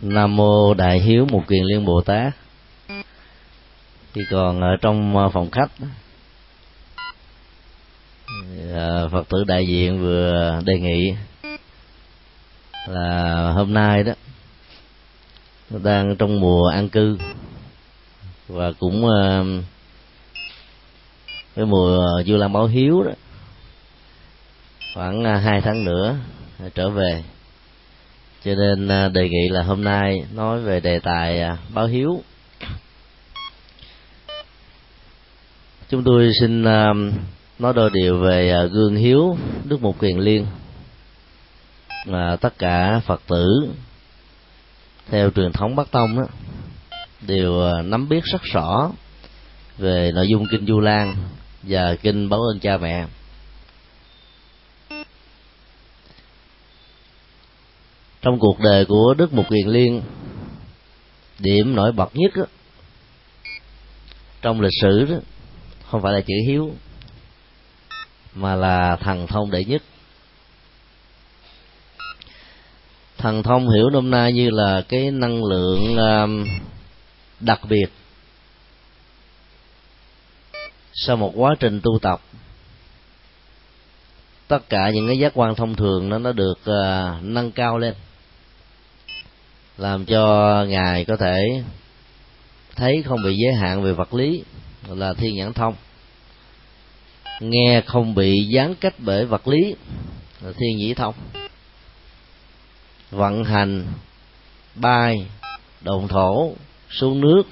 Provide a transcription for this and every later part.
nam mô đại hiếu một kiền liên bồ tát. Khi còn ở trong à, phòng khách à, phật tử đại diện vừa đề nghị là hôm nay đó đang trong mùa an cư và cũng à, cái mùa du lan báo hiếu đó, khoảng hai tháng nữa trở về cho nên à, đề nghị là hôm nay nói về đề tài à, báo hiếu. Chúng tôi xin à, nói đôi điều về gương hiếu đức mục kiền liên. Mà tất cả phật tử theo truyền thống bắc tông đó, đều nắm biết rất rõ về nội dung kinh du lan và kinh báo ơn cha mẹ. Trong cuộc đời của đức mục kiền liên điểm nổi bật nhất đó, trong lịch sử đó không phải là chữ hiếu mà là thần thông đệ nhất. Thần thông hiểu nôm na như là cái năng lượng um, đặc biệt. Sau một quá trình tu tập tất cả những cái giác quan thông thường nó nó được uh, nâng cao lên làm cho ngài có thể thấy không bị giới hạn về vật lý là thiên nhãn thông. Nghe không bị gián cách bởi vật lý là thiên nhĩ thông. Vận hành bay động thổ xuống nước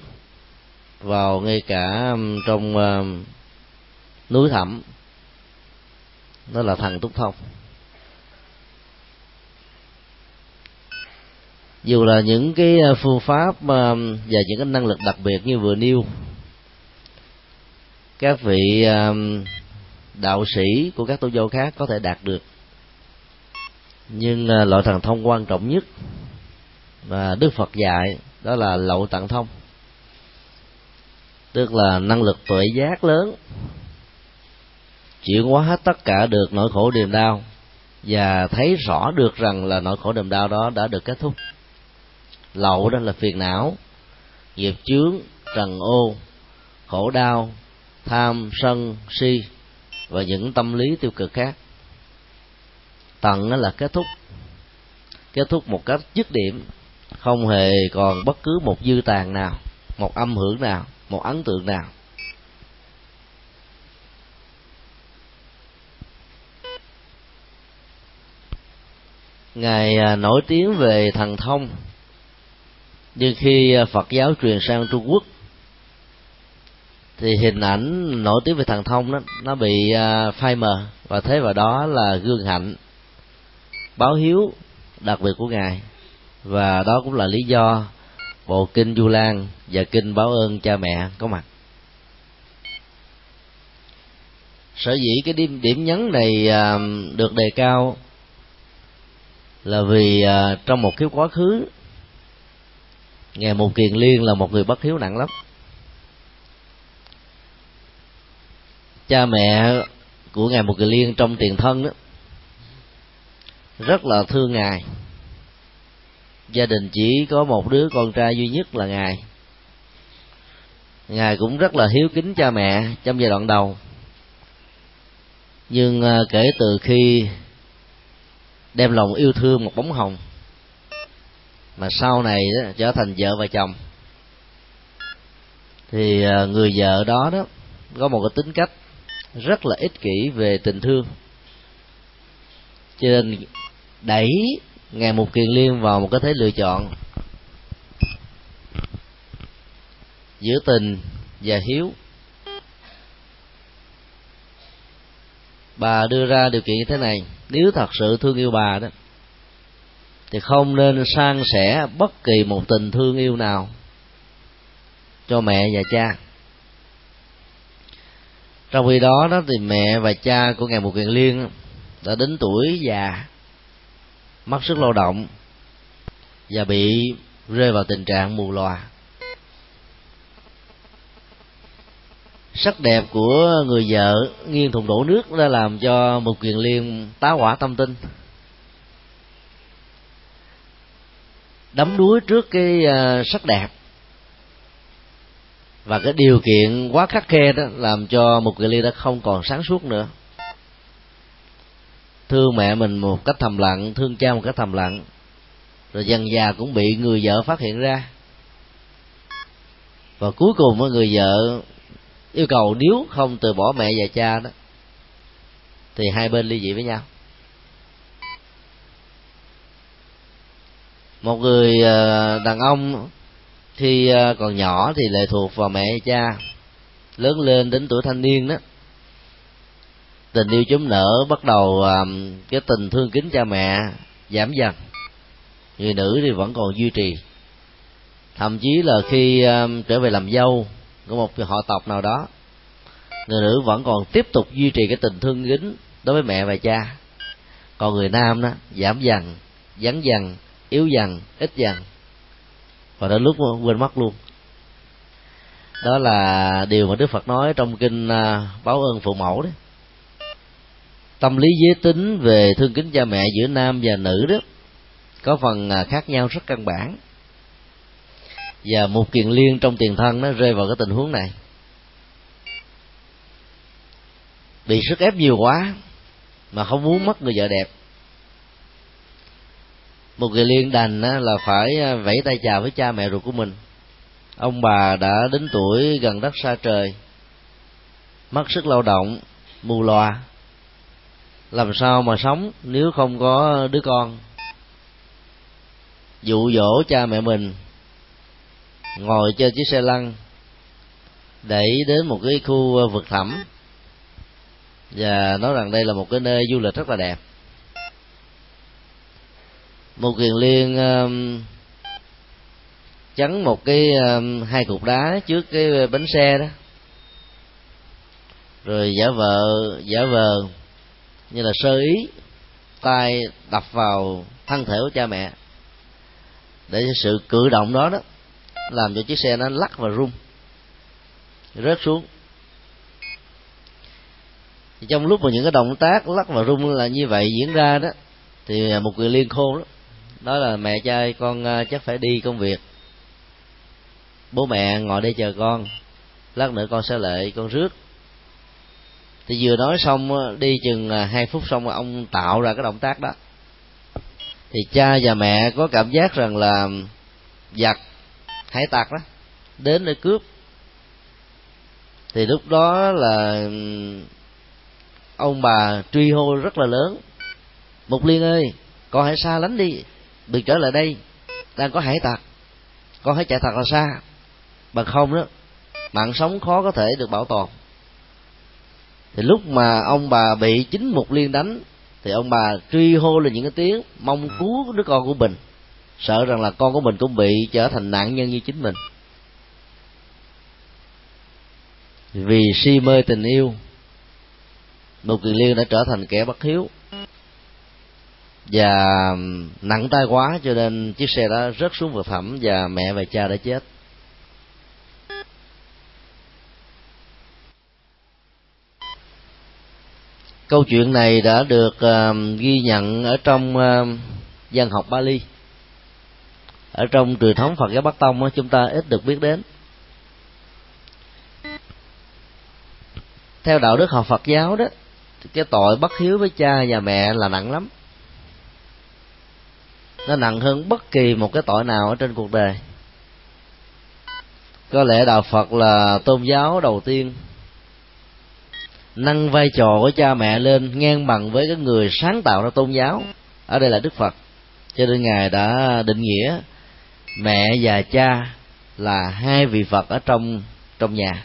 vào ngay cả um, trong uh, núi thẳm nó là thần túc thông. Dù là những cái ờ, phương pháp ờ, và những cái năng lực đặc biệt như vừa nêu, các vị ờ, đạo sĩ của các tôn giáo khác có thể đạt được. Nhưng loại thần thông quan trọng nhất mà đức phật dạy đó là lậu tạng thông. Tức là năng lực tuệ giác lớn, chuyển hóa hết tất cả được nỗi khổ niềm đau, và thấy rõ được rằng là nỗi khổ niềm đau đó đã được kết thúc lậu đó là phiền não, nghiệp chướng, trần ô, khổ đau, tham, sân, si và những tâm lý tiêu cực khác. Tận là kết thúc kết thúc một cách dứt điểm, không hề còn bất cứ một dư tàn nào, một âm hưởng nào, một ấn tượng nào. Ngài à, nổi tiếng về thần thông nhưng khi à, phật giáo truyền sang trung quốc, thì hình ảnh nổi tiếng về thần thông đó, nó bị à, phai mờ. Và thế vào đó là gương hạnh, báo hiếu đặc biệt của ngài. Và đó cũng là lý do bộ kinh du lan và kinh báo ơn cha mẹ có mặt. Sở dĩ cái điểm điểm nhấn này à, được đề cao là vì trong một kiếp quá khứ ngài một kiền liên là một người bất hiếu nặng lắm. Cha mẹ của ngài một kiền liên trong tiền thân đó, rất là thương ngài. Gia đình chỉ có một đứa con trai duy nhất là ngài. Ngài cũng rất là hiếu kính cha mẹ trong giai đoạn đầu. Nhưng à, kể từ khi đem lòng yêu thương một bóng hồng mà sau này đó, trở thành vợ và chồng. Thì à, người vợ đó đó có một cái tính cách rất là ích kỷ về tình thương. Cho nên đẩy ngày một kiền liên vào một cái thế lựa chọn giữa tình và hiếu. Bà đưa ra điều kiện như thế này nếu thật sự thương yêu bà đó thì không nên san sẻ bất kỳ một tình thương yêu nào cho mẹ và cha. Trong khi đó đó thì mẹ và cha của ngài một kiền liên đã đến tuổi già, mất sức lao động và bị rơi vào tình trạng mù lòa. Sắc đẹp của người vợ nghiêng thùng đổ nước đã làm cho một kiền liên tá hỏa tâm tinh. Đắm đuối trước cái uh, sắc đẹp. Và cái điều kiện quá khắc khe đó làm cho một người ly đã không còn sáng suốt nữa. Thương mẹ mình một cách thầm lặng thương cha một cách thầm lặng rồi dần già cũng bị người vợ phát hiện ra. Và cuối cùng người vợ yêu cầu nếu không từ bỏ mẹ và cha đó thì hai bên ly dị với nhau. Một người ờ, đàn ông khi ờ, còn nhỏ thì lệ thuộc vào mẹ cha. Lớn lên đến tuổi thanh niên đó. Tình yêu chúng nở bắt đầu ờ, cái tình thương kính cha mẹ giảm dần. Người nữ thì vẫn còn duy trì. Thậm chí là khi trở về làm dâu của một họ tộc nào đó, người nữ vẫn còn tiếp tục duy trì cái tình thương kính đối với mẹ và cha. Còn người nam đó, giảm dần, vắng dần yếu dần, ít dần. Và đến lúc quên mất luôn. Đó là điều mà đức phật nói trong kinh à, báo ơn phụ mẫu đấy tâm lý giới tính về thương kính cha mẹ giữa nam và nữ đó, có phần à, khác nhau rất căn bản. Và một kiền liên trong tiền thân nó rơi vào cái tình huống này. Bị sức ép nhiều quá mà không muốn mất người vợ đẹp một người liên đành là phải à, vẫy tay chào với cha mẹ ruột của mình. Ông bà đã đến tuổi gần đất xa trời, mất sức lao động, mù loà. Làm sao mà sống nếu không có đứa con? Dụ dỗ cha mẹ mình, ngồi trên chiếc xe lăn để đến một cái khu vực thẳm. Và nói rằng đây là một cái nơi du lịch rất là đẹp một kiền liên um, chắn một cái um, hai cục đá trước cái bánh xe đó. Rồi giả vờ giả vờ như là sơ ý tay đập vào thân thể của cha mẹ để sự cử động đó đó làm cho chiếc xe nó lắc và rung rớt xuống. Trong lúc mà những cái động tác lắc và rung là như vậy diễn ra đó thì một người liên khôn đó đó là mẹ cha con à, chắc phải đi công việc. Bố mẹ ngồi đây chờ con. Lát nữa con sẽ lại con rước. Thì vừa nói xong à, đi chừng à, hai phút xong ông tạo ra cái động tác đó. Thì cha và mẹ có cảm giác rằng là giặc, hải tặc đó, đến để cướp. Thì lúc đó là ông bà truy hô rất là lớn. Mục liên ơi, con hãy xa lánh đi đừng trở lại đây đang có hải tặc. Con hãy chạy thật là xa. Bằng không đó mạng sống khó có thể được bảo tồn. Thì lúc mà ông bà bị chính mục liên đánh thì ông bà truy hô lên những cái tiếng mong cứu đứa con của mình. Sợ rằng là con của mình cũng bị trở thành nạn nhân như chính mình. Vì si mê tình yêu một kiền liên đã trở thành kẻ bất hiếu và nặng tay quá cho nên chiếc xe đó rớt xuống vực thẳm và mẹ và cha đã chết. Câu chuyện này đã được uh, ghi nhận ở trong uh, văn học Bali. Ở trong truyền thống Phật giáo Bắc Tông chúng ta ít được biết đến. Theo đạo đức học Phật giáo đó cái tội bất hiếu với cha và mẹ là nặng lắm nó nặng hơn bất kỳ một cái tội nào ở trên cuộc đời. Có lẽ đạo phật là tôn giáo đầu tiên nâng vai trò của cha mẹ lên ngang bằng với cái người sáng tạo ra tôn giáo. Ở đây là đức phật. Cho nên ngài đã định nghĩa mẹ và cha là hai vị phật ở trong trong nhà.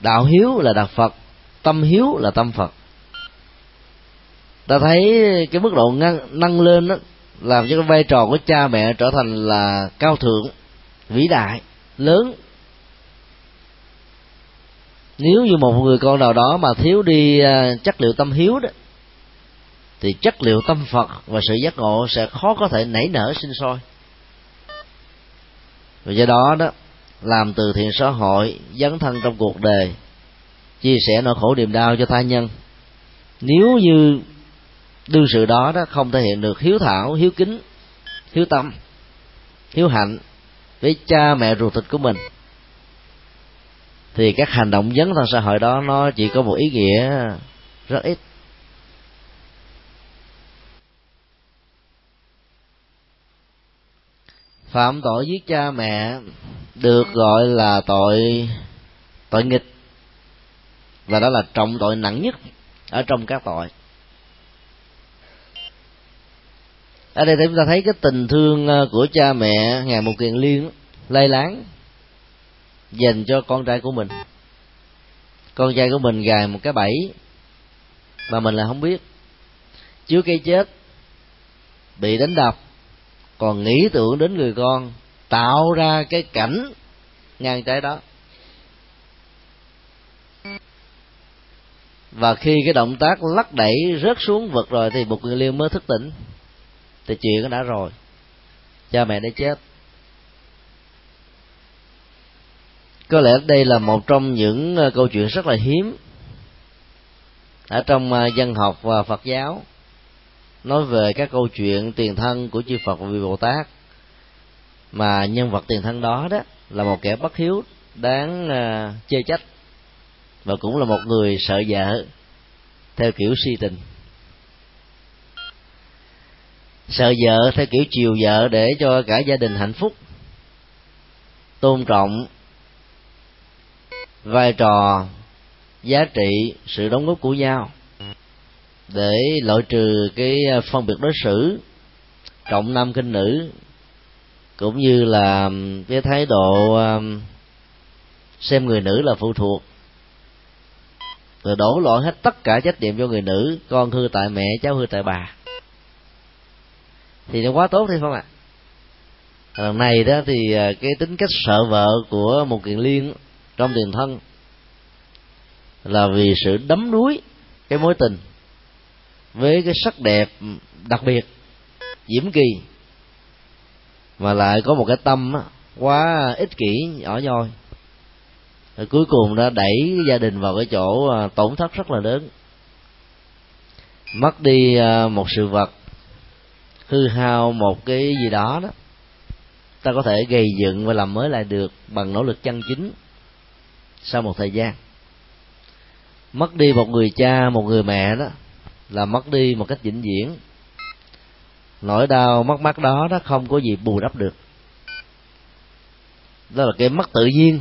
Đạo hiếu là đạo phật, tâm hiếu là tâm phật ta thấy cái mức độ nâng, nâng lên đó làm cho cái vai trò của cha mẹ trở thành là cao thượng vĩ đại lớn. Nếu như một người con nào đó mà thiếu đi à, chất liệu tâm hiếu đó thì chất liệu tâm phật và sự giác ngộ sẽ khó có thể nảy nở sinh sôi. Và do đó đó làm từ thiện xã hội dấn thân trong cuộc đời chia sẻ nỗi khổ niềm đau cho tha nhân. Nếu như đương sự đó đó không thể hiện được hiếu thảo, hiếu kính, hiếu tâm, hiếu hạnh với cha mẹ ruột thịt của mình. Thì các hành động dấn thân xã hội đó, nó chỉ có một ý nghĩa rất ít. Phạm tội giết cha mẹ được gọi là tội tội nghịch. Và đó là trọng tội nặng nhất ở trong các tội. Ở đây chúng ta thấy cái tình thương ờ, của cha mẹ ngày một kiền liên lay láng, dành cho con trai của mình. Con trai của mình gài một cái bẫy mà mình là không biết. Trước cây chết, bị đánh đập, còn nghĩ tưởng đến người con, tạo ra cái cảnh ngang trái đó. Và khi cái động tác lắc đẩy rớt xuống vực rồi thì một người liêu mới thức tỉnh thì chuyện nó đã rồi. Cha mẹ đã chết. Có lẽ đây là một trong những ờ, câu chuyện rất là hiếm ở trong ờ, dân học và phật giáo. Nói về các câu chuyện tiền thân của chư phật và vị bồ tát, mà nhân vật tiền thân đó đó là một kẻ bất hiếu, đáng ờ, chê trách và cũng là một người sợ vợ theo kiểu si tình sợ vợ theo kiểu chiều vợ để cho cả gia đình hạnh phúc. Tôn trọng vai trò, giá trị, sự đóng góp của nhau. Để loại trừ cái à, phân biệt đối xử, trọng nam kinh nữ, cũng như là cái thái độ xem người nữ là phụ thuộc. Rồi đổ lỗi hết tất cả trách nhiệm cho người nữ, con hư tại mẹ, cháu hư tại bà thì nó quá tốt thì không ạ à? lần này đó thì à, cái tính cách sợ vợ của một kiện liên trong tiền thân là vì sự đấm đuối cái mối tình với cái sắc đẹp đặc biệt, diễm kỳ, mà lại có một cái tâm quá ích kỷ, nhỏ nhoi rồi cuối cùng đã đẩy gia đình vào cái chỗ à, tổn thất rất là lớn mất đi à, một sự vật hư hao một cái gì đó đó, ta có thể gây dựng và làm mới lại được bằng nỗ lực chân chính sau một thời gian. Mất đi một người cha, một người mẹ đó là mất đi một cách vĩnh viễn. Nỗi đau mất mát đó đó không có gì bù đắp được. Đó là cái mất tự nhiên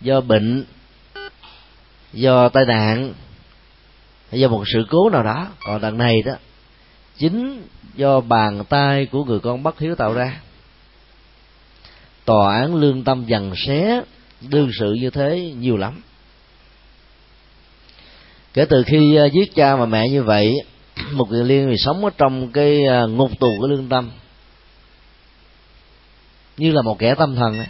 do bệnh, do tai nạn hay do một sự cố nào đó. Còn đằng này đó, chính do bàn tay của người con bất hiếu tạo ra. Tòa án lương tâm dằn xé, đương sự như thế nhiều lắm. Kể từ khi à, giết cha và mẹ như vậy, một người liên thì sống ở trong cái à, ngục tù của lương tâm. Như là một kẻ tâm thần ấy.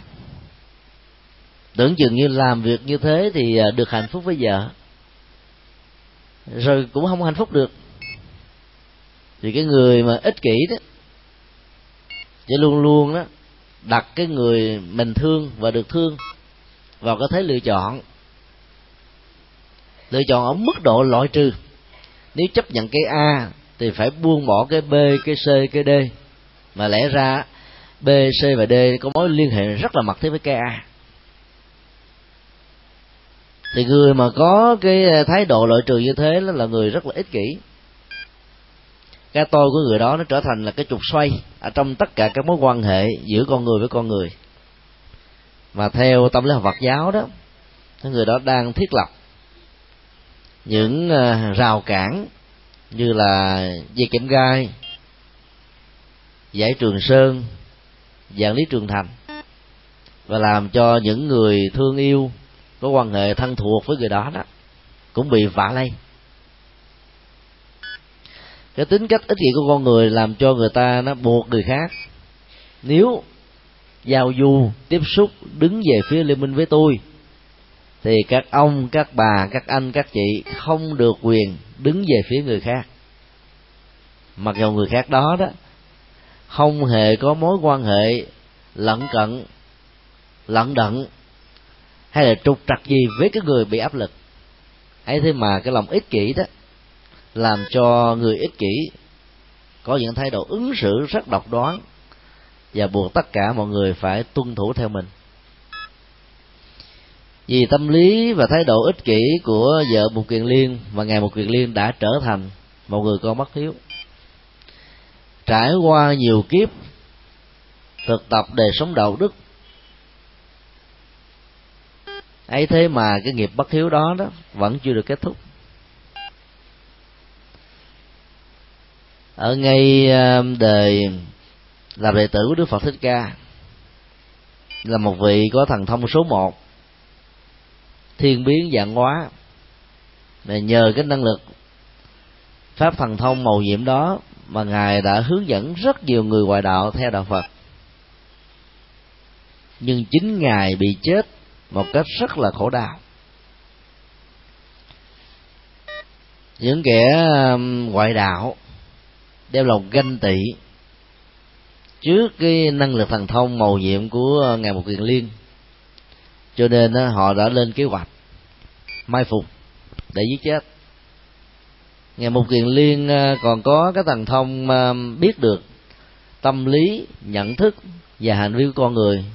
tưởng chừng như làm việc như thế thì à, được hạnh phúc với vợ. Rồi cũng không hạnh phúc được thì cái người mà ích kỷ đó, sẽ luôn luôn đó đặt cái người mình thương và được thương vào cái thế lựa chọn. Lựa chọn ở mức độ loại trừ. Nếu chấp nhận cái a thì phải buông bỏ cái b, cái c, cái d. Mà lẽ ra b, c và d có mối liên hệ rất là mật thiết với cái a. Thì người mà có cái thái độ loại trừ như thế là người rất là ích kỷ cái tôi của người đó nó trở thành là cái trục xoay ở trong tất cả các mối quan hệ giữa con người với con người. Mà theo tâm lý học Phật giáo đó người đó đang thiết lập những ờ, rào cản như là dây kiểm gai, giải trường sơn dạng lý trường thành và làm cho những người thương yêu có quan hệ thân thuộc với người đó đó cũng bị vạ lây cái tính cách ích kỷ của con người làm cho người ta nó buộc người khác. Nếu giao du tiếp xúc đứng về phía liên minh với tôi, thì các ông, các bà, các anh, các chị không được quyền đứng về phía người khác. Mặc dù người khác đó đó, không hề có mối quan hệ lận cận lận đận, hay là trục trặc gì với cái người bị áp lực. Ấy thế mà cái lòng ích kỷ đó làm cho người ích kỷ. Có những thái độ ứng xử rất độc đoán và buộc tất cả mọi người phải tuân thủ theo mình. Vì tâm lý và thái độ ích kỷ của vợ một kiền liên và ngày một kiền liên đã trở thành một người con bất hiếu. Trải qua nhiều kiếp thực tập đời sống đạo đức, ấy thế mà cái nghiệp bất hiếu đó đó vẫn chưa được kết thúc. Ở ngay ờ, đời làm đệ tử của đức phật thích ca, là một vị có thần thông số một, thiên biến dạng hóa. Mà nhờ cái năng lực pháp thần thông màu nhiệm đó mà ngài đã hướng dẫn rất nhiều người ngoại đạo theo đạo phật. Nhưng chính ngài bị chết một cách rất là khổ đau. Những kẻ ngoại đạo đem lòng ganh tị. Trước cái năng lực thần thông màu nhiệm của ngài một kiền liên, cho nên họ đã lên kế hoạch mai phục để giết chết. Ngài một kiền liên còn có cái thần thông biết được tâm lý, nhận thức và hành vi của con người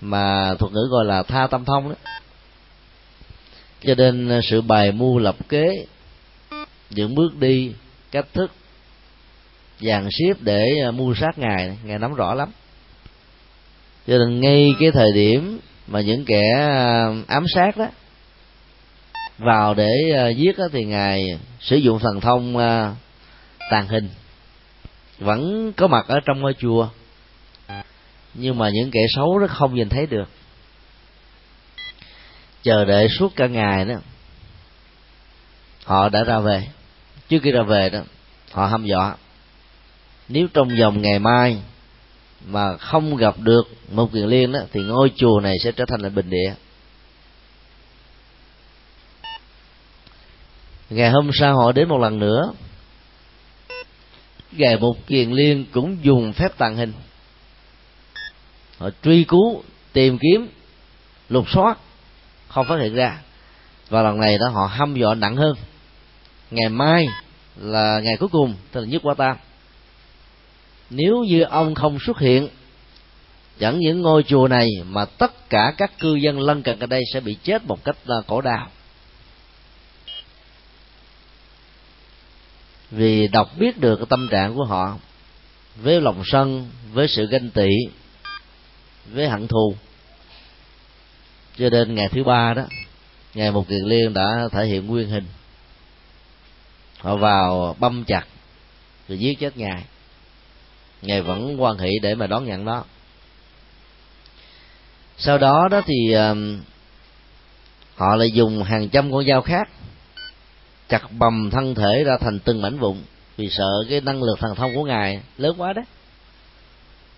mà thuật ngữ gọi là tha tâm thông đó. Cho nên sự bài mưu lập kế, những bước đi, cách thức dàn xếp để à, mua sát ngài. Ngài nắm rõ lắm. Cho nên ngay cái thời điểm mà những kẻ à, ám sát đó vào để à, giết đó, thì ngài sử dụng thần thông tàn hình. Vẫn có mặt ở trong ngôi chùa. Nhưng mà những kẻ xấu nó không nhìn thấy được. Chờ đợi suốt cả ngày đó họ đã ra về. Trước khi ra về đó họ hăm dọa nếu trong vòng ngày mai mà không gặp được một kiền liên đó thì ngôi chùa này sẽ trở thành là bình địa. Ngày hôm sau họ đến một lần nữa, ngày một kiền liên cũng dùng phép tàng hình. Họ truy cứu, tìm kiếm, lục soát, không phát hiện ra. Và lần này đó họ hăm dọa nặng hơn. Ngày mai là ngày cuối cùng, tức là nhất qua tam nếu như ông không xuất hiện, chẳng những ngôi chùa này mà tất cả các cư dân lân cận ở đây sẽ bị chết một cách à, cổ đào vì đọc biết được cái tâm trạng của họ, với lòng sân, với sự ganh tị, với hận thù, cho nên ngày thứ ba đó, ngày một kiền liên đã thể hiện nguyên hình. Họ vào băm chặt rồi giết chết ngài ngài vẫn quan hệ để mà đón nhận đó. Sau đó đó thì uh, họ lại dùng hàng trăm con dao khác chặt bầm thân thể ra thành từng mảnh vụn vì sợ cái năng lực thần thông của ngài lớn quá đấy.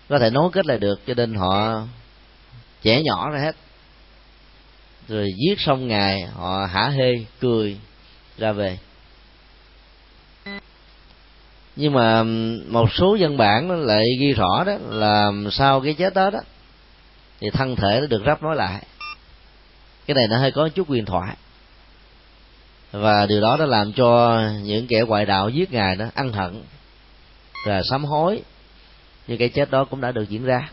Có thể nối kết lại được cho nên họ chẻ nhỏ ra hết. Rồi giết xong ngài họ hả hê cười ra về nhưng mà một số dân bản lại ghi rõ đó là sau cái chết đó đó, thì thân thể nó được ráp nói lại. Cái này nó hơi có chút quyền thoại. Và điều đó đã làm cho những kẻ ngoại đạo giết ngài đó ăn hận và sám hối, nhưng cái chết đó cũng đã được diễn ra.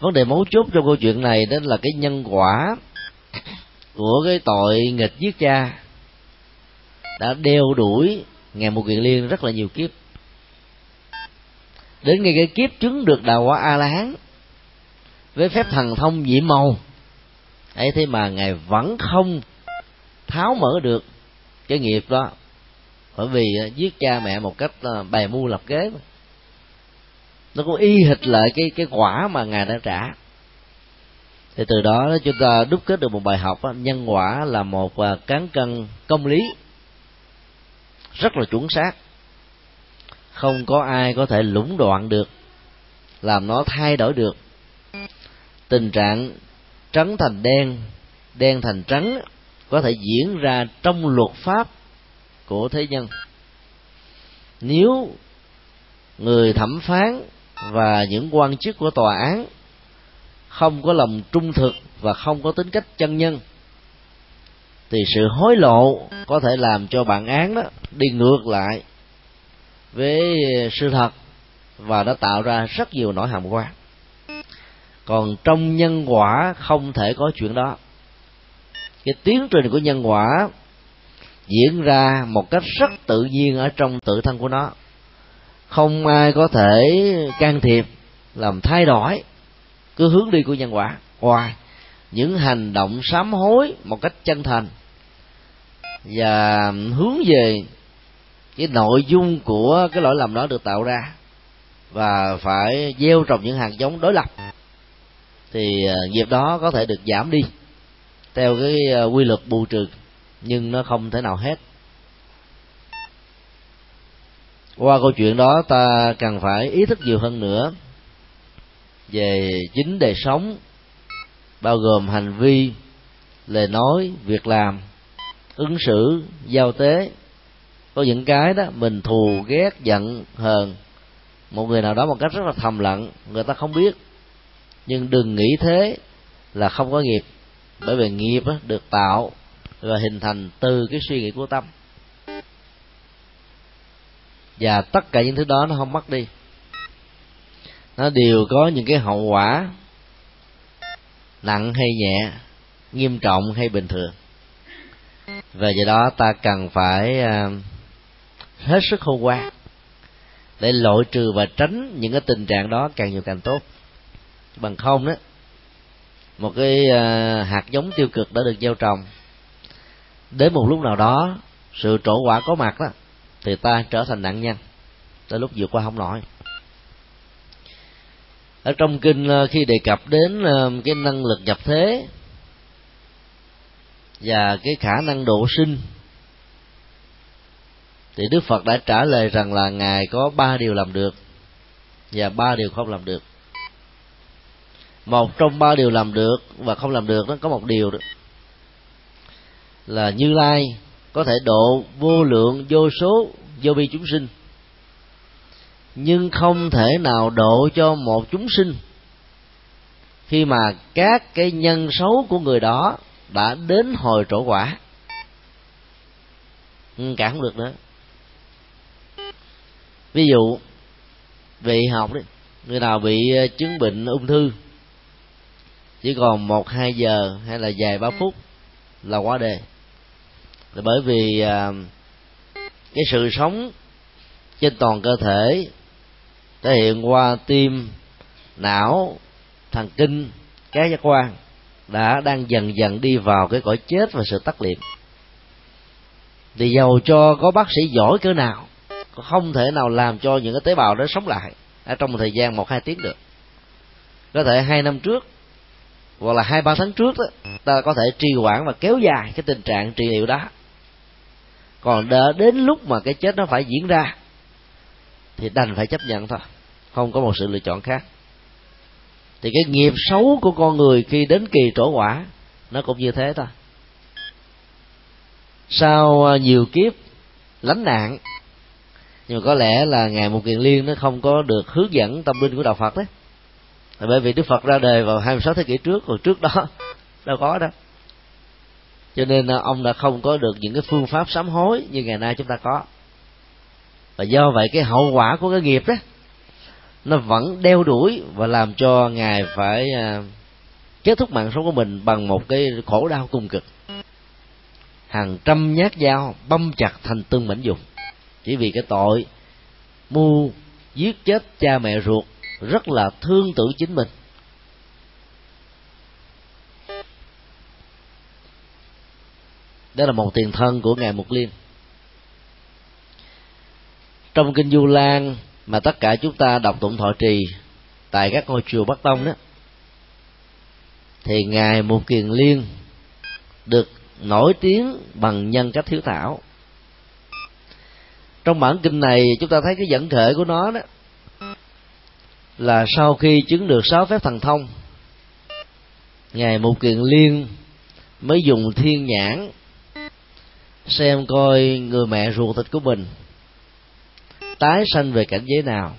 Vấn đề mấu chốt trong câu chuyện này đó là cái nhân quả của cái tội nghịch giết cha đã đeo đuổi ngày một kiện liên rất là nhiều kiếp. Đến ngày cái kiếp chứng được đào quả a la hán với phép thần thông diễm màu ấy thế mà ngài vẫn không tháo mở được cái nghiệp đó. Bởi vì à, giết cha mẹ một cách à, bày mưu lập kế. Mà nó cũng y hệt lại cái cái quả mà ngài đã trả. Thì từ đó chúng ta đúc kết được một bài học đó, nhân quả là một à, cán cân công lý rất là chuẩn xác. Không có ai có thể lũng đoạn được, làm nó thay đổi được. Tình trạng trắng thành đen đen thành trắng có thể diễn ra trong luật pháp của thế nhân. Nếu người thẩm phán và những quan chức của tòa án không có lòng trung thực và không có tính cách chân nhân thì sự hối lộ có thể làm cho bản án đó đi ngược lại với sự thật và nó tạo ra rất nhiều nỗi hàm quan. Còn trong nhân quả không thể có chuyện đó. Cái tiến trình của nhân quả diễn ra một cách rất tự nhiên ở trong tự thân của nó. Không ai có thể can thiệp, làm thay đổi cứ hướng đi của nhân quả. Ngoài, những hành động sám hối một cách chân thành và hướng về cái nội dung của cái lỗi lầm đó được tạo ra và phải gieo trồng những hạt giống đối lập, thì à, nghiệp đó có thể được giảm đi theo cái à, quy luật bù trừ, nhưng nó không thể nào hết. Qua câu chuyện đó, ta cần phải ý thức nhiều hơn nữa về chính đời sống, bao gồm hành vi, lời nói, việc làm ứng xử giao tế. Có những cái đó mình thù ghét giận hờn. Một người nào đó một cách rất là thầm lặng người ta không biết. Nhưng đừng nghĩ thế là không có nghiệp. Bởi vì nghiệp đó, được tạo và hình thành từ cái suy nghĩ của tâm. Và tất cả những thứ đó nó không mất đi. Nó đều có những cái hậu quả nặng hay nhẹ nghiêm trọng hay bình thường và do đó ta cần phải à, hết sức khôn ngoan để loại trừ và tránh những cái tình trạng đó càng nhiều càng tốt. Bằng không đó một cái à, hạt giống tiêu cực đã được gieo trồng, đến một lúc nào đó sự trổ quả có mặt đó thì ta trở thành nạn nhân. Tới lúc vượt qua không nổi. Ở trong kinh à, khi đề cập đến cái năng lực nhập thế và cái khả năng độ sinh. Thì đức phật đã trả lời rằng là ngài có ba điều làm được và ba điều không làm được. Một trong ba điều làm được và không làm được nó có một điều đó là như lai có thể độ vô lượng, vô số, vô vi chúng sinh, nhưng không thể nào độ cho một chúng sinh khi mà các cái nhân xấu của người đó đã đến hồi trổ quả. Ừ, cả không được nữa. Ví dụ vị học đấy người nào bị ờ, chứng bệnh ung thư chỉ còn một hai giờ hay là vài ba phút là quá đề là bởi vì à, cái sự sống trên toàn cơ thể thể hiện qua tim não thần kinh các giác quan đã đang dần dần đi vào cái cõi chết và sự tắt liệm. Thì dầu cho có bác sĩ giỏi cỡ nào không thể nào làm cho những cái tế bào đó sống lại ở trong một thời gian một hai tiếng được. Có thể hai năm trước hoặc là hai ba tháng trước đó, ta có thể trì hoãn và kéo dài cái tình trạng trị liệu đó. Còn đỡ đến lúc mà cái chết nó phải diễn ra thì đành phải chấp nhận thôi không có một sự lựa chọn khác thì cái nghiệp xấu của con người khi đến kỳ trổ quả, nó cũng như thế thôi. Sau à, nhiều kiếp lánh nạn, nhưng mà có lẽ là ngài một kiền liên nó không có được hướng dẫn tâm linh của đạo phật đấy. Bởi vì đức phật ra đời vào 26 thế kỷ trước, còn trước đó đâu có đâu. Cho nên à, ông đã không có được những cái phương pháp sám hối như ngày nay chúng ta có. Và do vậy cái hậu quả của cái nghiệp đó nó vẫn đeo đuổi và làm cho ngài phải à, kết thúc mạng sống của mình bằng một cái khổ đau cùng cực. Hàng trăm nhát dao băm chặt thành từng mảnh dùng chỉ vì cái tội mưu giết chết cha mẹ ruột rất là thương tưởng chính mình. Đó là một tiền thân của ngài mục liên. Trong kinh du lan mà tất cả chúng ta đọc tụng thọ trì tại các ngôi chùa bắc tông đó, thì ngài mục kiền liên được nổi tiếng bằng nhân cách thiếu thảo. Trong bản kinh này, chúng ta thấy cái dẫn thể của nó đó là sau khi chứng được sáu phép thần thông, ngài mục kiền liên mới dùng thiên nhãn xem coi người mẹ ruột thịt của mình tái sanh về cảnh giới nào?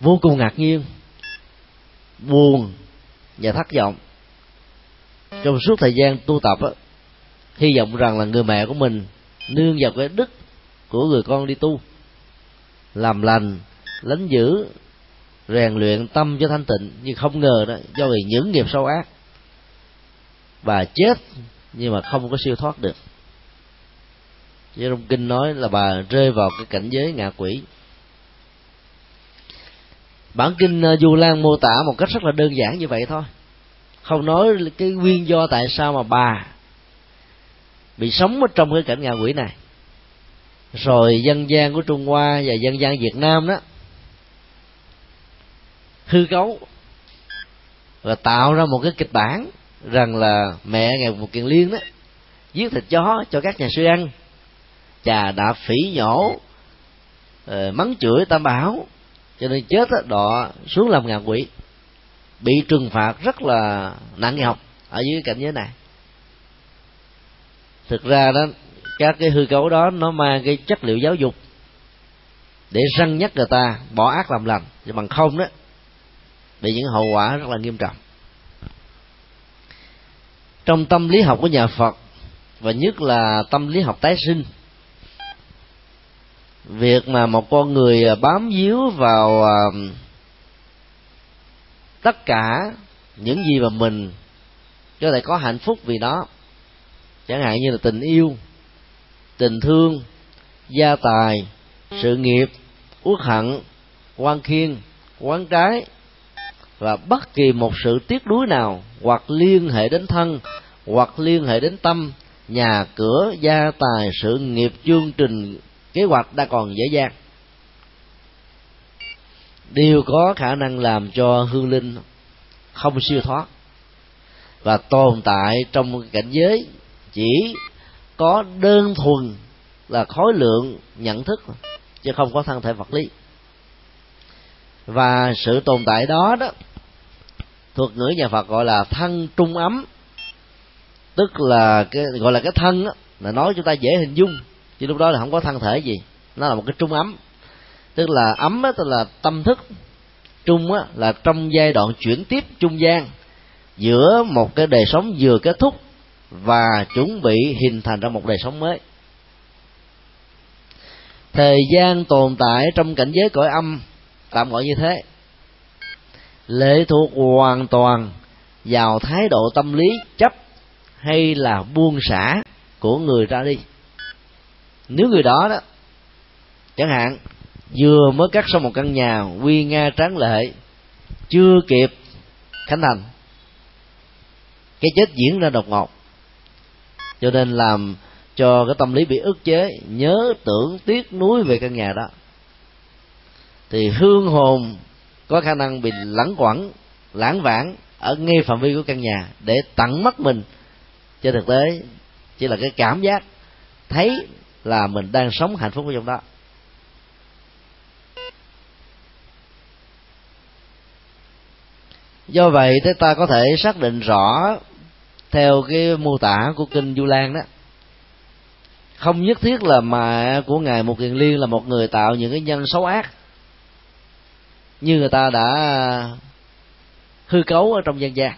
Vô cùng ngạc nhiên buồn và thất vọng. Trong suốt thời gian tu tập á, hy vọng rằng là người mẹ của mình nương vào cái đức của người con đi tu làm lành lánh giữ rèn luyện tâm cho thanh tịnh. Nhưng không ngờ đó do vì những nghiệp sâu ác và chết nhưng mà không có siêu thoát được như trong kinh nói là bà rơi vào cái cảnh giới ngạ quỷ. Bản kinh ờ, du lan mô tả một cách rất là đơn giản như vậy thôi. Không nói cái nguyên do tại sao mà bà bị sống ở trong cái cảnh ngạ quỷ này. Rồi dân gian của trung hoa và dân gian việt nam đó, hư cấu và tạo ra một cái kịch bản rằng là mẹ ngày một kiện liên đó, giết thịt chó cho các nhà sư ăn chà, đã phỉ nhổ. Ờ, mắng chửi tam bảo. Cho nên chết đọ xuống làm ngạ quỷ. Bị trừng phạt rất là nặng nhọc ở dưới cảnh giới này. Thực ra đó, các cái hư cấu đó, nó mang cái chất liệu giáo dục để răng nhắc người ta bỏ ác làm lành. Chứ bằng không đó, bị những hậu quả rất là nghiêm trọng. Trong tâm lý học của nhà Phật, và nhất là tâm lý học tái sinh việc mà một con người à, bám víu vào à, tất cả những gì mà mình có thể có hạnh phúc vì đó chẳng hạn như là tình yêu, tình thương, gia tài, sự nghiệp, uất hận, quan khiên quán trái, và bất kỳ một sự tiếc nuối nào, hoặc liên hệ đến thân, hoặc liên hệ đến tâm, nhà cửa, gia tài, sự nghiệp, chương trình kế hoạch đã còn dễ dàng. Đều có khả năng làm cho hương linh không siêu thoát. Và tồn tại trong cảnh giới chỉ có đơn thuần là khối lượng nhận thức chứ không có thân thể vật lý. Và sự tồn tại đó đó thuật ngữ nhà Phật gọi là thân trung ấm tức là cái gọi là cái thân đó, là nói chúng ta dễ hình dung chứ lúc đó là không có thân thể gì. Nó là một cái trung ấm. Tức là ấm á tức là tâm thức. Trung á, là trong giai đoạn chuyển tiếp trung gian. Giữa một cái đời sống vừa kết thúc và chuẩn bị hình thành ra một đời sống mới. Thời gian tồn tại trong cảnh giới cõi âm tạm gọi như thế lệ thuộc hoàn toàn vào thái độ tâm lý chấp hay là buông xả của người ra đi nếu người đó đó, chẳng hạn, vừa mới cắt xong một căn nhà quy nga tráng lệ, chưa kịp khánh thành, cái chết diễn ra đột ngột. Cho nên làm cho cái tâm lý bị ức chế, nhớ tưởng tiếc nuối về căn nhà đó, thì hương hồn có khả năng bị lẳng quẩn, lãng vãng ở ngay phạm vi của căn nhà để tặng mắt mình. Trên thực tế, chỉ là cái cảm giác thấy là mình đang sống hạnh phúc ở trong đó. Do vậy, thế ta có thể xác định rõ theo cái mô tả của kinh du lan đó, không nhất thiết là mẹ của ngài một kiền liên là một người tạo những cái nhân xấu ác, như người ta đã hư cấu ở trong dân gian,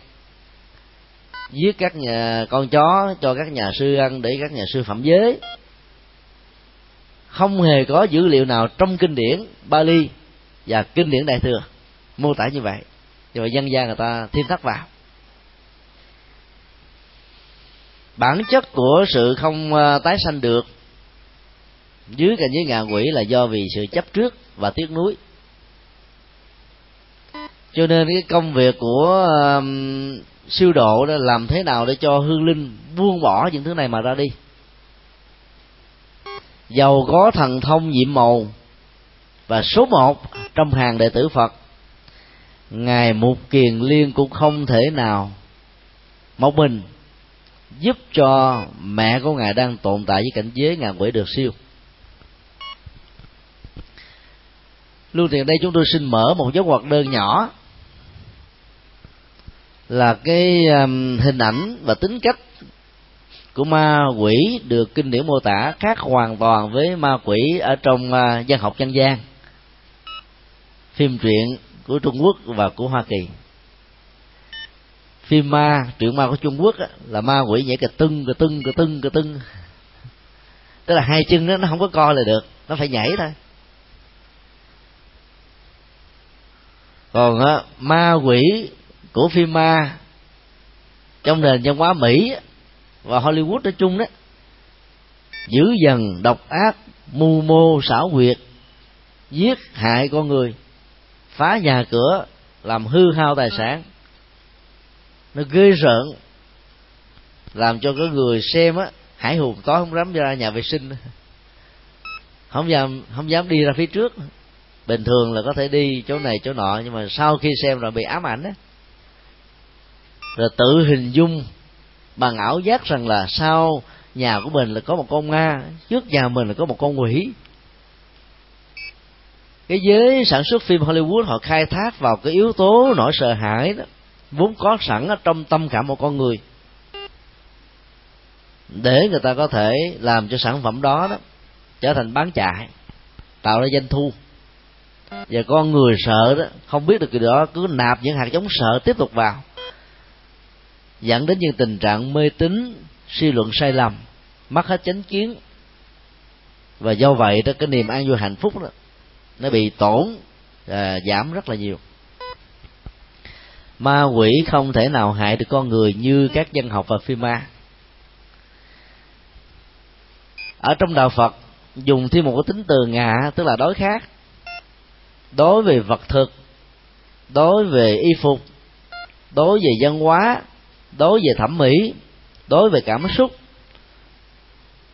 giết các nhà con chó cho các nhà sư ăn để các nhà sư phạm giới không hề có dữ liệu nào trong kinh điển Bali và kinh điển Đại thừa. Mô tả như vậy. Nhưng mà dân gian người ta thêm thắt vào. Bản chất của sự không ờ, tái sanh được dưới cảnh giới ngạ quỷ là do vì sự chấp trước và tiếc nuối. Cho nên cái công việc của siêu độ đó làm thế nào để cho hương linh buông bỏ những thứ này mà ra đi giàu có thần thông nhiệm màu. Và số một trong hàng đệ tử phật ngài mục kiền liên cũng không thể nào một mình giúp cho mẹ của ngài đang tồn tại với cảnh giới ngài quỷ được siêu. Luôn tiền đây chúng tôi xin mở một dấu ngoặc đơn nhỏ là cái um, hình ảnh và tính cách của ma quỷ được kinh điển mô tả khác hoàn toàn với ma quỷ ở trong uh, văn học dân gian. Phim truyện của Trung Quốc và của Hoa Kỳ. Phim ma truyện ma của Trung Quốc á, là ma quỷ nhảy cà tưng cà tưng cà tưng cà tưng. Tức là hai chân đó, nó không có co lại được nó phải nhảy thôi. Còn á, ma quỷ của phim ma trong nền văn hóa mỹ và hollywood nói chung đó dữ dần độc ác mưu mô, xảo quyệt, giết hại con người, phá nhà cửa, làm hư hao tài sản. Nó ghê rợn, làm cho cái người xem á, hải hùng tối không dám ra nhà vệ sinh. Không dám không dám đi ra phía trước. Bình thường là có thể đi chỗ này chỗ nọ, nhưng mà sau khi xem rồi bị ám ảnh á. Rồi tự hình dung bằng ảo giác rằng là sau nhà của mình là có một con ma, trước nhà mình là có một con quỷ. Cái giới sản xuất phim Hollywood họ khai thác vào cái yếu tố nỗi sợ hãi đó, vốn có sẵn ở trong tâm cảm một con người. Để người ta có thể làm cho sản phẩm đó đó trở thành bán chạy, tạo ra doanh thu. Và con người sợ đó, không biết được cái đó, cứ nạp những hạt giống sợ tiếp tục vào dẫn đến những tình trạng mê tín suy luận sai lầm mất hết chánh kiến. Và do vậy đó cái niềm an vui hạnh phúc đó nó bị tổn à, giảm rất là nhiều. Ma quỷ không thể nào hại được con người như các dân học và phim ma. Ở trong đạo phật dùng thêm một cái tính từ ngạ tức là đối khác. Đối về vật thực đối về y phục đối về văn hóa đối về thẩm mỹ, đối về cảm xúc,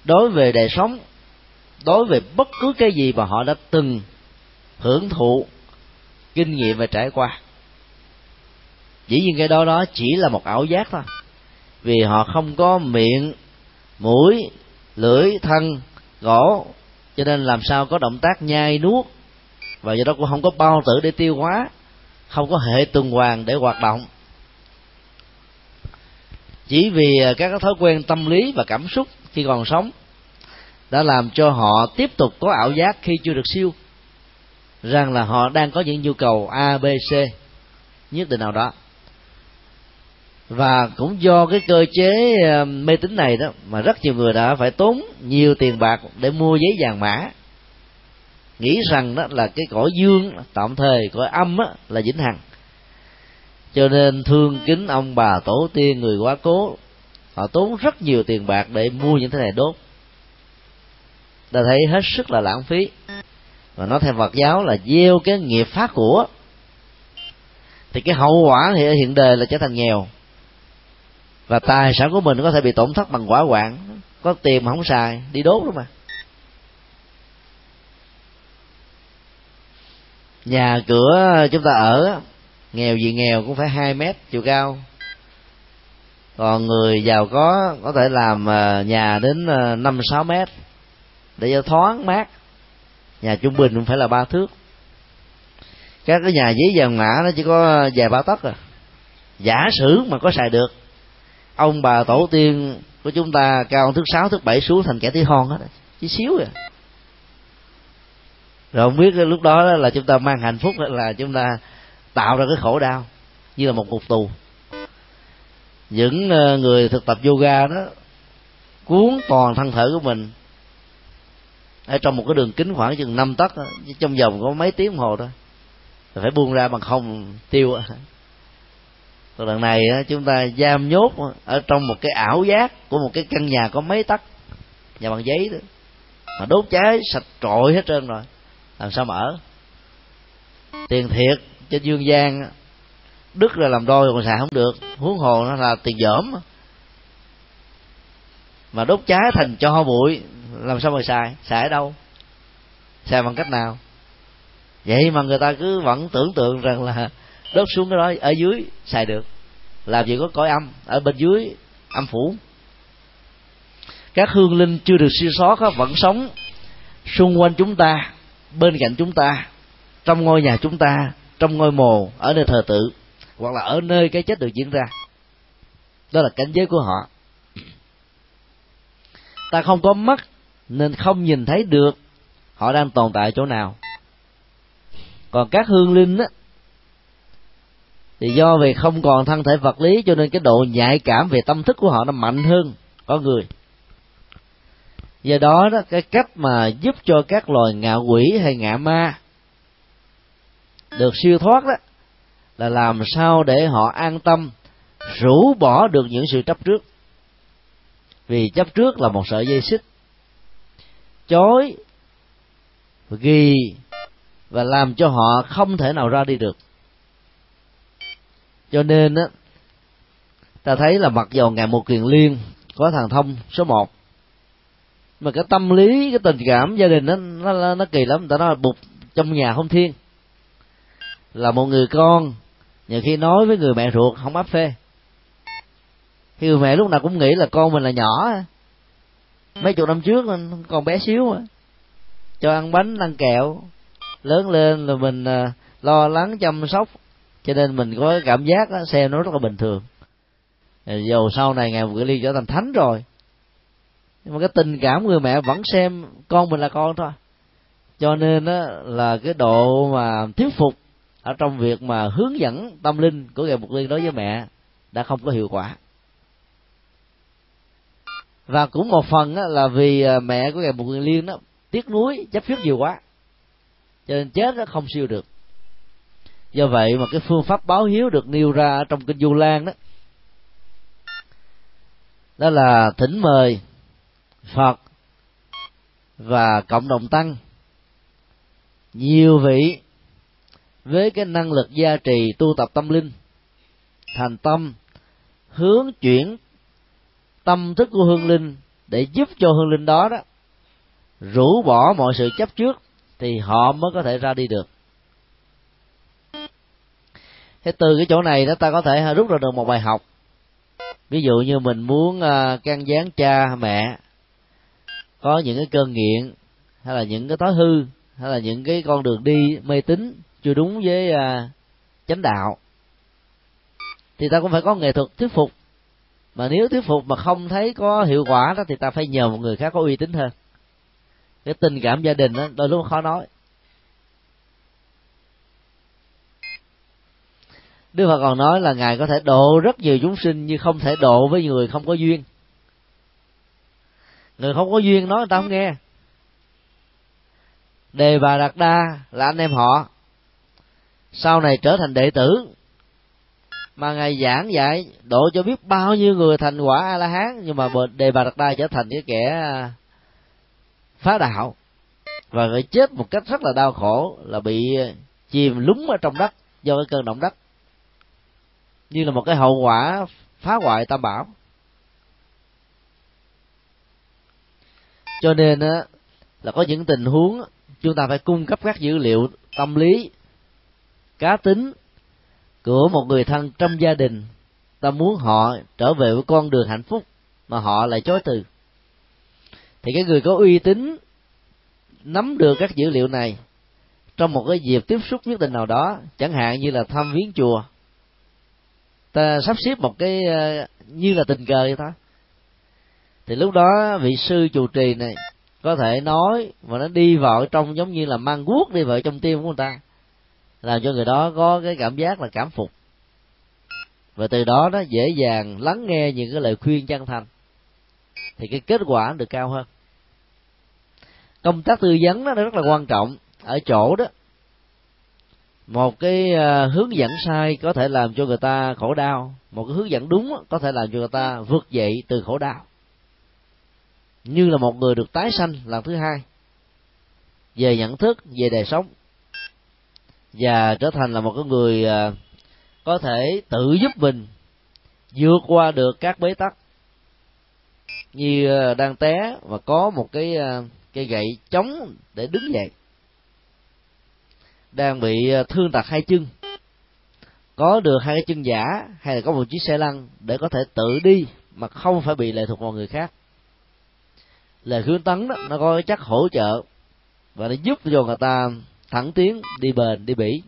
đối về đời sống, đối về bất cứ cái gì mà họ đã từng hưởng thụ, kinh nghiệm và trải qua. Dĩ nhiên cái đó đó chỉ là một ảo giác thôi. Vì họ không có miệng, mũi, lưỡi, thân, gỗ, cho nên làm sao có động tác nhai nuốt, và do đó cũng không có bao tử để tiêu hóa, không có hệ tuần hoàn để hoạt động chỉ vì à, các thói quen tâm lý và cảm xúc khi còn sống đã làm cho họ tiếp tục có ảo giác khi chưa được siêu. Rằng là họ đang có những nhu cầu a b c nhất định nào đó. Và cũng do cái cơ chế à, mê tín này đó mà rất nhiều người đã phải tốn nhiều tiền bạc để mua giấy vàng mã. Nghĩ rằng đó là cái cõi dương tạm thời cõi âm á, là vĩnh hằng cho nên thương kính ông bà tổ tiên người quá cố. Họ tốn rất nhiều tiền bạc để mua những thứ này đốt. Ta thấy hết sức là lãng phí. Và nó theo Phật giáo là gieo cái nghiệp phát của. Thì cái hậu quả thì hiện đời là trở thành nghèo. Và tài sản của mình có thể bị tổn thất bằng quả hoạn có tiền mà không xài, đi đốt luôn mà. Nhà cửa chúng ta ở nghèo gì nghèo cũng phải hai mét chiều cao. Còn người giàu có có thể làm ờ, nhà đến ờ, năm, sáu mét để cho thoáng mát. Nhà trung bình cũng phải là ba thước. Các cái nhà giấy vàng mã nó chỉ có vài ba tấc à. Giả sử mà có xài được, ông bà tổ tiên của chúng ta cao thước sáu, thước bảy xuống thành kẻ tí hon hết chỉ xíu à. Rồi không biết lúc đó là chúng ta mang hạnh phúc, là chúng ta tạo ra cái khổ đau như là một ngục tù. Những ờ, người thực tập yoga đó cuốn toàn thân thể của mình ở trong một cái đường kính khoảng chừng năm tấc trong vòng có mấy tiếng đồng hồ thôi. Phải buông ra bằng không tiêu còn lần này chúng ta giam nhốt ở trong một cái ảo giác của một cái căn nhà có mấy tấc, nhà bằng giấy đó. Mà đốt cháy sạch trội hết trơn rồi, làm sao mà ở? Tiền thiệt trên dương gian, đứt là làm đôi còn xài không được. Huống hồ nó là tiền dởm. Mà đốt cháy thành cho bụi, làm sao mà xài? Xài ở đâu? Xài bằng cách nào? Vậy mà người ta cứ vẫn tưởng tượng rằng là đốt xuống cái đó ở dưới xài được. Làm gì có cõi âm? Ở bên dưới, âm phủ. Các hương linh chưa được siêu sót vẫn sống xung quanh chúng ta, bên cạnh chúng ta, trong ngôi nhà chúng ta trong ngôi mồ, ở nơi thờ tự, hoặc là ở nơi cái chết được diễn ra. Đó là cảnh giới của họ. Ta không có mắt nên không nhìn thấy được họ đang tồn tại chỗ nào. Còn các hương linh á, thì do vì không còn thân thể vật lý cho nên cái độ nhạy cảm về tâm thức của họ nó mạnh hơn con người. Do đó đó, cái cách mà giúp cho các loài ngạ quỷ hay ngạ ma được siêu thoát đó, là làm sao để họ an tâm, rũ bỏ được những sự chấp trước. Vì chấp trước là một sợi dây xích chối ghi và làm cho họ không thể nào ra đi được. Cho nên á, ta thấy là mặc dầu ngày một kiền liên có thằng thông số một, mà cái tâm lý, cái tình cảm gia đình nó nó nó kỳ lắm. Ta nói bụt trong nhà không thiên là một người con. Nhiều khi nói với người mẹ ruột không áp phê. Khi người mẹ lúc nào cũng nghĩ là con mình là nhỏ mấy chục năm trước còn bé xíu mà. Cho ăn bánh ăn kẹo. Lớn lên là mình à, lo lắng chăm sóc. Cho nên mình có cảm giác đó, xem nó rất là bình thường. Dầu sau này ngày một cái ly trở thành thánh rồi nhưng mà cái tình cảm người mẹ vẫn xem con mình là con thôi. Cho nên đó là cái độ mà thuyết phục ở trong việc mà hướng dẫn tâm linh của ngài mục liên đối với mẹ đã không có hiệu quả. Và cũng một phần đó là vì à, mẹ của ngài mục liên đó tiếc nuối, chấp trước nhiều quá. Cho nên chết nó không siêu được. Do vậy mà cái phương pháp báo hiếu được nêu ra trong kinh du lan đó đó là thỉnh mời phật và cộng đồng tăng, nhiều vị với cái năng lực gia trì tu tập tâm linh. Thành tâm hướng chuyển tâm thức của hương linh để giúp cho hương linh đó đó rũ bỏ mọi sự chấp trước thì họ mới có thể ra đi được. Thế từ cái chỗ này đó ta có thể rút ra được một bài học. Ví dụ như mình muốn à, can gián cha mẹ có những cái cơn nghiện, hay là những cái thói hư, hay là những cái con đường đi mê tín chưa đúng với à, chánh đạo, thì ta cũng phải có nghệ thuật thuyết phục mà nếu thuyết phục mà không thấy có hiệu quả đó, thì ta phải nhờ một người khác có uy tín hơn cái tình cảm gia đình đó, đôi lúc khó nói Đức Phật còn nói là Ngài có thể độ rất nhiều chúng sinh, nhưng không thể độ với người không có duyên. Người không có duyên nói người ta không nghe. Đề bà Đạt Đa là anh em họ. Sau này trở thành đệ tử. Mà Ngài giảng dạy, độ cho biết bao nhiêu người thành quả A-la-hán. Nhưng mà Đề bà Đạt Đa trở thành cái kẻ à, phá đạo. Và phải chết một cách rất là đau khổ là bị chìm lúng ở trong đất do cái cơn động đất như là một cái hậu quả phá hoại tam bảo cho nên á, là có những tình huống chúng ta phải cung cấp các dữ liệu tâm lý cá tính của một người thân trong gia đình, ta muốn họ trở về với con đường hạnh phúc mà họ lại chối từ. Thì cái người có uy tín nắm được các dữ liệu này trong một cái dịp tiếp xúc nhất định nào đó, chẳng hạn như là thăm viếng chùa, ta sắp xếp một cái ờ, như là tình cờ vậy thôi thì lúc đó vị sư chủ trì này có thể nói và nó đi vào trong giống như là mang guốc đi vào trong tim của người ta làm cho người đó có cái cảm giác là cảm phục. Và từ đó nó dễ dàng lắng nghe những cái lời khuyên chân thành. Thì cái kết quả được cao hơn. Công tác tư vấn đó rất là quan trọng ở chỗ đó. Một cái ờ, hướng dẫn sai có thể làm cho người ta khổ đau. Một cái hướng dẫn đúng có thể làm cho người ta vượt dậy từ khổ đau. Như là một người được tái sanh lần thứ hai. Về nhận thức, về đời sống và trở thành là một cái người à, có thể tự giúp mình vượt qua được các bế tắc. Như à, đang té và có một cái à, cây gậy chống để đứng dậy, đang bị thương tật hai chân. Có được hai cái chân giả hay là có một chiếc xe lăn để có thể tự đi mà không phải bị lệ thuộc vào người khác. Lời khuyến tấn đó, nó có chắc hỗ trợ và nó giúp cho người ta thẳng tiến, đi bền, đi bỉ.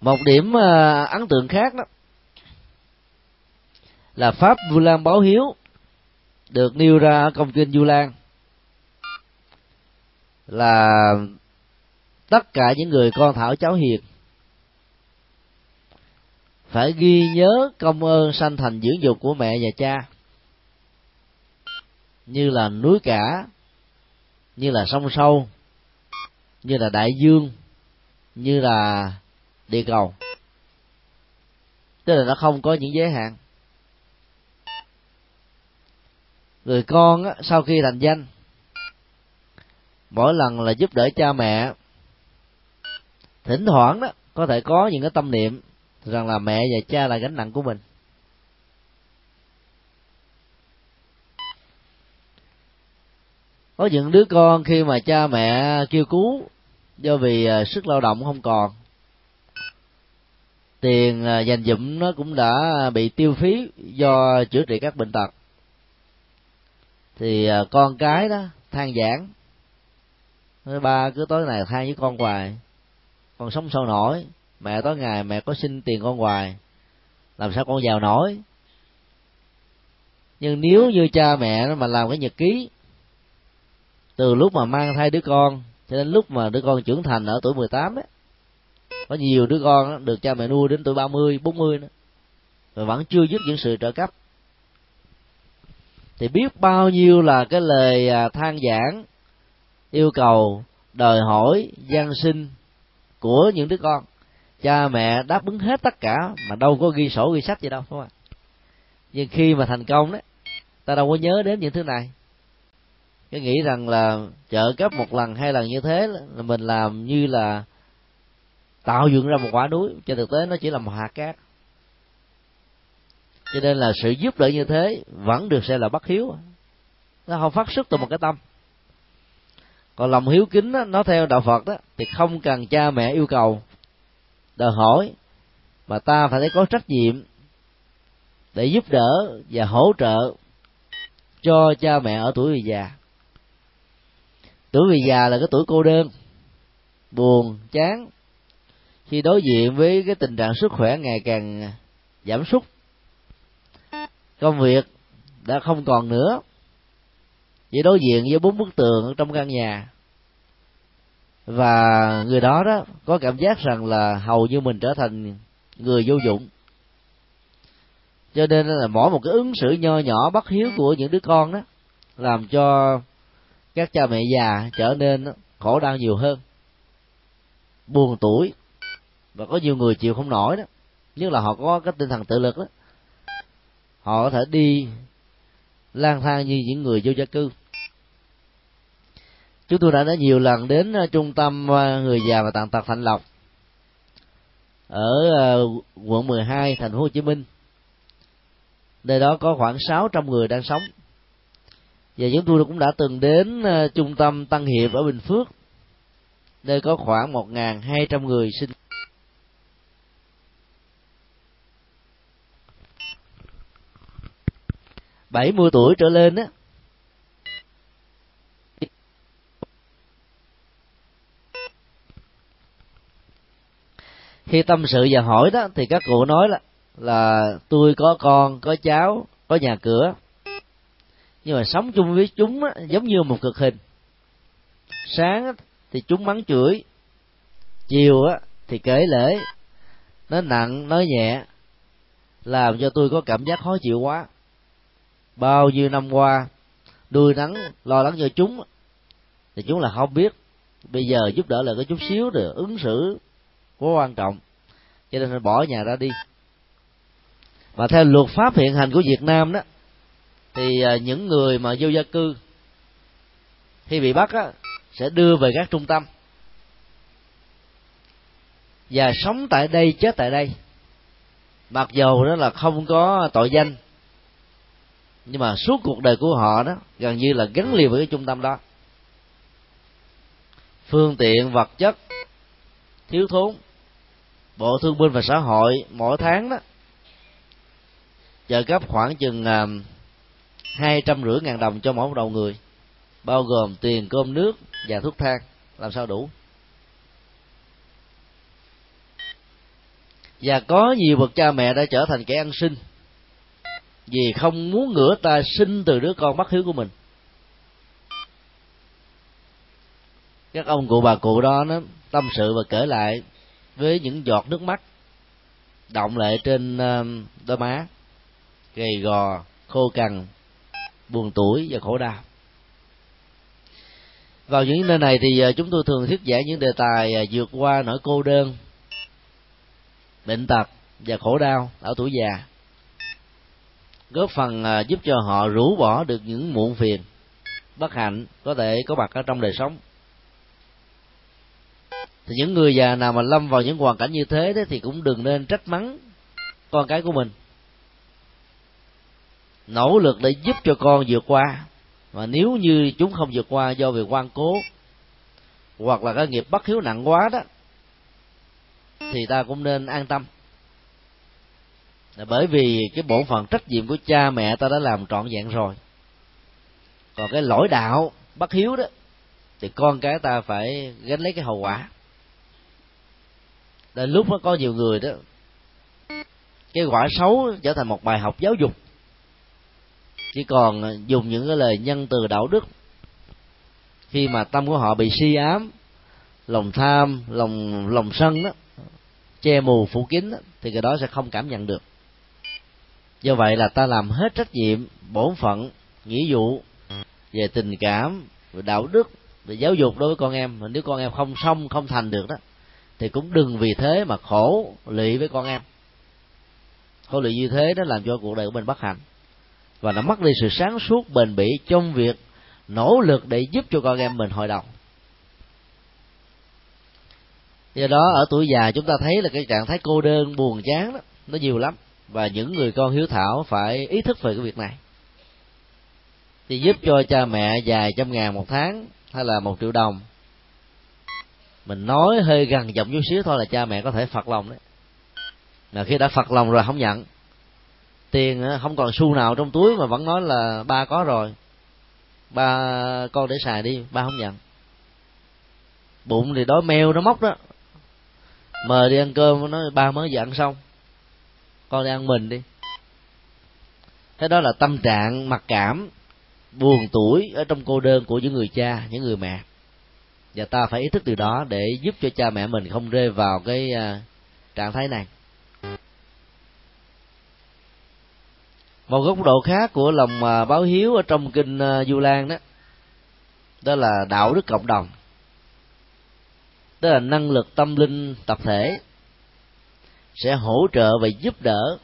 Một điểm ờ, ấn tượng khác đó là pháp vu lan báo hiếu được nêu ra ở công kinh du lan là tất cả những người con thảo cháu hiền phải ghi nhớ công ơn sanh thành dưỡng dục của mẹ và cha như là núi cả như là sông sâu như là đại dương như là địa cầu. Tức là nó không có những giới hạn. Người con á, sau khi thành danh mỗi lần là giúp đỡ cha mẹ thỉnh thoảng đó có thể có những cái tâm niệm rằng là mẹ và cha là gánh nặng của mình. Có những đứa con khi mà cha mẹ kêu cứu do vì à, sức lao động không còn, tiền à, dành dụm nó cũng đã bị tiêu phí do chữa trị các bệnh tật. Thì à, con cái đó than giảng ba, cứ tối này than với con hoài, con sống sao nổi, mẹ tối ngày mẹ có xin tiền con hoài, làm sao con giàu nổi? Nhưng nếu như cha mẹ nó mà làm cái nhật ký từ lúc mà mang thai đứa con cho đến lúc mà đứa con trưởng thành ở tuổi 18 ấy có nhiều đứa con được cha mẹ nuôi đến tuổi 30, 40 nữa. Và vẫn chưa dứt những sự trợ cấp. Thì biết bao nhiêu là cái lời à, than giảng yêu cầu đòi hỏi gian sinh của những đứa con. Cha mẹ đáp ứng hết tất cả mà đâu có ghi sổ ghi sách gì đâu đúng không ạ? nhưng khi mà thành công đấy ta đâu có nhớ đến những thứ này cái nghĩ rằng là trợ cấp một lần hai lần như thế là mình làm như là tạo dựng ra một quả núi. Trên thực tế nó chỉ là một hạt cát. Cho nên là sự giúp đỡ như thế vẫn được xem là bất hiếu. Nó không phát xuất từ một cái tâm. Còn lòng hiếu kính đó, nó theo đạo phật đó thì không cần cha mẹ yêu cầu đòi hỏi mà ta phải thấy có trách nhiệm để giúp đỡ và hỗ trợ cho cha mẹ ở tuổi về già tuổi về già là cái tuổi cô đơn, buồn, chán. Khi đối diện với cái tình trạng sức khỏe ngày càng giảm sút, công việc đã không còn nữa. Chỉ đối diện với bốn bức tường trong căn nhà. Và người đó đó có cảm giác rằng là hầu như mình trở thành người vô dụng. Cho nên là mỗi một cái ứng xử nho nhỏ, bất hiếu của những đứa con đó, làm cho các cha mẹ già trở nên khổ đau nhiều hơn, buồn tuổi, và có nhiều người chịu không nổi đó. Nhưng là họ có cái tinh thần tự lực đó. Họ có thể đi lang thang như những người vô gia cư. Chúng tôi đã nói nhiều lần đến ờ, trung tâm ờ, người già và tàn tật thạnh lộc, ở ờ, quận 12 thành phố Hồ Chí Minh. Nơi đó có khoảng 600 người đang sống và chúng tôi cũng đã từng đến ờ, trung tâm Tăng Hiệp ở Bình Phước, nơi có khoảng 1.200 người sinh. 70 tuổi trở lên á, khi tâm sự và hỏi đó, thì các cụ nói là là tôi có con, có cháu, có nhà cửa nhưng mà sống chung với chúng á, giống như một cực hình. Sáng á, thì chúng mắng chửi. Chiều á thì kể lễ. Nó nặng nói nhẹ. Làm cho tôi có cảm giác khó chịu quá. Bao nhiêu năm qua đuôi nắng lo lắng cho chúng thì chúng là không biết. Bây giờ giúp đỡ là có chút xíu được ứng xử quá quan trọng. Cho nên phải bỏ nhà ra đi. Và theo luật pháp hiện hành của Việt Nam đó thì à, những người mà vô gia cư khi bị bắt á, sẽ đưa về các trung tâm. Và sống tại đây chết tại đây. Mặc dầu đó là không có tội danh nhưng mà suốt cuộc đời của họ đó gần như là gắn liền với cái trung tâm đó. Phương tiện vật chất thiếu thốn bộ thương binh và xã hội mỗi tháng đó trợ cấp khoảng chừng à, hai trăm rưỡi ngàn đồng cho mỗi một đầu người, bao gồm tiền cơm nước và thuốc thang. Làm sao đủ? Và có nhiều bậc cha mẹ đã trở thành kẻ ăn sinh vì không muốn ngửa ta sinh từ đứa con bất hiếu của mình. Các ông cụ bà cụ đó, nó tâm sự và kể lại với những giọt nước mắt động lệ trên ờ, đôi má, gầy gò, khô cằn buồn tuổi và khổ đau. Vào những nơi này thì à, chúng tôi thường thuyết giảng những đề tài à, vượt qua nỗi cô đơn, bệnh tật và khổ đau ở tuổi già. Góp phần à, giúp cho họ rũ bỏ được những muộn phiền, bất hạnh có thể có mặt ở trong đời sống. Thì những người già nào mà lâm vào những hoàn cảnh như thế đó thì cũng đừng nên trách mắng con cái của mình nỗ lực để giúp cho con vượt qua. Và nếu như chúng không vượt qua do việc quan cố, hoặc là cái nghiệp bất hiếu nặng quá đó, thì ta cũng nên an tâm. Là bởi vì cái bổn phận trách nhiệm của cha mẹ ta đã làm trọn vẹn rồi. Còn cái lỗi đạo bất hiếu đó, thì con cái ta phải gánh lấy cái hậu quả. Đến lúc nó có nhiều người đó, cái quả xấu trở thành một bài học giáo dục chỉ còn ờ, dùng những cái lời nhân từ đạo đức. Khi mà tâm của họ bị si ám lòng tham lòng lòng sân đó che mù phủ kín đó, thì cái đó sẽ không cảm nhận được. Do vậy là ta làm hết trách nhiệm bổn phận nghĩa vụ về tình cảm về đạo đức về giáo dục đối với con em. Mà nếu con em không xong không thành được đó thì cũng đừng vì thế mà khổ lụy với con em. Khổ lụy như thế nó làm cho cuộc đời của mình bất hạnh và nó mất đi sự sáng suốt, bền bỉ trong việc nỗ lực để giúp cho con em mình hồi đầu do đó, ở tuổi già chúng ta thấy là cái trạng thái cô đơn, buồn, chán đó, nó nhiều lắm. Và những người con hiếu thảo phải ý thức về cái việc này. Thì giúp cho cha mẹ vài trăm ngàn một tháng hay là một triệu đồng. Mình nói hơi gần giọng chút xíu thôi là cha mẹ có thể phật lòng đấy. Mà khi đã phật lòng rồi không nhận tiền ờ, không còn xu nào trong túi mà vẫn nói là ba có rồi. Ba con để xài đi, ba không nhận. Bụng thì đói meo nó móc đó. Mời đi ăn cơm, nói ba mới vừa ăn xong. Con đi ăn mình đi. Thế đó là tâm trạng, mặc cảm, buồn tuổi ở trong cô đơn của những người cha, những người mẹ. Và ta phải ý thức từ đó để giúp cho cha mẹ mình không rơi vào cái à, trạng thái này. Một góc độ khác của lòng à, báo hiếu ở trong kinh à, du lan đó. Đó là đạo đức cộng đồng. Đó là năng lực tâm linh tập thể. Sẽ hỗ trợ và giúp đỡ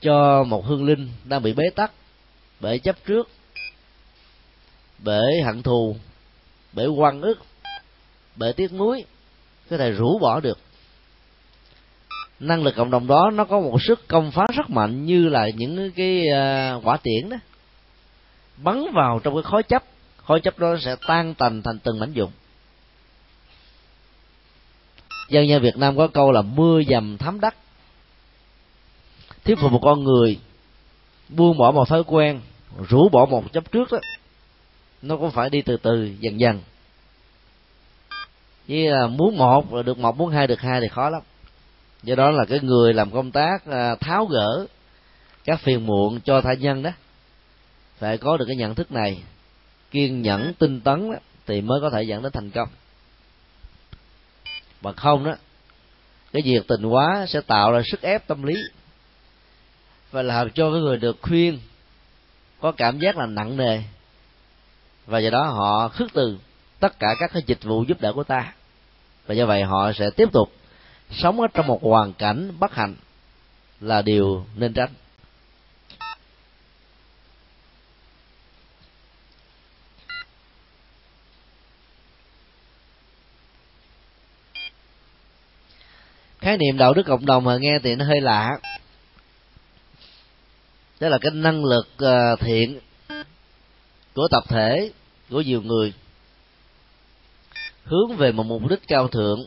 cho một hương linh đang bị bế tắc, bởi chấp trước, bởi hận thù, bởi quan ức, bởi tiếc nuối, có thể rũ bỏ được năng lực cộng đồng đó nó có một sức công phá rất mạnh như là những cái à, quả tiễn đó. Bắn vào trong cái khói chấp khói chấp đó sẽ tan tành thành từng mảnh dụng dân gian việt nam có câu là mưa dầm thấm đất. Thuyết phục một con người buông bỏ một thói quen, rũ bỏ một chấp trước đó, nó cũng phải đi từ từ, dần dần. Chứ là muốn một rồi được một, muốn hai, được hai thì khó lắm do đó là cái người làm công tác à, tháo gỡ các phiền muộn cho thai nhân đó. Phải có được cái nhận thức này kiên nhẫn tinh tấn đó, thì mới có thể dẫn đến thành công. Và không đó cái việc tình quá sẽ tạo ra sức ép tâm lý và làm cho cái người được khuyên có cảm giác là nặng nề. Và do đó họ khước từ tất cả các cái dịch vụ giúp đỡ của ta. Và do vậy họ sẽ tiếp tục sống ở trong một hoàn cảnh bất hạnh là điều nên tránh khái niệm đạo đức cộng đồng mà nghe thì nó hơi lạ. Đó là cái năng lực ờ, thiện của tập thể, của nhiều người hướng về một mục đích cao thượng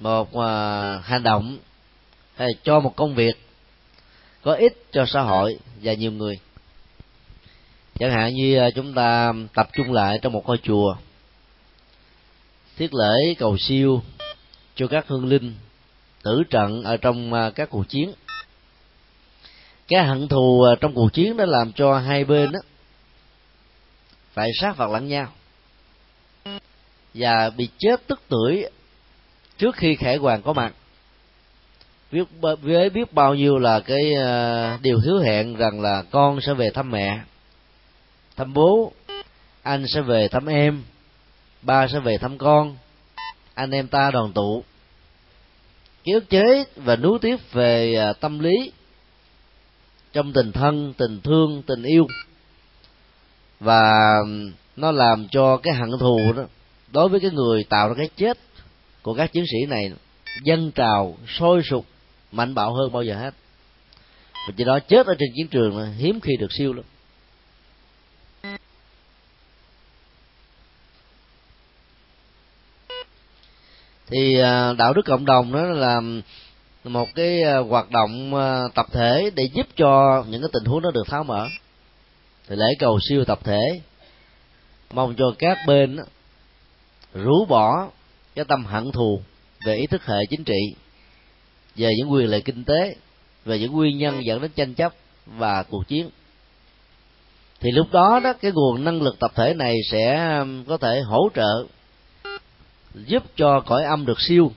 một uh, hành động hay cho một công việc có ích cho xã hội và nhiều người. Chẳng hạn như à, chúng ta tập trung lại trong một ngôi chùa thiết lễ cầu siêu cho các hương linh tử trận ở trong à, các cuộc chiến. Cái hận thù trong cuộc chiến đã làm cho hai bên đó phải sát phạt lẫn nhau và bị chết tức tuổi trước khi khải hoàng có mặt, biết với biết bao nhiêu là cái ờ, điều hứa hẹn rằng là con sẽ về thăm mẹ, thăm bố, anh sẽ về thăm em, ba sẽ về thăm con, anh em ta đoàn tụ. Cái ức chế và nuối tiếc về ờ, tâm lý, trong tình thân, tình thương, tình yêu. Và nó làm cho cái hận thù đó, đối với cái người tạo ra cái chết của các chiến sĩ này, dân trào, sôi sục, mạnh bạo hơn bao giờ hết. Và do đó chết ở trên chiến trường là hiếm khi được siêu lắm. Thì à, đạo đức cộng đồng đó là một cái à, hoạt động à, tập thể để giúp cho những cái tình huống nó được tháo mở. Thì lễ cầu siêu tập thể, mong cho các bên rũ bỏ cái tâm hận thù về ý thức hệ chính trị về những quyền lợi kinh tế về những nguyên nhân dẫn đến tranh chấp và cuộc chiến. Thì lúc đó đó cái nguồn năng lực tập thể này sẽ um, có thể hỗ trợ giúp cho cõi âm được siêu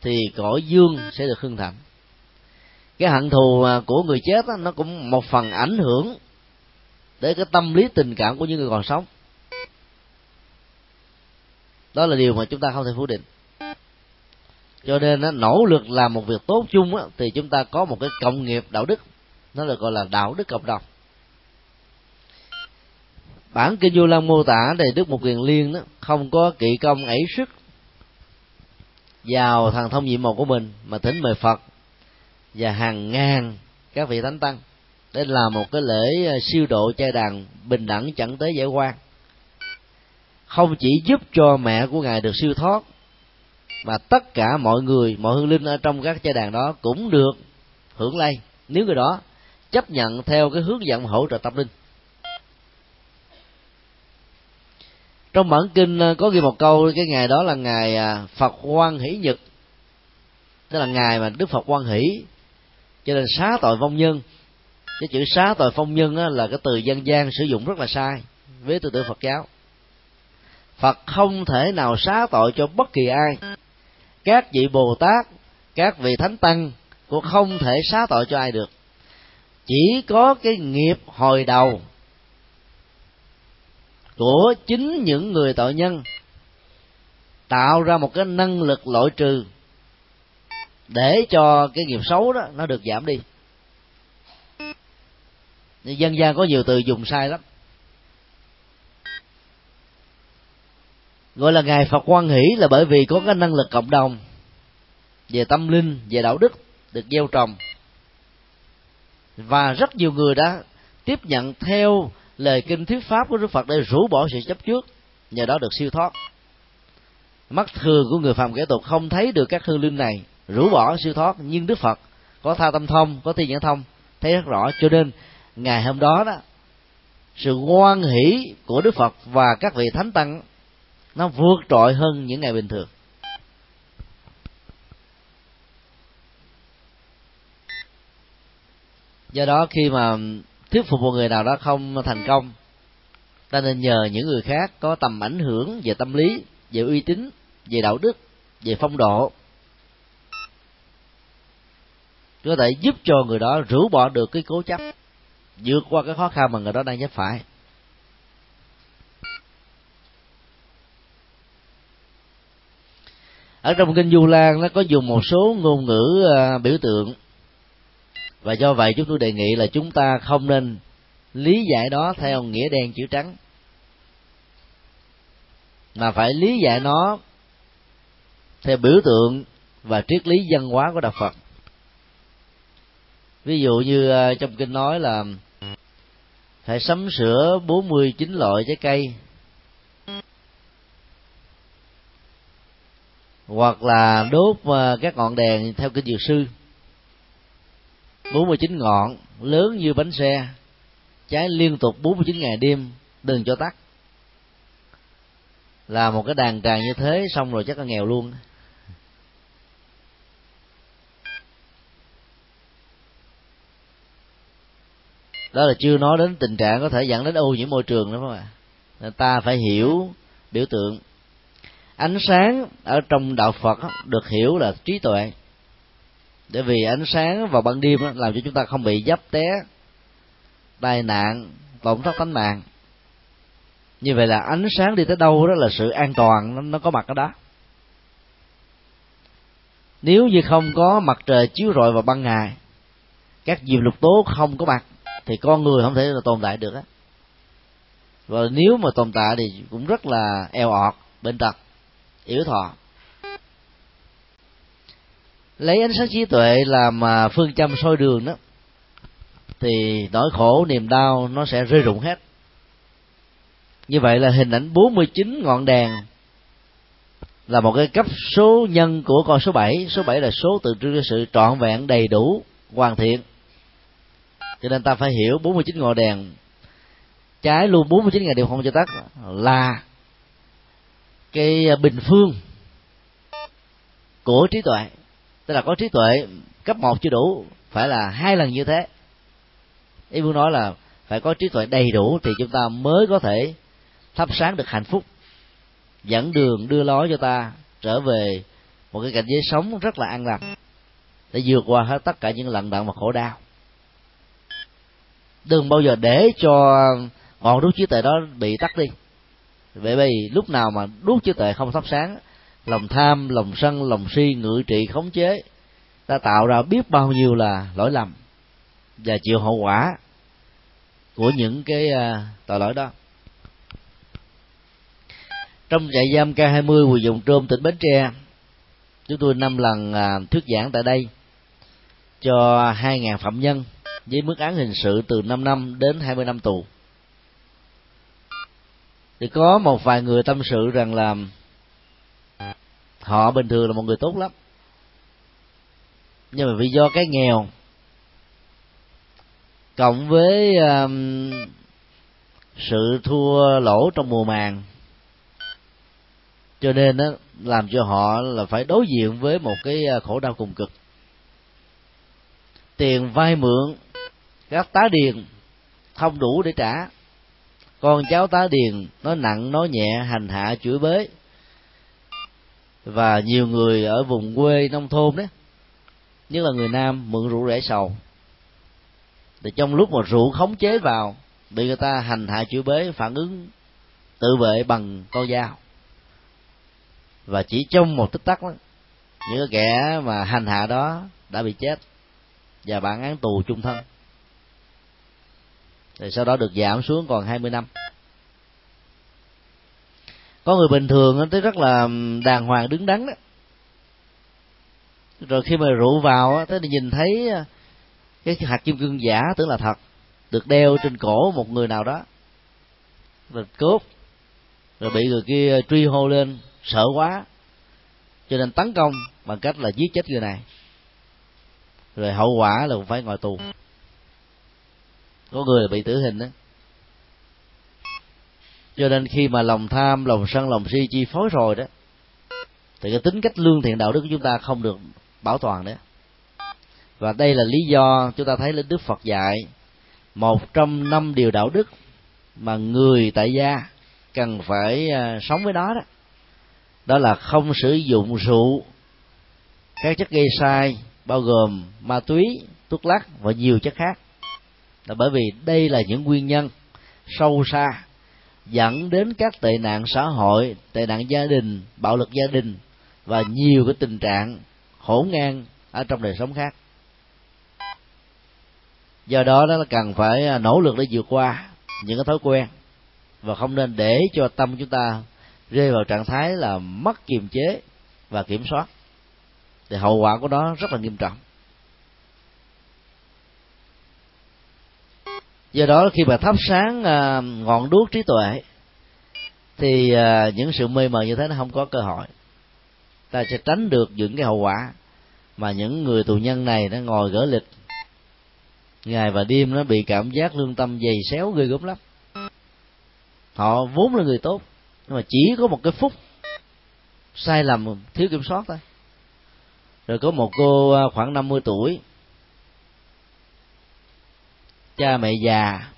thì cõi dương sẽ được hưng thịnh cái hận thù à, của người chết đó, nó cũng một phần ảnh hưởng tới cái tâm lý tình cảm của những người còn sống đó là điều mà chúng ta không thể phủ định. Cho nên nó nỗ lực làm một việc tốt chung á, thì chúng ta có một cái cộng nghiệp đạo đức. Nó được gọi là đạo đức cộng đồng. Bản kinh du lan mô tả đề đức một kiền liên đó không có kỵ công ấy sức vào thằng thông nhiệm màu của mình mà thỉnh mời phật và hàng ngàn các vị thánh tăng để làm một cái lễ à, siêu độ trai đàn bình đẳng chẳng tới giải quan không chỉ giúp cho mẹ của ngài được siêu thoát mà tất cả mọi người mọi hương linh ở trong các gia đàn đó cũng được hưởng lây. Nếu người đó chấp nhận theo cái hướng dẫn hỗ trợ tâm linh. Trong bản kinh ờ, có ghi một câu cái ngày đó là ngày à, phật quan hỷ nhật. Tức là ngày mà đức phật quan hỷ. Cho nên xá tội vong nhân. Cái chữ xá tội phong nhân á, là cái từ dân gian sử dụng rất là sai với tư tưởng phật giáo phật không thể nào xá tội cho bất kỳ ai. Các vị bồ tát, các vị thánh tăng cũng không thể xá tội cho ai được. Chỉ có cái nghiệp hồi đầu của chính những người tội nhân tạo ra một cái năng lực loại trừ để cho cái nghiệp xấu đó nó được giảm đi. Dân gian có nhiều từ dùng sai lắm. Gọi là ngày phật quan hỷ là bởi vì có cái năng lực cộng đồng về tâm linh, về đạo đức được gieo trồng. Và rất nhiều người đã tiếp nhận theo lời kinh thuyết pháp của đức phật để rũ bỏ sự chấp trước, nhờ đó được siêu thoát. Mắt thường của người phàm kẻ tục không thấy được các hương linh này rũ bỏ siêu thoát, nhưng đức phật có tha tâm thông, có thi nhãn thông, thấy rất rõ. Cho nên, ngày hôm đó đó, sự ngoan hỷ của đức phật và các vị thánh tăng nó vượt trội hơn những ngày bình thường. Do đó khi mà thuyết phục một người nào đó không thành công, ta nên nhờ những người khác có tầm ảnh hưởng về tâm lý, về uy tín, về đạo đức, về phong độ. Có thể giúp cho người đó rũ bỏ được cái cố chấp, vượt qua cái khó khăn mà người đó đang gặp phải. Ở trong kinh du lan nó có dùng một số ngôn ngữ à, biểu tượng và do vậy chúng tôi đề nghị là chúng ta không nên lý giải đó theo nghĩa đen chữ trắng mà phải lý giải nó theo biểu tượng và triết lý văn hóa của đạo Phật. Ví dụ như à, trong kinh nói là, phải sắm sửa 49 loại trái cây hoặc là đốt ờ, các ngọn đèn theo kinh dược sư. 49 ngọn lớn như bánh xe, cháy liên tục 49 ngày đêm, đừng cho tắt. Là một cái đàn tràng như thế xong rồi chắc là nghèo luôn. Đó là chưa nói đến tình trạng có thể dẫn đến ô nhiễm môi trường đó các bạn ta phải hiểu biểu tượng ánh sáng ở trong đạo phật được hiểu là trí tuệ. Để vì ánh sáng vào ban đêm làm cho chúng ta không bị dấp té tai nạn tổn thất tánh mạng. Như vậy là ánh sáng đi tới đâu đó là sự an toàn nó, nó có mặt ở đó. Nếu như không có mặt trời chiếu rọi vào ban ngày các diệp lục tố không có mặt thì con người không thể là tồn tại được á. Và nếu mà tồn tại thì cũng rất là eo ọt bệnh tật yếu thọ. Lấy ánh sáng trí tuệ làm à, phương châm soi đường đó, thì nỗi khổ, niềm đau nó sẽ rơi rụng hết. Như vậy là hình ảnh 49 ngọn đèn là một cái cấp số nhân của con số 7 số 7 là số tượng trưng cho sự trọn vẹn, đầy đủ, hoàn thiện. Cho nên ta phải hiểu 49 ngọn đèn. Trái luôn 49 ngày đều không cho tắt là cái à, bình phương của trí tuệ. Tức là có trí tuệ cấp một chưa đủ, phải là hai lần như thế. Ý muốn nói là phải có trí tuệ đầy đủ thì chúng ta mới có thể thắp sáng được hạnh phúc, dẫn đường đưa lối cho ta trở về một cái cảnh giới sống rất là an lành, để vượt qua hết tất cả những lận đận và khổ đau. Đừng bao giờ để cho ngọn đuốc trí tuệ đó bị tắt đi bởi vì lúc nào mà đuốc trí tuệ không thắp sáng, lòng tham, lòng sân, lòng si, ngự trị, khống chế, ta tạo ra biết bao nhiêu là lỗi lầm và chịu hậu quả của những cái à, tội lỗi đó. Trong trại giam K20 huyện Dụng Trôm, tỉnh Bến Tre, chúng tôi năm lần à, thuyết giảng tại đây cho 2.000 phạm nhân với mức án hình sự từ 5 năm đến 20 năm tù thì có một vài người tâm sự rằng là họ bình thường là một người tốt lắm. Nhưng mà vì do cái nghèo cộng với um, sự thua lỗ trong mùa màng cho nên đó, làm cho họ là phải đối diện với một cái à, khổ đau cùng cực. Tiền vay mượn các tá điền không đủ để trả con cháu tá điền nó nặng nó nhẹ hành hạ chửi bới và nhiều người ở vùng quê nông thôn đấy nhất là người nam mượn rượu rẻ sầu. Thì trong lúc mà rượu khống chế vào bị người ta hành hạ chửi bới phản ứng tự vệ bằng con dao. Và chỉ trong một tích tắc đó, những kẻ mà hành hạ đó đã bị chết và bản án tù chung thân rồi sau đó được giảm xuống còn 20 năm. Có người bình thường tới rất là đàng hoàng, đứng đắn đó rồi khi mà rượu vào tới nhìn thấy cái hạt kim cương giả tưởng là thật, được đeo trên cổ một người nào đó. Rồi cướp rồi bị người kia truy hô lên, sợ quá. Cho nên tấn công bằng cách là giết chết người này. Rồi hậu quả là phải ngồi tù có người là bị tử hình đó cho nên khi mà lòng tham, lòng sân, lòng si chi phối rồi đó, thì cái tính cách lương thiện đạo đức của chúng ta không được bảo toàn nữa. Và đây là lý do chúng ta thấy là đức phật dạy, một trong năm điều đạo đức mà người tại gia cần phải à, sống với nó đó. Đó là không sử dụng rượu, các chất gây sai, bao gồm ma túy, thuốc lắc và nhiều chất khác là bởi vì đây là những nguyên nhân sâu xa dẫn đến các tệ nạn xã hội, tệ nạn gia đình, bạo lực gia đình và nhiều cái tình trạng hỗn ngang ở trong đời sống khác. Do đó nó cần phải à, nỗ lực để vượt qua những cái thói quen và không nên để cho tâm chúng ta rơi vào trạng thái là mất kiềm chế và kiểm soát. Thì hậu quả của nó rất là nghiêm trọng. Do đó khi mà thắp sáng à, ngọn đuốc trí tuệ, thì à, những sự mê mờ như thế nó không có cơ hội. Ta sẽ tránh được những cái hậu quả mà những người tù nhân này nó ngồi gỡ lịch. Ngày và đêm nó bị cảm giác lương tâm dày xéo, ghê gớm lắm. Họ vốn là người tốt, nhưng mà chỉ có một cái phút sai lầm, thiếu kiểm soát thôi. Rồi có một cô à, khoảng 50 tuổi cha mẹ già.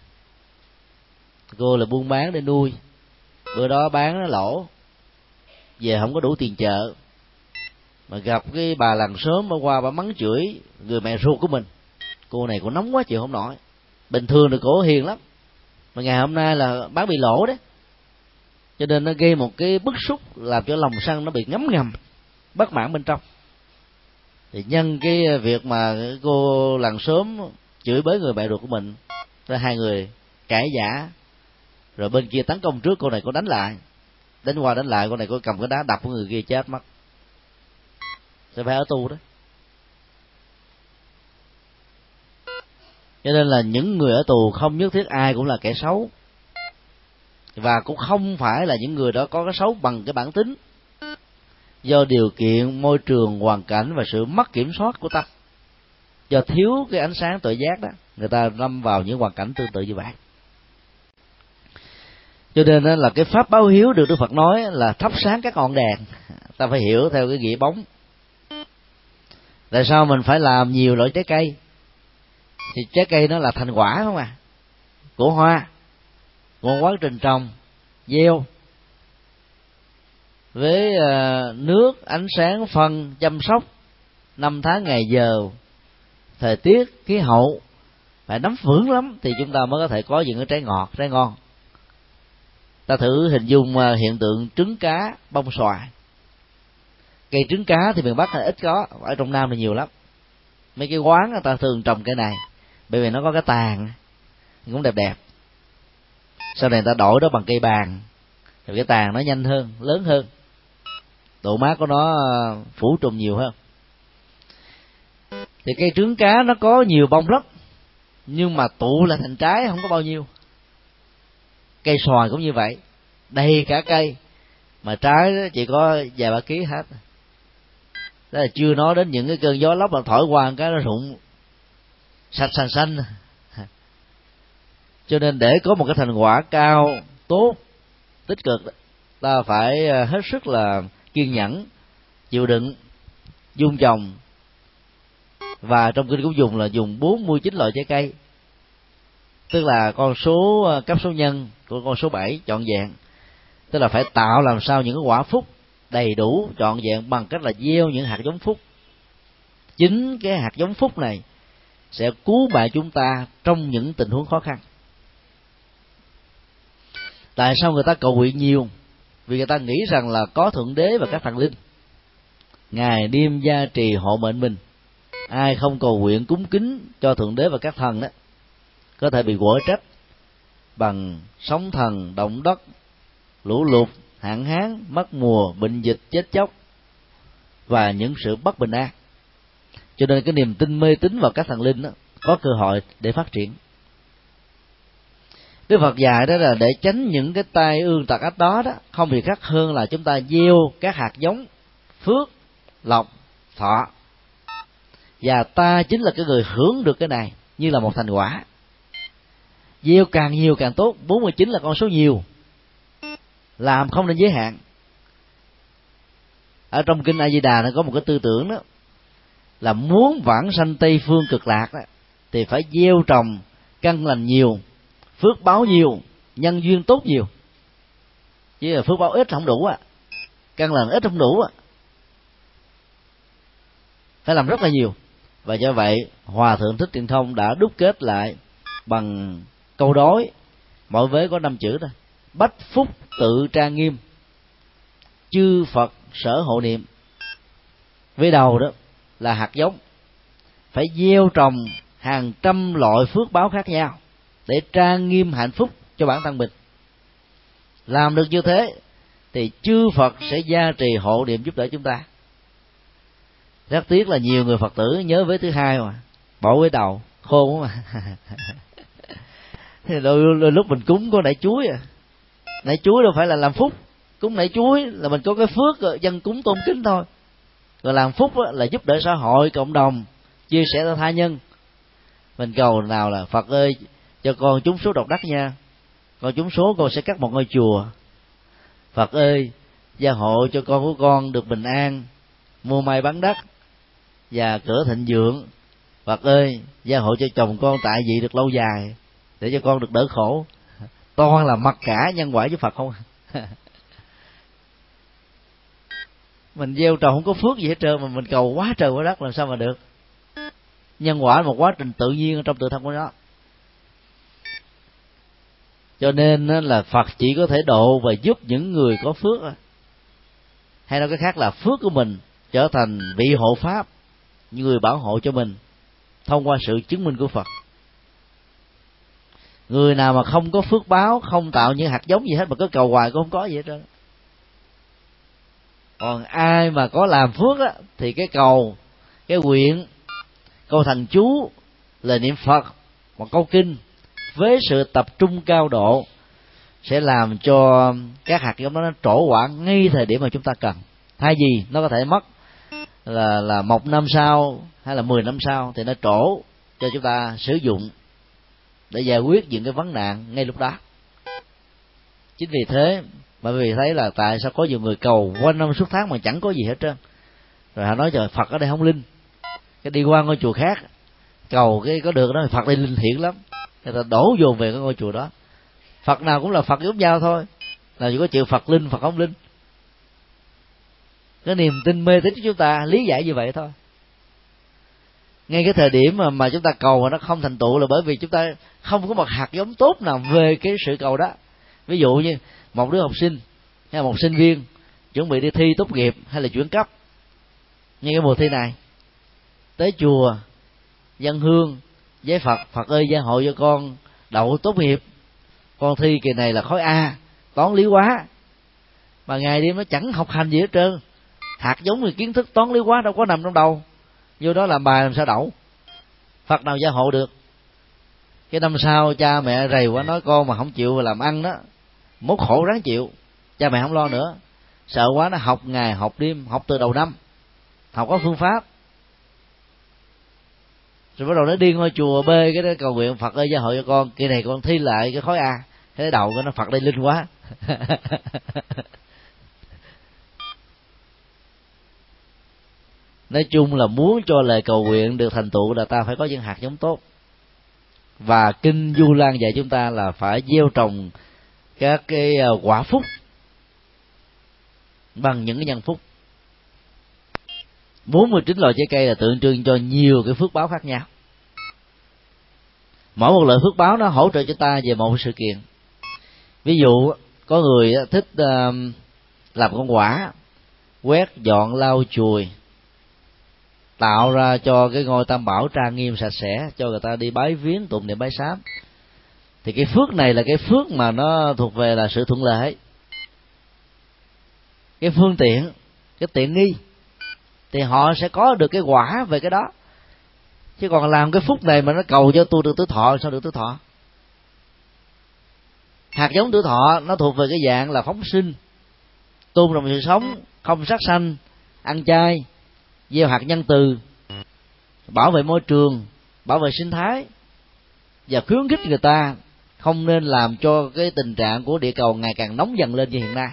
Cô là buôn bán để nuôi. Bữa đó bán nó lỗ. Về không có đủ tiền chợ. Mà gặp cái bà làng sớm ở qua bà mắng chửi người mẹ ruột của mình. Cô này cũng nóng quá chịu không nổi. Bình thường thì cổ hiền lắm. Mà ngày hôm nay là bán bị lỗ đấy. Cho nên nó gây một cái bức xúc, làm cho lòng sân nó bị ngấm ngầm, bất mãn bên trong. Thì nhân cái việc mà cô làng sớm chửi bới người bạn ruột của mình. Tới hai người cãi giả rồi bên kia tấn công trước, cô này cô đánh lại. Đánh qua đánh lại, cô này cô cầm cái đá đập của người kia chết mất sẽ phải ở tu đó. Cho nên là những người ở tù không nhất thiết ai cũng là kẻ xấu. Và cũng không phải là những người đó có cái xấu bằng cái bản tính. Do điều kiện, môi trường, hoàn cảnh và sự mất kiểm soát của tâm do thiếu cái ánh sáng tội giác đó, người ta lâm vào những hoàn cảnh tương tự như vậy. Cho nên là cái pháp báo hiếu được đức phật nói là thắp sáng các ngọn đèn. Ta phải hiểu theo cái nghĩa bóng. Tại sao mình phải làm nhiều loại trái cây? Thì trái cây nó là thành quả không à? Của hoa, của quá trình trồng, gieo. Với ờ, nước, ánh sáng, phân, chăm sóc, năm tháng ngày giờ thời tiết, khí hậu, phải nắm vững lắm thì chúng ta mới có thể có những cái trái ngọt, trái ngon. Ta thử hình dung à, hiện tượng trứng cá bông xoài. Cây trứng cá thì miền bắc là ít có, ở trong nam thì nhiều lắm. Mấy cái quán người ta thường trồng cây này, bởi vì nó có cái tàn, cũng đẹp đẹp. Sau này người ta đổi đó bằng cây bàn, thì cái tàn nó nhanh hơn, lớn hơn. Độ mát của nó à, phủ trùng nhiều hơn thì cây trứng cá nó có nhiều bông lắm nhưng mà tụ là thành trái, không có bao nhiêu. Cây xoài cũng như vậy, đầy cả cây. Mà trái chỉ có vài ba ký hết. Đó là chưa nói đến những cái cơn gió lốc mà thổi qua cái nó rụng sạch xanh xanh. Cho nên để có một cái thành quả cao, tốt, tích cực, ta phải à, hết sức là kiên nhẫn, chịu đựng, dung trồng và trong kinh cũng dùng là dùng 49 loại trái cây. Tức là con số ờ, cấp số nhân của con số 7 trọn vẹn tức là phải tạo làm sao những cái quả phúc đầy đủ trọn vẹn bằng cách là gieo những hạt giống phúc. Chính cái hạt giống phúc này sẽ cứu bạn chúng ta trong những tình huống khó khăn. Tại sao người ta cầu nguyện nhiều? Vì người ta nghĩ rằng là có thượng đế và các thần linh. Ngày đêm gia trì hộ mệnh mình ai không cầu nguyện cúng kính cho thượng đế và các thần đó có thể bị quở trách bằng sóng thần động đất lũ lụt hạn hán mất mùa bệnh dịch chết chóc và những sự bất bình an. Cho nên cái niềm tin mê tín vào các thần linh đó, có cơ hội để phát triển. Đức Phật dạy đó là để tránh những cái tai ương tật ách đó đó không gì khác hơn là chúng ta gieo các hạt giống phước lộc thọ và ta chính là cái người hưởng được cái này như là một thành quả. Gieo càng nhiều càng tốt 49 là con số nhiều. Làm không nên giới hạn. Ở trong kinh A Di Đà nó có một cái tư tưởng đó là muốn vãng sanh tây phương cực lạc đó, thì phải gieo trồng căn lành nhiều phước báo nhiều nhân duyên tốt nhiều. Chứ là phước báo ít không đủ à căn lành ít không đủ à phải làm rất là nhiều và do vậy, hòa thượng thích tiền thông đã đúc kết lại bằng câu đối. Mỗi vế có năm chữ thôi. Bách phúc tự trang nghiêm. Chư phật sở hộ niệm. Với đầu đó là hạt giống. Phải gieo trồng hàng trăm loại phước báo khác nhau để trang nghiêm hạnh phúc cho bản thân mình. Làm được như thế, thì chư phật sẽ gia trì hộ niệm giúp đỡ chúng ta rất tiếc là nhiều người phật tử nhớ với thứ hai mà. Bỏ với đầu khôn mà. Thì đôi, đôi lúc mình cúng có nãy chuối à. Nãy chuối đâu phải là làm phúc. Cúng nãy chuối là mình có cái phước ờ, dân cúng tôn kính thôi. Rồi làm phúc là giúp đỡ xã hội cộng đồng chia sẻ cho tha nhân. Mình cầu nào là phật ơi cho con chúng số độc đắc nha. Con chúng số con sẽ cắt một ngôi chùa. Phật ơi gia hộ cho con của con được bình an. Mua may bán đất và cửa thịnh vượng phật ơi, gia hộ cho chồng con tại vị được lâu dài, để cho con được đỡ khổ. Toàn là mặc cả nhân quả với phật không à? mình gieo trồng không có phước gì hết trơn, mà mình cầu quá trời quá đất làm sao mà được. Nhân quả là một quá trình tự nhiên trong tự thân của nó. Cho nên là phật chỉ có thể độ và giúp những người có phước hay nói cái khác là phước của mình trở thành vị hộ pháp người bảo hộ cho mình, thông qua sự chứng minh của phật. Người nào mà không có phước báo, không tạo những hạt giống gì hết, mà cứ cầu hoài cũng không có gì hết trơn. Còn ai mà có làm phước á, thì cái cầu, cái nguyện câu thần chú lời niệm phật một câu kinh với sự tập trung cao độ sẽ làm cho các hạt giống đó nó trổ quả ngay thời điểm mà chúng ta cần. Thay vì nó có thể mất là là một năm sau hay là mười năm sau thì nó trổ cho chúng ta sử dụng để giải quyết những cái vấn nạn ngay lúc đó. Chính vì thế mà vì thấy là tại sao có nhiều người cầu quanh năm suốt tháng mà chẳng có gì hết trơn. Rồi họ nói trời, phật ở đây không linh. Cái đi qua ngôi chùa khác, cầu cái có được đó, phật đây linh thiện lắm. Người ta đổ dồn về cái ngôi chùa đó. Phật nào cũng là phật giống nhau thôi. Là chỉ có chịu phật linh, phật không linh cái niềm tin mê tín của chúng ta lý giải như vậy thôi. Ngay cái thời điểm mà mà chúng ta cầu mà nó không thành tựu là bởi vì chúng ta không có một hạt giống tốt nào về cái sự cầu đó. Ví dụ như một đứa học sinh hay là một sinh viên chuẩn bị đi thi tốt nghiệp hay là chuyển cấp. Như cái mùa thi này, tới chùa, dân hương, giấy phật phật ơi gia hội cho con đậu tốt nghiệp. Con thi kỳ này là khối a, toán lý quá mà ngày đêm nó chẳng học hành gì hết trơn hạt giống người kiến thức toán lý hóa đâu có nằm trong đầu. Vô đó làm bài làm sao đậu? Phật nào gia hộ được? Cái năm sau cha mẹ rầy quá nói con mà không chịu làm ăn đó, mốt khổ ráng chịu. Cha mẹ không lo nữa. Sợ quá nó học ngày, học đêm, học từ đầu năm. Học có phương pháp. Rồi bắt đầu nó đi ngôi chùa bê cái đó cầu nguyện phật ơi, gia hội cho con. Kỳ này con thi lại cái khối a. Thế đầu cái nó phật đây linh quá. nói chung là muốn cho lời cầu nguyện được thành tựu là ta phải có những hạt giống tốt. Và kinh du lan dạy chúng ta là phải gieo trồng các cái à, quả phúc bằng những cái nhân phúc. 49 loại trái cây là tượng trưng cho nhiều cái phước báo khác nhau. Mỗi một loại phước báo nó hỗ trợ cho ta về một sự kiện. Ví dụ, có người thích à, làm con quả, quét dọn, lau chùi tạo ra cho cái ngôi tam bảo trang nghiêm sạch sẽ, cho người ta đi bái viếng, tụng niệm bái sám. Thì cái phước này là cái phước mà nó thuộc về là sự thuận lợi. Cái phương tiện, cái tiện nghi, thì họ sẽ có được cái quả về cái đó. Chứ còn làm cái phúc này mà nó cầu cho tu được tứ thọ, sao được tứ thọ? Hạt giống tứ thọ, nó thuộc về cái dạng là phóng sinh. Tôn trọng sự sống, không sát sanh, ăn chay gieo hạt nhân từ bảo vệ môi trường bảo vệ sinh thái và khuyến khích người ta không nên làm cho cái tình trạng của địa cầu ngày càng nóng dần lên như hiện nay.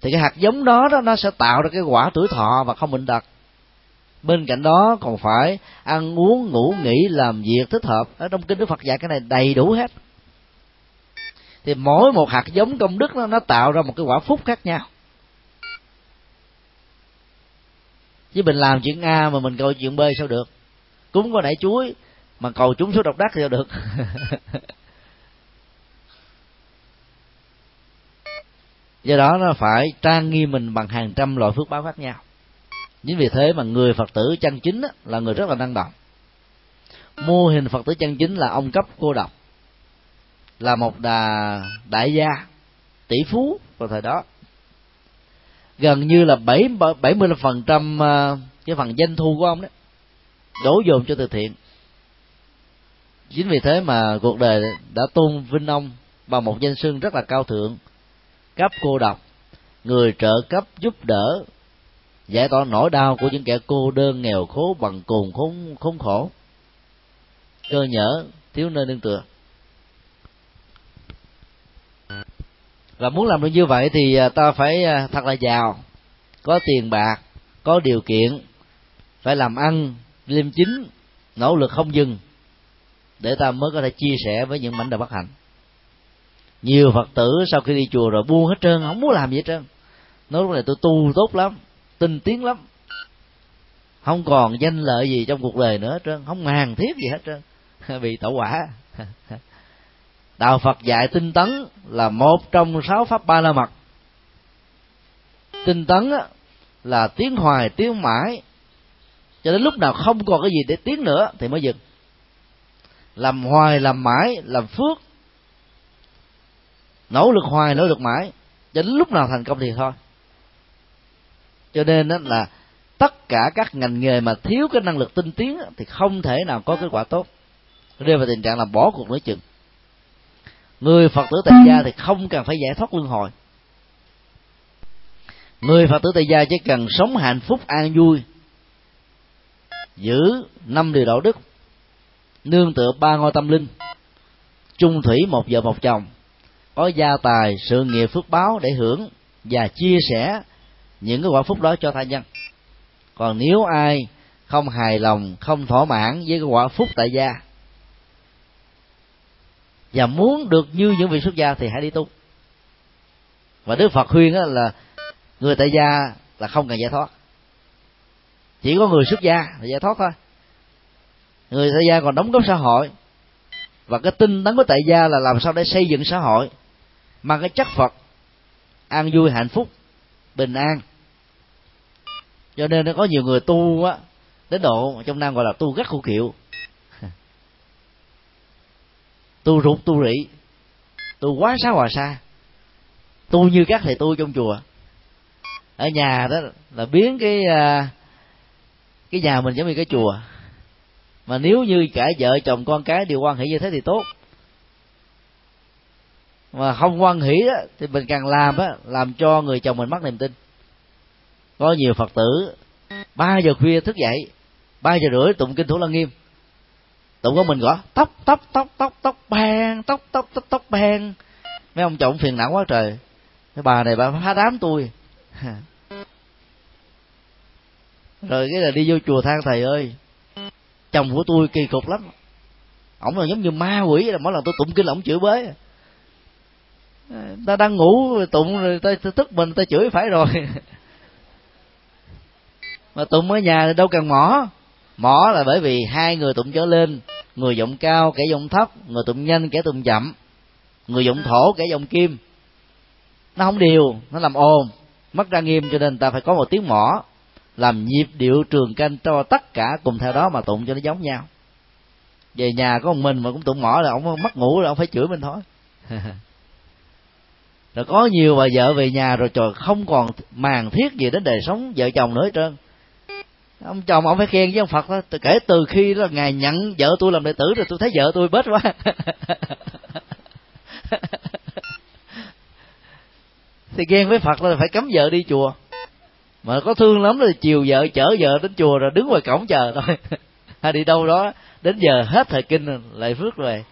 Thì cái hạt giống đó, đó nó sẽ tạo ra cái quả tuổi thọ và không bệnh tật. Bên cạnh đó còn phải ăn uống ngủ nghỉ làm việc thích hợp. Ở trong kinh đức phật dạy cái này đầy đủ hết. Thì mỗi một hạt giống công đức nó, nó tạo ra một cái quả phúc khác nhau. Chứ mình làm chuyện a mà mình cầu chuyện b sao được? Cúng có nảy chuối mà cầu chúng số độc đắc thì sao được? Do đó nó phải trang nghiêm mình bằng hàng trăm loại phước báo khác nhau. Chính vì thế mà người phật tử chân chính là người rất là năng động. Mô hình phật tử chân chính là ông cấp cô độc, là một đà đại gia, tỷ phú vào thời đó gần như là bảy bảy mươi phần trăm à, cái phần doanh thu của ông đấy đổ dồn cho từ thiện. Chính vì thế mà cuộc đời đã tôn vinh ông bằng một danh xưng rất là cao thượng cấp cô độc người trợ cấp giúp đỡ giải tỏa nỗi đau của những kẻ cô đơn nghèo khổ bằng cùng khốn khốn khổ. Cơ nhở thiếu nơi nương tựa. Và muốn làm được như vậy thì à, ta phải à, thật là giàu, có tiền bạc, có điều kiện, phải làm ăn, liêm chính, nỗ lực không dừng, để ta mới có thể chia sẻ với những mảnh đời bất hạnh. Nhiều phật tử sau khi đi chùa rồi buông hết trơn, không muốn làm gì hết trơn. Nói lúc này tôi tu tốt lắm, tinh tiến lắm. Không còn danh lợi gì trong cuộc đời nữa hết trơn, không hàng thiết gì hết trơn. Bị tẩu quả. đạo phật dạy tinh tấn là một trong sáu pháp ba la mật. Tinh tấn là tiến hoài tiến mãi. Cho đến lúc nào không còn cái gì để tiến nữa thì mới dừng. Làm hoài, làm mãi, làm phước. Nỗ lực hoài, nỗ lực mãi. Cho đến lúc nào thành công thì thôi. Cho nên đó là tất cả các ngành nghề mà thiếu cái năng lực tinh tiến thì không thể nào có kết quả tốt. Rơi vào tình trạng là bỏ cuộc nói chừng người phật tử tại gia thì không cần phải giải thoát luân hồi. Người phật tử tại gia chỉ cần sống hạnh phúc, an vui, giữ năm điều đạo đức, nương tựa ba ngôi tâm linh, chung thủy một vợ một chồng, có gia tài, sự nghiệp phước báo để hưởng và chia sẻ những cái quả phúc đó cho tha nhân. Còn nếu ai không hài lòng, không thỏa mãn với cái quả phúc tại gia và muốn được như những vị xuất gia thì hãy đi tu. Và đức phật khuyên là người tại gia là không cần giải thoát. Chỉ có người xuất gia là giải thoát thôi. Người tại gia còn đóng góp xã hội. Và cái tinh tấn của tại gia là làm sao để xây dựng xã hội, mang cái chất phật, an vui, hạnh phúc, bình an. Cho nên nó có nhiều người tu á, đến độ trong nam gọi là tu gắt khô kiệu tu rụt tu rị tu quá xá hòa xa. Tu như các thầy tu trong chùa. Ở nhà đó là biến cái à, cái nhà mình giống như cái chùa. Mà nếu như cả vợ chồng con cái đều quan hệ như thế thì tốt. Mà không quan hỷ đó, thì mình càng làm á làm cho người chồng mình mất niềm tin. Có nhiều phật tử ba giờ khuya thức dậy ba giờ rưỡi tụng kinh thủ lăng nghiêm tụng của mình gõ tóc tóc tóc tóc tóc bèn tóc tóc tóc tóc bèn. Mấy ông chồng phiền não quá trời. Cái bà này bà phá đám tôi. Rồi cái là đi vô chùa than thầy ơi. Chồng của tôi kỳ cục lắm. Ổng là giống như ma quỷ là mỗi lần tôi tụng kinh ổng chửi bới. Ta đang ngủ tụng rồi ta, ta tức mình ta chửi phải rồi. Mà tụng ở nhà thì đâu cần mỏ mỏ là bởi vì hai người tụng trở lên người giọng cao kẻ giọng thấp, người tụng nhanh kẻ tụng chậm, người giọng thổ kẻ giọng kim. Nó không điều nó làm ồn, mất ra nghiêm cho nên ta phải có một tiếng mỏ, làm nhịp điệu trường canh cho tất cả cùng theo đó mà tụng cho nó giống nhau. Về nhà có một mình mà cũng tụng mỏ là ông mất ngủ là ông phải chửi mình thôi. Rồi có nhiều bà vợ về nhà rồi trời không còn màng thiết gì đến đời sống vợ chồng nữa hết trơn ông chồng ông phải khen với ông phật đó. Kể từ khi đó ngài nhận vợ tôi làm đệ tử rồi tôi thấy vợ tôi bết quá. Thì ghen với phật là phải cấm vợ đi chùa. Mà có thương lắm là chiều vợ chở vợ đến chùa rồi đứng ngoài cổng chờ thôi. Hay đi đâu đó, đến giờ hết thời kinh lại phước rồi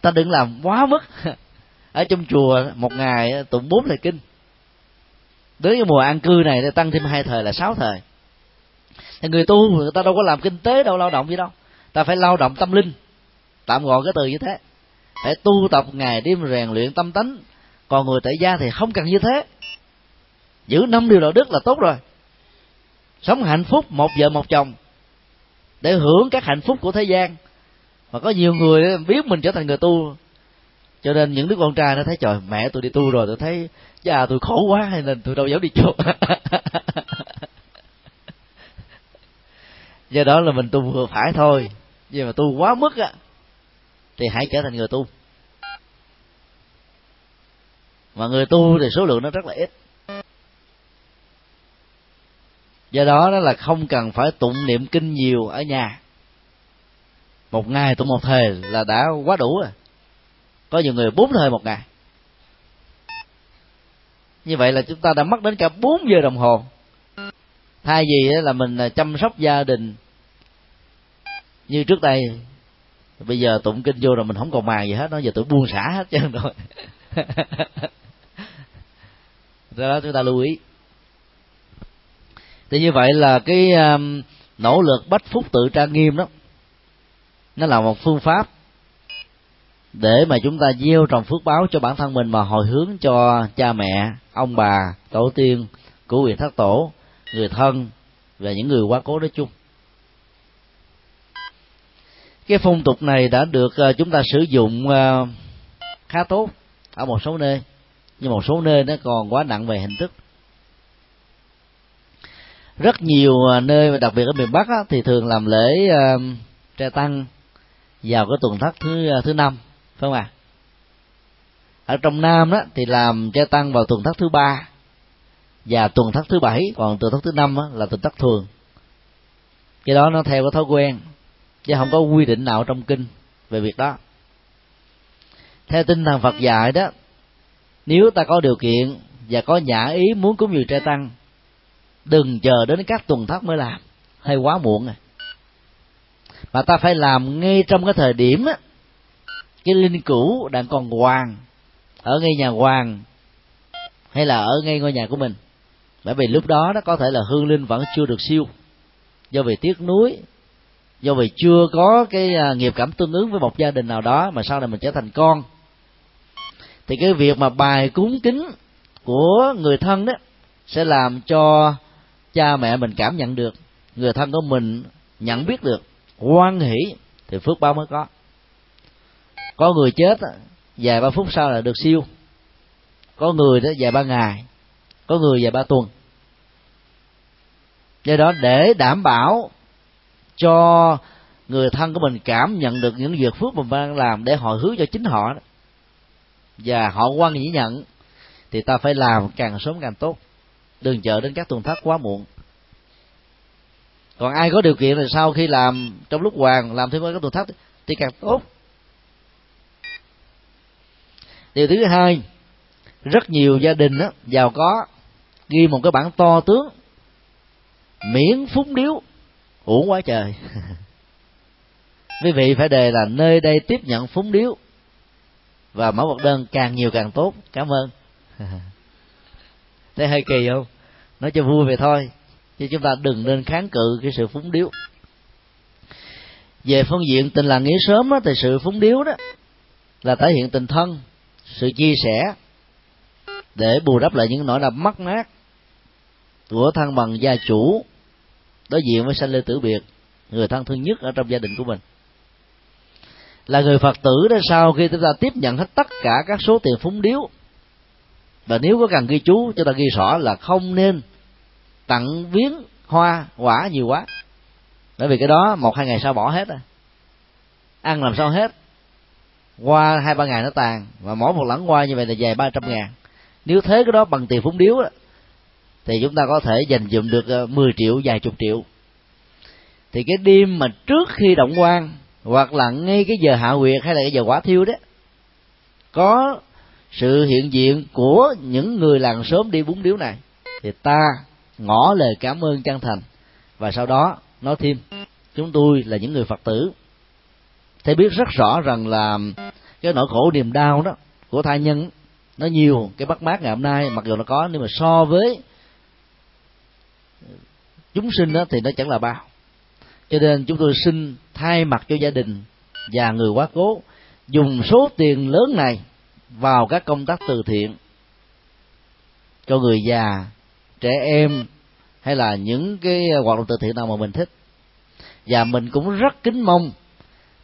ta đừng làm quá mức. Ở trong chùa một ngày tụng bốn thời kinh. Đến cái mùa an cư này tăng thêm hai thời là sáu thời thì người tu người ta đâu có làm kinh tế, đâu lao động gì đâu. Ta phải lao động tâm linh. Tạm gọi cái từ như thế. Phải tu tập ngày đêm rèn luyện tâm tánh. Còn người tại gia thì không cần như thế. Giữ năm điều đạo đức là tốt rồi. Sống hạnh phúc một vợ một chồng. Để hưởng các hạnh phúc của thế gian. Mà có nhiều người biết mình trở thành người tu. Cho nên những đứa con trai nó thấy, trời, mẹ tôi đi tu rồi, tôi thấy, cha tôi khổ quá hay nên tôi đâu dám đi chùa do đó là mình tu vừa phải thôi. Nhưng mà tu quá mức á, thì hãy trở thành người tu. Mà người tu thì số lượng nó rất là ít. Do đó đó là không cần phải tụng niệm kinh nhiều ở nhà. Một ngày tụng một thời là đã quá đủ rồi. Có nhiều người bốn thời một ngày. Như vậy là chúng ta đã mất đến cả bốn giờ đồng hồ. Thay vì là mình à, chăm sóc gia đình như trước đây bây giờ tụng kinh vô rồi mình không còn màng gì hết nó giờ tôi buông xả hết trơn rồi. Do đó chúng ta lưu ý. Thì như vậy là cái um, nỗ lực bách phúc tự trang nghiêm đó nó là một phương pháp để mà chúng ta gieo trồng phước báo cho bản thân mình mà hồi hướng cho cha mẹ ông bà tổ tiên của quyền thất tổ người thân và những người quá cố nói chung cái phong tục này đã được ờ, chúng ta sử dụng ờ, khá tốt ở một số nơi nhưng một số nơi nó còn quá nặng về hình thức. Rất nhiều ờ, nơi đặc biệt ở miền bắc á, thì thường làm lễ uh, tăng vào cái tuần thất thứ thứ năm phải không ạ? À? ở trong nam đó thì làm tre tăng vào tuần thất thứ ba và tuần thất thứ bảy còn tuần thất thứ năm là tuần thất thường. Cái đó nó theo cái thói quen chứ không có quy định nào trong kinh về việc đó. Theo tinh thần phật dạy đó, nếu ta có điều kiện và có nhã ý muốn cúng dường trai tăng, đừng chờ đến các tuần thất mới làm, hay quá muộn rồi mà ta phải làm ngay trong cái thời điểm á, cái linh cũ đang còn hoàng, ở ngay nhà hoàng, hay là ở ngay ngôi nhà của mình. Bởi vì lúc đó nó có thể là hương linh vẫn chưa được siêu do vì tiếc nuối do vì chưa có cái à, nghiệp cảm tương ứng với một gia đình nào đó mà sau này mình trở thành con. Thì cái việc mà bài cúng kính của người thân đó sẽ làm cho cha mẹ mình cảm nhận được, người thân của mình nhận biết được quan hỷ thì phước báo mới có. Có người chết vài ba phút sau là được siêu. Có người đó vài ba ngày, có người vài ba tuần. Do đó để đảm bảo cho người thân của mình cảm nhận được những việc phước mình đang làm để họ hướng cho chính họ và họ quan nhĩ nhận thì ta phải làm càng sớm càng tốt. Đừng chờ đến các tuần thất quá muộn. Còn ai có điều kiện thì sau khi làm trong lúc hoàng làm thêm các tuần thất thì càng tốt. Điều thứ hai rất nhiều gia đình đó, giàu có ghi một cái bản to tướng miễn phúng điếu uổng quá trời. Quý vị phải đề là nơi đây tiếp nhận phúng điếu. Và mẫu vật đơn càng nhiều càng tốt. Cảm ơn. Thấy hơi kỳ không? Nói cho vui vậy thôi. Chứ chúng ta đừng nên kháng cự cái sự phúng điếu. Về phương diện tình làng nghĩa sớm đó, thì sự phúng điếu đó là thể hiện tình thân sự chia sẻ để bù đắp lại những nỗi đau mất mát của thân bằng gia chủ đối diện với sanh lê tử biệt người thân thương nhất ở trong gia đình của mình. Là người phật tử đó sau khi chúng ta tiếp nhận hết tất cả các số tiền phúng điếu và nếu có cần ghi chú chúng ta ghi rõ là không nên tặng viếng hoa quả nhiều quá. Bởi vì cái đó một hai ngày sau bỏ hết à ăn làm sao hết? Qua hai ba ngày nó tàn và mỗi một lẵng qua như vậy là dài ba trăm ngàn. Nếu thế cái đó bằng tiền phúng điếu đó, thì chúng ta có thể dành dụm được ờ, 10 triệu, vài chục triệu. Thì cái đêm mà trước khi động quan, hoặc là ngay cái giờ hạ quyệt hay là cái giờ quả thiêu đó, có sự hiện diện của những người làng sớm đi bún điếu này, thì ta ngỏ lời cảm ơn chân thành. Và sau đó nói thêm, chúng tôi là những người phật tử. Thầy biết rất rõ rằng là cái nỗi khổ niềm đau đó của thai nhân, nó nhiều. Cái bắt mát ngày hôm nay, mặc dù nó có, nhưng mà so với chúng sinh đó thì nó chẳng là bao. Cho nên chúng tôi xin thay mặt cho gia đình và người quá cố, dùng số tiền lớn này vào các công tác từ thiện cho người già, trẻ em, hay là những cái hoạt động từ thiện nào mà mình thích. Và mình cũng rất kính mong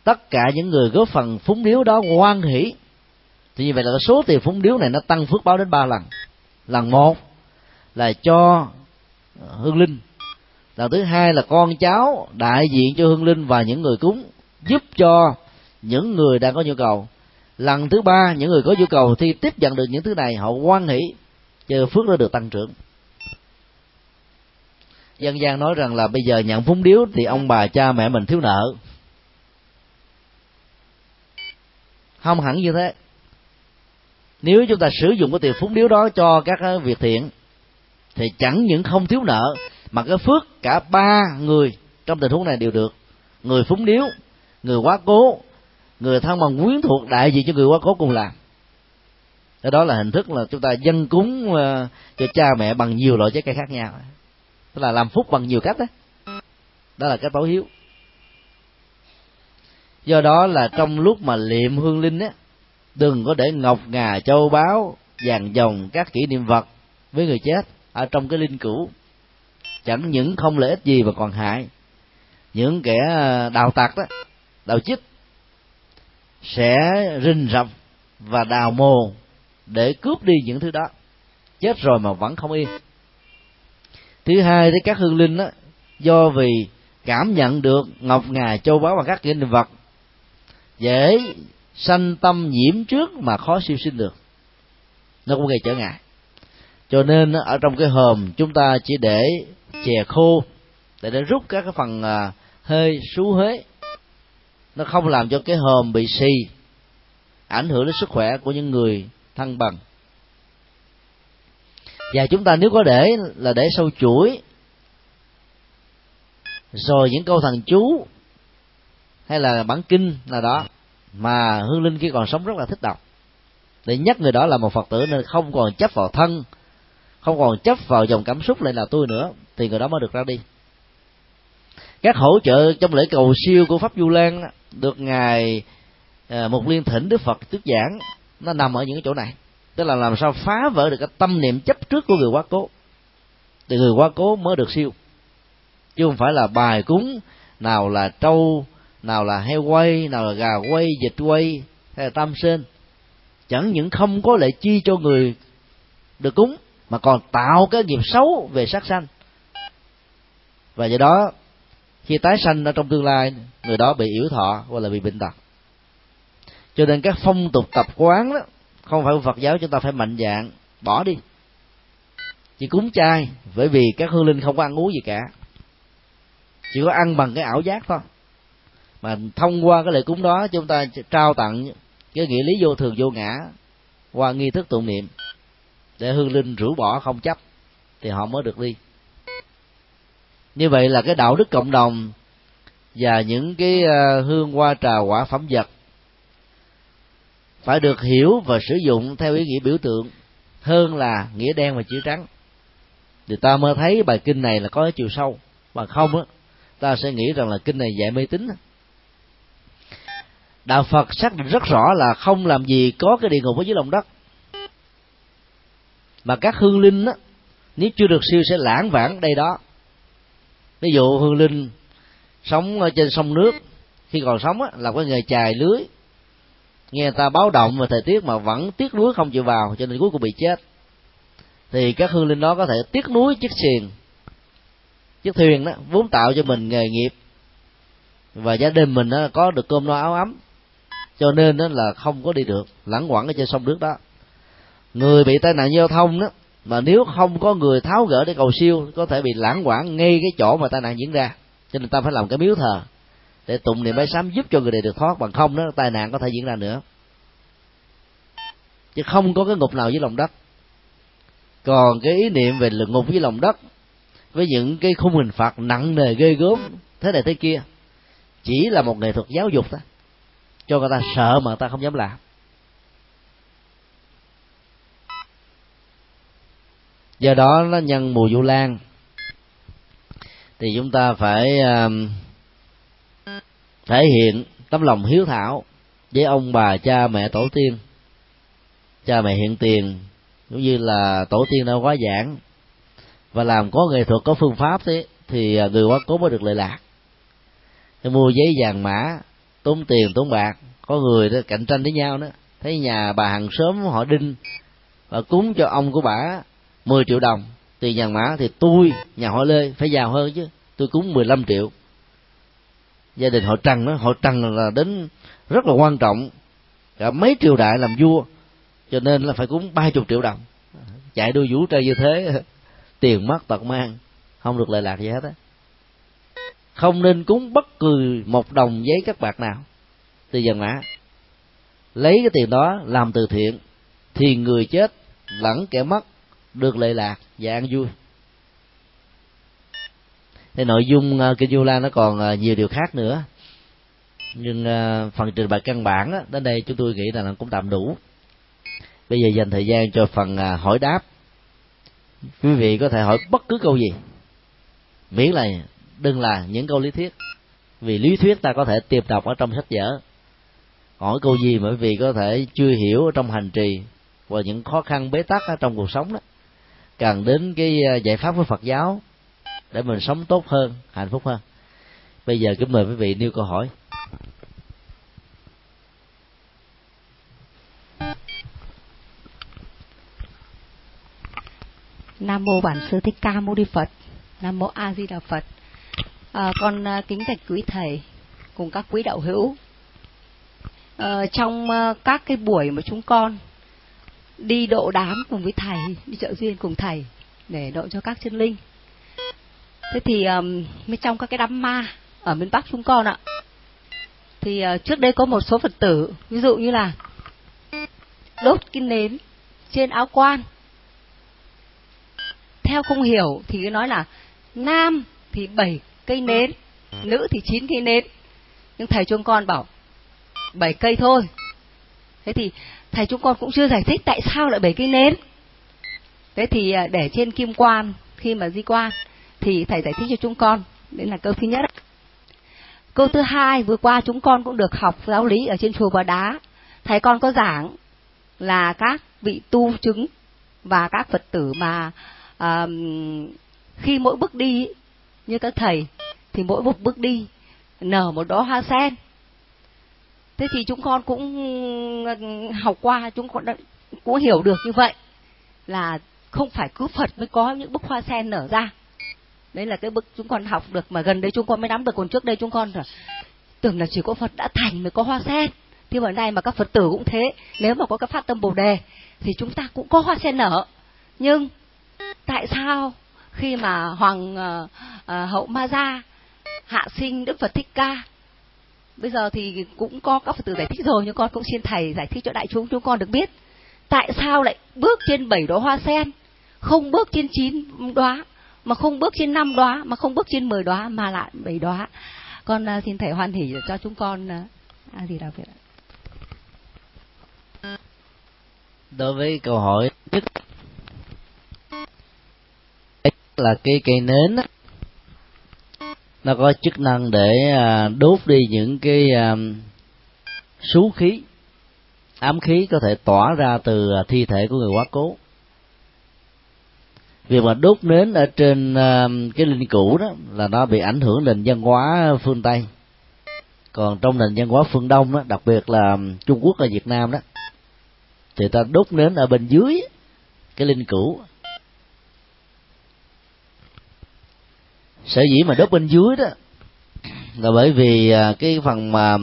tất cả những người góp phần phúng điếu đó hoan hỷ. Thì như vậy là số tiền phúng điếu này nó tăng phước báo đến ba lần. Lần một là cho hương linh lần thứ hai là con cháu đại diện cho hương linh và những người cúng, giúp cho những người đang có nhu cầu. Lần thứ ba, những người có nhu cầu thì tiếp nhận được những thứ này, họ quan hỷ cho phước nó được tăng trưởng. Dân gian nói rằng là bây giờ nhận phúng điếu thì ông bà cha mẹ mình thiếu nợ. Không hẳn như thế. Nếu chúng ta sử dụng cái tiền phúng điếu đó cho các việc thiện, thì chẳng những không thiếu nợ mà cái phước cả ba người trong tình huống này đều được. Người phúng điếu, người quá cố, người thân bằng quyến thuộc đại diện cho người quá cố cùng làm. Cái đó là hình thức là chúng ta dân cúng ờ, cho cha mẹ bằng nhiều loại trái cây khác nhau. Tức là làm phúc bằng nhiều cách đó đó là cái báo hiếu. Do đó là trong lúc mà liệm hương linh á, đừng có để ngọc ngà, châu báu, vàng dòng các kỷ niệm vật với người chết ở trong cái linh cữu chẳng những không lợi ích gì mà còn hại. Những kẻ à, đào tặc đó, đào chích, sẽ rình rập và đào mồ để cướp đi những thứ đó. Chết rồi mà vẫn không yên. Thứ hai thì các hương linh đó, do vì cảm nhận được ngọc ngà châu báu và các kỷ niệm vật, dễ sanh tâm nhiễm trước mà khó siêu sinh được. Nó cũng gây trở ngại. Cho nên ở trong cái hòm chúng ta chỉ để chè khô, để để rút các cái phần à, hơi xú huế. Nó không làm cho cái hòm bị xì, ảnh hưởng đến sức khỏe của những người thân bằng. Và chúng ta nếu có để là để sâu chuỗi. Rồi những câu thần chú, hay là bản kinh là đó, mà hương linh khi còn sống rất là thích đọc. Để nhắc người đó là một phật tử nên không còn chấp vào thân, không còn chấp vào dòng cảm xúc lại là tôi nữa thì người đó mới được ra đi. Các hỗ trợ trong lễ cầu siêu của pháp du lan được ngài à, một liên thỉnh đức phật thuyết giảng nó nằm ở những cái chỗ này. Tức là làm sao phá vỡ được cái tâm niệm chấp trước của người quá cố. Thì người quá cố mới được siêu. Chứ không phải là bài cúng nào là trâu nào là heo quay nào là gà quay vịt quay hay là tam sên chẳng những không có lệ chi cho người được cúng mà còn tạo cái nghiệp xấu về sát sanh và do đó, khi tái sanh ở trong tương lai, người đó bị yếu thọ hoặc là bị bệnh tật. Cho nên các phong tục tập quán đó, không phải của phật giáo, chúng ta phải mạnh dạng bỏ đi. Chỉ cúng chay, bởi vì các hương linh không có ăn uống gì cả. Chỉ có ăn bằng cái ảo giác thôi. Mà thông qua cái lễ cúng đó, chúng ta trao tặng cái nghĩa lý vô thường vô ngã qua nghi thức tụng niệm. Để hương linh rũ bỏ, không chấp, thì họ mới được đi như vậy là cái đạo đức cộng đồng và những cái ờ, hương hoa trà quả phẩm vật phải được hiểu và sử dụng theo ý nghĩa biểu tượng hơn là nghĩa đen và chữ trắng. Thì ta mới thấy bài kinh này là có chiều sâu. Mà không á, ta sẽ nghĩ rằng là kinh này dạy mê tín đạo phật xác định rất rõ là không làm gì có cái địa ngục ở dưới lòng đất. Mà các hương linh á, nếu chưa được siêu sẽ lãng vãng đây đó ví dụ hương linh sống ở trên sông nước, khi còn sống á, là có nghề chài lưới. Nghe người ta báo động về thời tiết mà vẫn tiếc nuối không chịu vào, cho nên cuối cùng bị chết. Thì các hương linh đó có thể tiếc nuối chiếc xiềng, chiếc thuyền đó, vốn tạo cho mình nghề nghiệp. Và gia đình mình đó có được cơm no áo ấm, cho nên đó là không có đi được, lẳng quẩn ở trên sông nước đó. Người bị tai nạn giao thông đó mà nếu không có người tháo gỡ để cầu siêu, có thể bị lãng quảng ngay cái chỗ mà tai nạn diễn ra. Cho nên ta phải làm cái miếu thờ, để tụng niệm bái sám giúp cho người này được thoát. Bằng không đó, tai nạn có thể diễn ra nữa. Chứ không có cái ngục nào dưới lòng đất. Còn cái ý niệm về lực ngục dưới lòng đất, với những cái khung hình phạt nặng nề ghê gớm, thế này thế kia, chỉ là một nghệ thuật giáo dục thôi. Cho người ta sợ mà người ta không dám làm. Do đó nó nhân mùa du lan. Thì chúng ta phải uh, thể hiện tấm lòng hiếu thảo với ông bà cha mẹ tổ tiên. Cha mẹ hiện tiền cũng như là tổ tiên đã quá giảng. Và làm có nghệ thuật có phương pháp thế thì à, người quá cố mới được lợi lạc. Thì mua giấy vàng mã tốn tiền tốn bạc. Có người đó cạnh tranh với nhau đó. Thấy nhà bà hàng xóm họ đinh và cúng cho ông của bà 10 triệu đồng. Tiền vàng mã thì tôi, nhà họ lê phải giàu hơn chứ. Tôi cúng 15 triệu. Gia đình họ trần đó họ trần là đến rất là quan trọng. Cả mấy triều đại làm vua, cho nên là phải cúng ba chục triệu đồng. Chạy đua vũ trai như thế, tiền mất tật mang, không được lệ lạc gì hết á. Không nên cúng bất cứ một đồng giấy các bạc nào. Từ vàng mã lấy cái tiền đó làm từ thiện, thì người chết lẫn kẻ mất được lệ lạc và an vui. Thì nội dung uh, kinh du lan nó còn uh, nhiều điều khác nữa. Nhưng uh, phần trình bày căn bản đó, đến đây chúng tôi nghĩ là nó cũng tạm đủ. Bây giờ dành thời gian cho phần uh, hỏi đáp. Quý vị có thể hỏi bất cứ câu gì. Miễn là đừng là những câu lý thuyết. Vì lý thuyết ta có thể tìm đọc ở trong sách vở. Hỏi câu gì mà quý vị có thể chưa hiểu ở trong hành trì và những khó khăn bế tắc ở trong cuộc sống đó cần đến cái ờ, giải pháp của phật giáo để mình sống tốt hơn hạnh phúc hơn. Bây giờ kính mời quý vị nêu câu hỏi. Nam mô bản sư thích ca mâu ni phật nam mô a di đà phật. À, con ờ, kính thạch quý thầy cùng các quý đạo hữu. À, trong các cái buổi mà chúng con đi độ đám cùng với thầy đi trợ duyên cùng thầy để độ cho các chân linh. Thế thì um, trong các cái đám ma ở miền bắc chúng con ạ. Thì uh, trước đây có một số phật tử ví dụ như là đốt cái nến trên áo quan. Theo không hiểu thì nói là nam thì bảy cây nến nữ thì chín cây nến. Nhưng thầy chúng con bảo bảy cây thôi. Thế thì thầy chúng con cũng chưa giải thích tại sao lại bảy cây nến. Thế thì à, để trên kim quan khi mà di quan thì thầy giải thích cho chúng con. Đấy là câu thứ nhất. Câu thứ hai vừa qua chúng con cũng được học giáo lý ở trên chùa Bà Đá. Thầy con có giảng là các vị tu chứng và các phật tử mà à, khi mỗi bước đi như các thầy thì mỗi một bước đi nở một đóa hoa sen thế thì chúng con cũng ừ, học qua chúng con đã, cũng hiểu được như vậy là không phải cứ phật mới có những bức hoa sen nở ra. Đấy là cái bức chúng con học được mà gần đây chúng con mới nắm được còn trước đây chúng con là tưởng là chỉ có phật đã thành mới có hoa sen. Thì bữa nay mà các phật tử cũng thế nếu mà có cái phát tâm bồ đề thì chúng ta cũng có hoa sen nở. Nhưng tại sao khi mà hoàng uh, uh, hậu ma gia hạ sinh đức phật thích ca bây giờ thì cũng có các phật tử giải thích rồi nhưng con cũng xin thầy giải thích cho đại chúng chúng con được biết tại sao lại bước trên bảy đóa hoa sen không bước trên chín đóa mà không bước trên năm đóa mà không bước trên mười đóa mà lại bảy đóa. Con uh, xin thầy hoan hỉ cho chúng con uh, gì di đà phật đối với câu hỏi nhất là cái cây nến nó có chức năng để à, đốt đi những cái sú xú khí. Ám khí có thể tỏa ra từ à, thi thể của người quá cố. Việc mà đốt nến ở trên cái linh cữu đó là nó bị ảnh hưởng nền văn hóa phương tây. Còn trong nền văn hóa phương đông đó, đặc biệt là trung quốc và việt nam đó, thì ta đốt nến ở bên dưới cái linh cữu. Sở dĩ mà đốt bên dưới đó, là bởi vì à, cái phần mà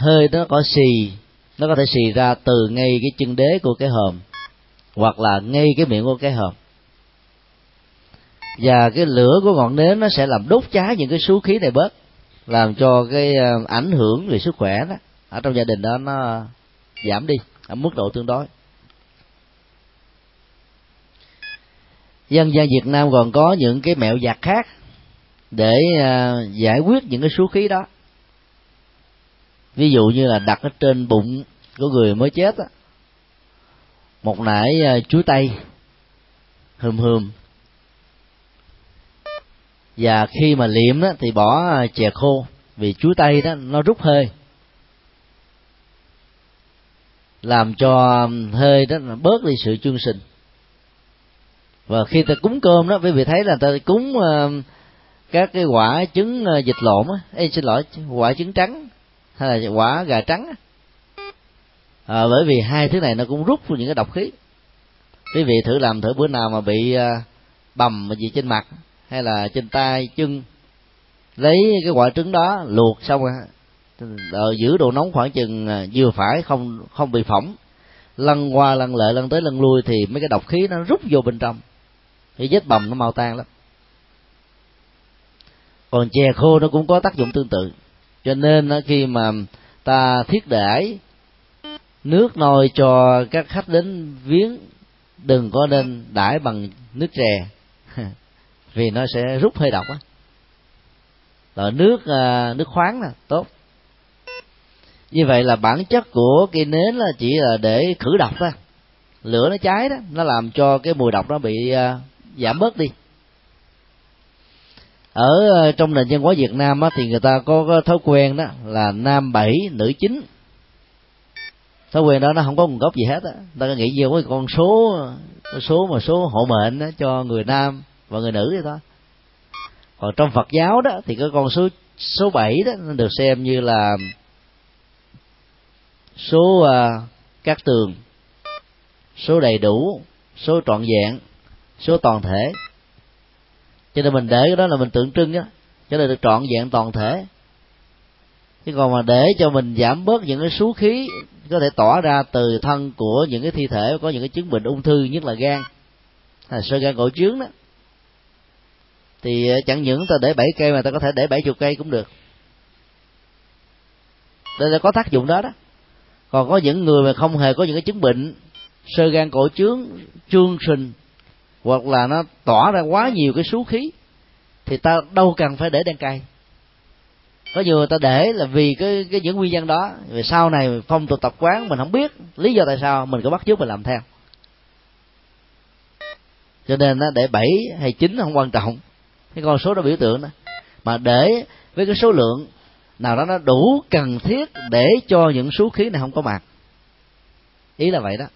hơi nó có xì, nó có thể xì ra từ ngay cái chân đế của cái hòm, hoặc là ngay cái miệng của cái hòm. Và cái lửa của ngọn nến nó sẽ làm đốt cháy những cái số khí này bớt, làm cho cái à, ảnh hưởng về sức khỏe đó. Ở trong gia đình đó nó giảm đi, ở mức độ tương đối. Dân gian Việt Nam còn có những cái mẹo giặt khác để à, giải quyết những cái số khí đó. Ví dụ như là đặt ở trên bụng của người mới chết á. Một nải à, chuối tây hừm hừm và khi mà liệm đó thì bỏ à, chè khô vì chuối tây đó nó rút hơi. Làm cho hơi đó bớt đi sự chương sinh và khi ta cúng cơm đó quý vị thấy là ta cúng uh, các cái quả trứng dịch vịt lộn á. Ê, xin lỗi quả trứng trắng hay là quả gà trắng á. À, bởi vì hai thứ này nó cũng rút những cái độc khí. Quý vị thử làm thử bữa nào mà bị ờ, bầm gì trên mặt hay là trên tay chân. Lấy cái quả trứng đó luộc xong rồi giữ độ nóng khoảng chừng vừa phải không không bị phỏng. Lăn qua lăn lại lăn tới lăn lui thì mấy cái độc khí nó rút vô bên trong. Cái vết bầm nó mau tan lắm còn chè khô nó cũng có tác dụng tương tự. Cho nên khi mà ta thiết để nước nôi cho các khách đến viếng, đừng có nên đãi bằng nước chè, vì nó sẽ rút hơi độc á. Rồi nước à, nước khoáng là tốt. Như vậy là bản chất của cây nến là chỉ là để khử độc thôi. Lửa nó cháy đó, nó làm cho cái mùi độc nó bị à, giảm bớt đi ở ờ, trong nền văn hóa Việt Nam á, thì người ta có, có thói quen đó là nam bảy nữ chín. Thói quen đó nó không có nguồn gốc gì hết á. Ta nghĩ vô cái con số con số mà số hộ mệnh đó, cho người nam và người nữ vậy thôi. Còn trong Phật giáo đó thì cái con số số bảy đó nó được xem như là số uh, các tường số đầy đủ số trọn vẹn số toàn thể cho nên mình để cái đó là mình tượng trưng á. Cho nên được trọn vẹn toàn thể. Chứ còn mà để cho mình giảm bớt những cái số khí có thể tỏa ra từ thân của những cái thi thể, có những cái chứng bệnh ung thư, nhất là gan. Hay là sơ gan cổ trướng đó. Thì à, chẳng những ta để bảy cây mà ta có thể để bảy chục cây cũng được. Đây là có tác dụng đó đó. Còn có những người mà không hề có những cái chứng bệnh sơ gan cổ trướng, trương sình hoặc là nó tỏa ra quá nhiều cái số khí, thì ta đâu cần phải để đen cây có nhiều người ta để là vì cái cái những nguyên nhân đó. Về sau này phong tục tập quán mình không biết lý do tại sao mình có bắt chước mình làm theo. Cho nên nó để bảy hay chín không quan trọng. Cái con số đó biểu tượng đó. Mà để với cái số lượng nào đó nó đủ cần thiết để cho những số khí này không có mặt ý là vậy đó.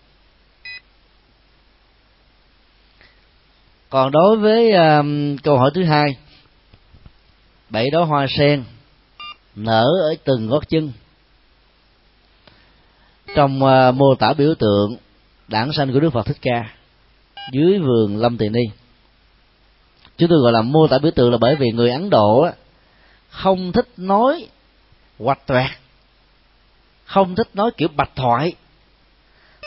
Còn đối với um, câu hỏi thứ hai bảy đó hoa sen nở ở từng gót chân. Trong uh, mô tả biểu tượng đảng sanh của đức phật thích ca dưới vườn lâm tỳ ni chúng tôi gọi là mô tả biểu tượng là bởi vì người ấn độ á, không thích nói hoạch toẹt không thích nói kiểu bạch thoại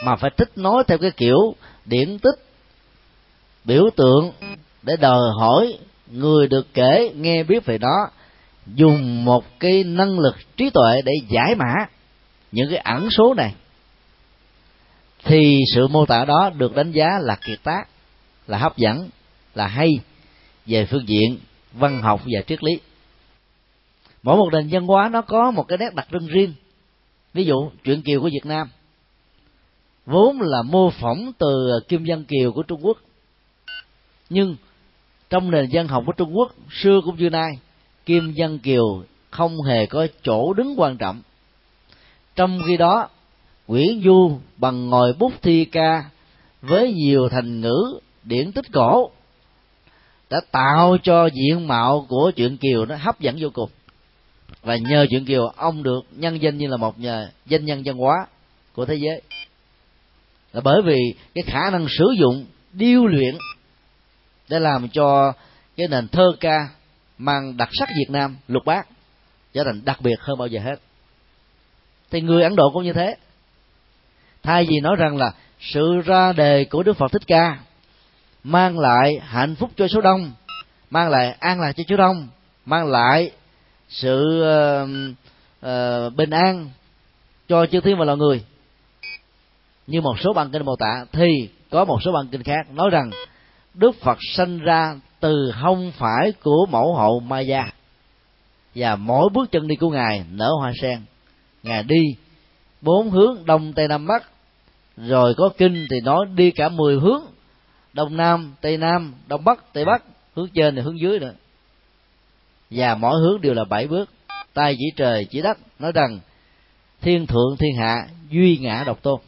mà phải thích nói theo cái kiểu điển tích biểu tượng để đòi hỏi người được kể nghe biết về nó dùng một cái năng lực trí tuệ để giải mã những cái ẩn số này, thì sự mô tả đó được đánh giá là kiệt tác, là hấp dẫn, là hay về phương diện văn học và triết lý. Mỗi một nền văn hóa nó có một cái nét đặc trưng riêng. Ví dụ, chuyện kiều của việt nam vốn là mô phỏng từ kim văn kiều của trung quốc nhưng trong nền văn học của trung quốc, xưa cũng như nay, kim văn kiều không hề có chỗ đứng quan trọng. Trong khi đó, nguyễn du bằng ngòi bút thi ca với nhiều thành ngữ điển tích cổ đã tạo cho diện mạo của chuyện kiều nó hấp dẫn vô cùng. Và nhờ chuyện kiều, ông được nhân danh như là một nhà danh nhân văn hóa của thế giới. Là bởi vì cái khả năng sử dụng điêu luyện để làm cho cái nền thơ ca mang đặc sắc Việt Nam lục bát trở thành đặc biệt hơn bao giờ hết. Thì người Ấn Độ cũng như thế. Thay vì nói rằng là sự ra đề của Đức Phật Thích Ca mang lại hạnh phúc cho số đông mang lại an lạc cho số đông mang lại sự uh, uh, bình an cho chư thiên và loài người như một số bằng kinh mô tả thì có một số bằng kinh khác nói rằng đức phật sanh ra từ không phải của mẫu hậu maya. Và mỗi bước chân đi của ngài nở hoa sen. Ngài đi bốn hướng đông tây nam bắc, rồi có kinh thì nói đi cả mười hướng đông nam, tây nam, đông bắc, tây bắc, hướng trên thì hướng dưới nữa. Và mỗi hướng đều là bảy bước. Tay chỉ trời chỉ đất, nói rằng, thiên thượng thiên hạ, duy ngã độc tôn.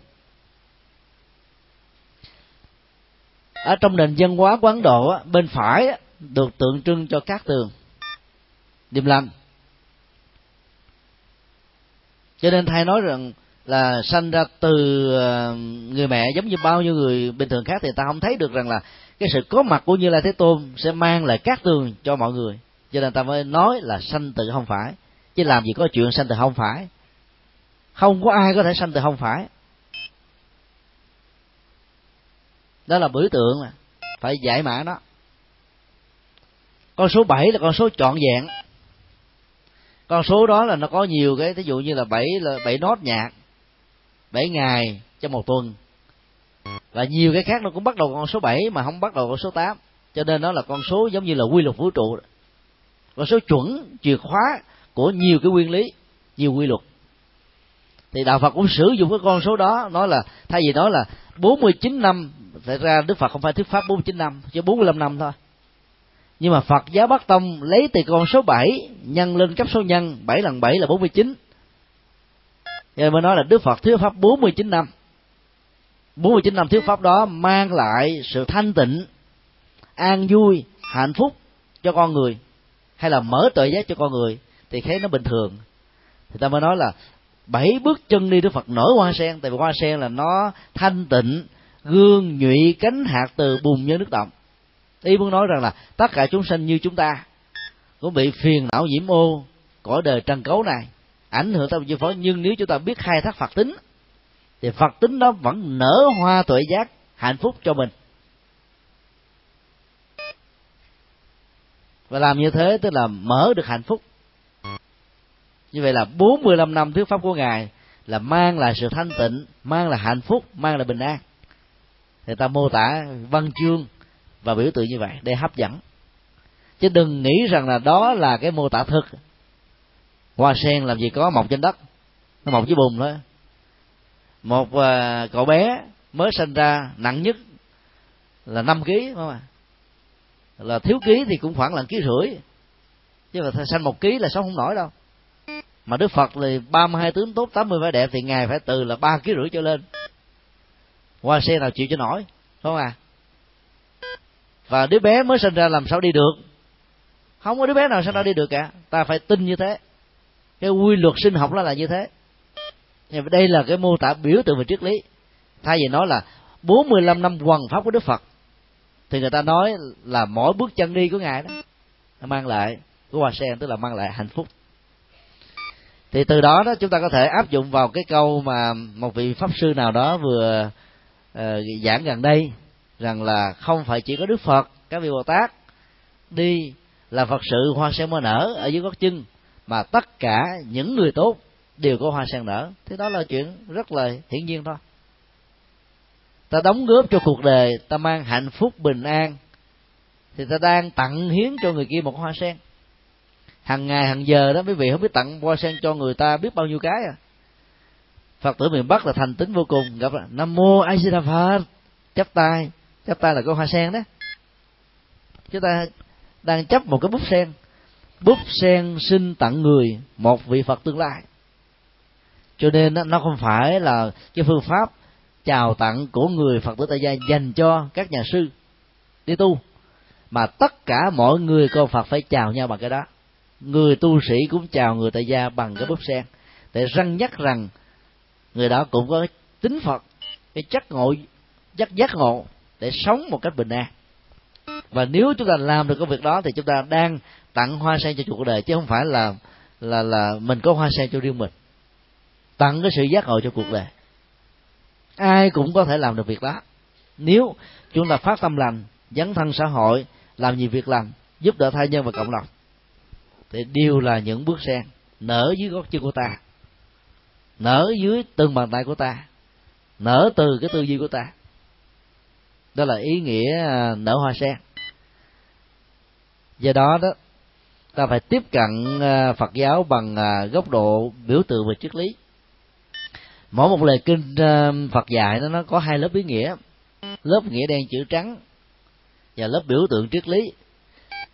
Ở trong nền văn hóa của ấn độ bên phải được tượng trưng cho các tường. Điềm lành. Cho nên thầy nói rằng là sanh ra từ ờ, người mẹ giống như bao nhiêu người bình thường khác thì ta không thấy được rằng là cái sự có mặt của như lai thế tôn sẽ mang lại các tường cho mọi người. Cho nên ta mới nói là sanh từ không phải. Chứ làm gì có chuyện sanh từ không phải. Không có ai có thể sanh từ không phải. Đó là biểu tượng mà phải giải mã nó. Con số 7 là con số trọn vẹn. Con số đó là nó có nhiều cái ví dụ như là bảy là bảy nốt nhạc, bảy ngày trong một tuần. Và nhiều cái khác nó cũng bắt đầu con số 7 mà không bắt đầu con số 8 cho nên nó là con số giống như là quy luật vũ trụ. Con số chuẩn, chìa khóa của nhiều cái nguyên lý, nhiều quy luật. Thì đạo Phật cũng sử dụng cái con số đó, nói là thay vì đó là 49 năm, thật ra Đức Phật không phải thuyết pháp 49 năm, chỉ 45 năm thôi. Nhưng mà Phật giáo Bắc Tông lấy từ con số 7 nhân lên cấp số nhân 7 lần 7 là 49 Nên mới nói là Đức Phật thuyết pháp 49 năm. 49 năm thuyết pháp đó mang lại sự thanh tịnh, an vui, hạnh phúc cho con người, hay là mở tuệ giác cho con người, thì thấy nó bình thường. Thì ta mới nói là bảy bước chân đi đức phật nổi hoa sen. Tại vì hoa sen là nó thanh tịnh, gương nhụy, cánh hạt từ bùn như nước động ý muốn nói rằng là tất cả chúng sanh như chúng ta cũng bị phiền não nhiễm ô, cõi đời trần cấu này, ảnh hưởng tâm chi phối nhưng nếu chúng ta biết khai thác phật tính, thì phật tính đó vẫn nở hoa tuệ giác, hạnh phúc cho mình. Và làm như thế tức là mở được hạnh phúc như vậy là 45 năm thuyết pháp của ngài là mang lại sự thanh tịnh mang lại hạnh phúc mang lại bình an. Người ta mô tả văn chương và biểu tượng như vậy để hấp dẫn. Chứ đừng nghĩ rằng là đó là cái mô tả thực. Hoa sen làm gì có mọc trên đất nó mọc dưới bùn thôi. Một uh, cậu bé mới sinh ra nặng nhất là 5 kg không à là thiếu ký thì cũng khoảng là ký rưỡi. Chứ mà sanh một ký là sống không nổi đâu mà đức phật thì ba mươi hai tướng tốt, tám mươi vẻ đẹp thì ngài phải từ là ba ký rưỡi trở lên. Hoa xe nào chịu cho nổi đúng không à và đứa bé mới sinh ra làm sao đi được? Không có đứa bé nào sinh ra đi được cả. Ta phải tin như thế. Cái quy luật sinh học nó là như thế. Nhưng đây là cái mô tả biểu tượng về triết lý. Thay vì nói là 45 năm hoằng pháp của Đức Phật, thì người ta nói là mỗi bước chân đi của ngài đó mang lại, của hoa sen, tức là mang lại hạnh phúc thì từ đó đó chúng ta có thể áp dụng vào cái câu mà một vị pháp sư nào đó vừa uh, giảng gần đây rằng là không phải chỉ có đức phật các vị bồ tát đi là phật sự hoa sen mới nở ở dưới gót chân mà tất cả những người tốt đều có hoa sen nở. Thế đó là chuyện rất là hiển nhiên thôi. Ta đóng góp cho cuộc đời ta mang hạnh phúc bình an thì ta đang tặng hiến cho người kia một hoa sen hàng ngày, hàng giờ đó, quý vị không biết tặng hoa sen cho người ta biết bao nhiêu cái à. Phật tử miền bắc là thành tính vô cùng. Gặp là nam mô a di đà phật. Chắp tay. Chắp tay là có hoa sen đó. Chúng ta đang chấp một cái bút sen. Bút sen xin tặng người một vị phật tương lai. Cho nên nó không phải là cái phương pháp chào tặng của người phật tử tại gia dành cho các nhà sư đi tu. Mà tất cả mọi người con phật phải chào nhau bằng cái đó người tu sĩ cũng chào người tại gia bằng cái búp sen. Để răng nhắc rằng người đó cũng có tính phật, cái chất ngộ chất giác ngộ để sống một cách bình an. Và nếu chúng ta làm được công việc đó thì chúng ta đang tặng hoa sen cho cuộc đời, chứ không phải là là là mình có hoa sen cho riêng mình. Tặng cái sự giác ngộ cho cuộc đời. Ai cũng có thể làm được việc đó. Nếu chúng ta phát tâm lành, dấn thân xã hội, làm nhiều việc làm giúp đỡ thai nhân và cộng đồng thì đều là những bước sen nở dưới gót chân của ta, nở dưới từng bàn tay của ta, nở từ cái tư duy của ta. Đó là ý nghĩa à, nở hoa sen. Do đó đó, ta phải tiếp cận à, phật giáo bằng à, góc độ biểu tượng về triết lý. Mỗi một lời kinh phật dạy nó có hai lớp ý nghĩa. Lớp nghĩa đen chữ trắng và lớp biểu tượng triết lý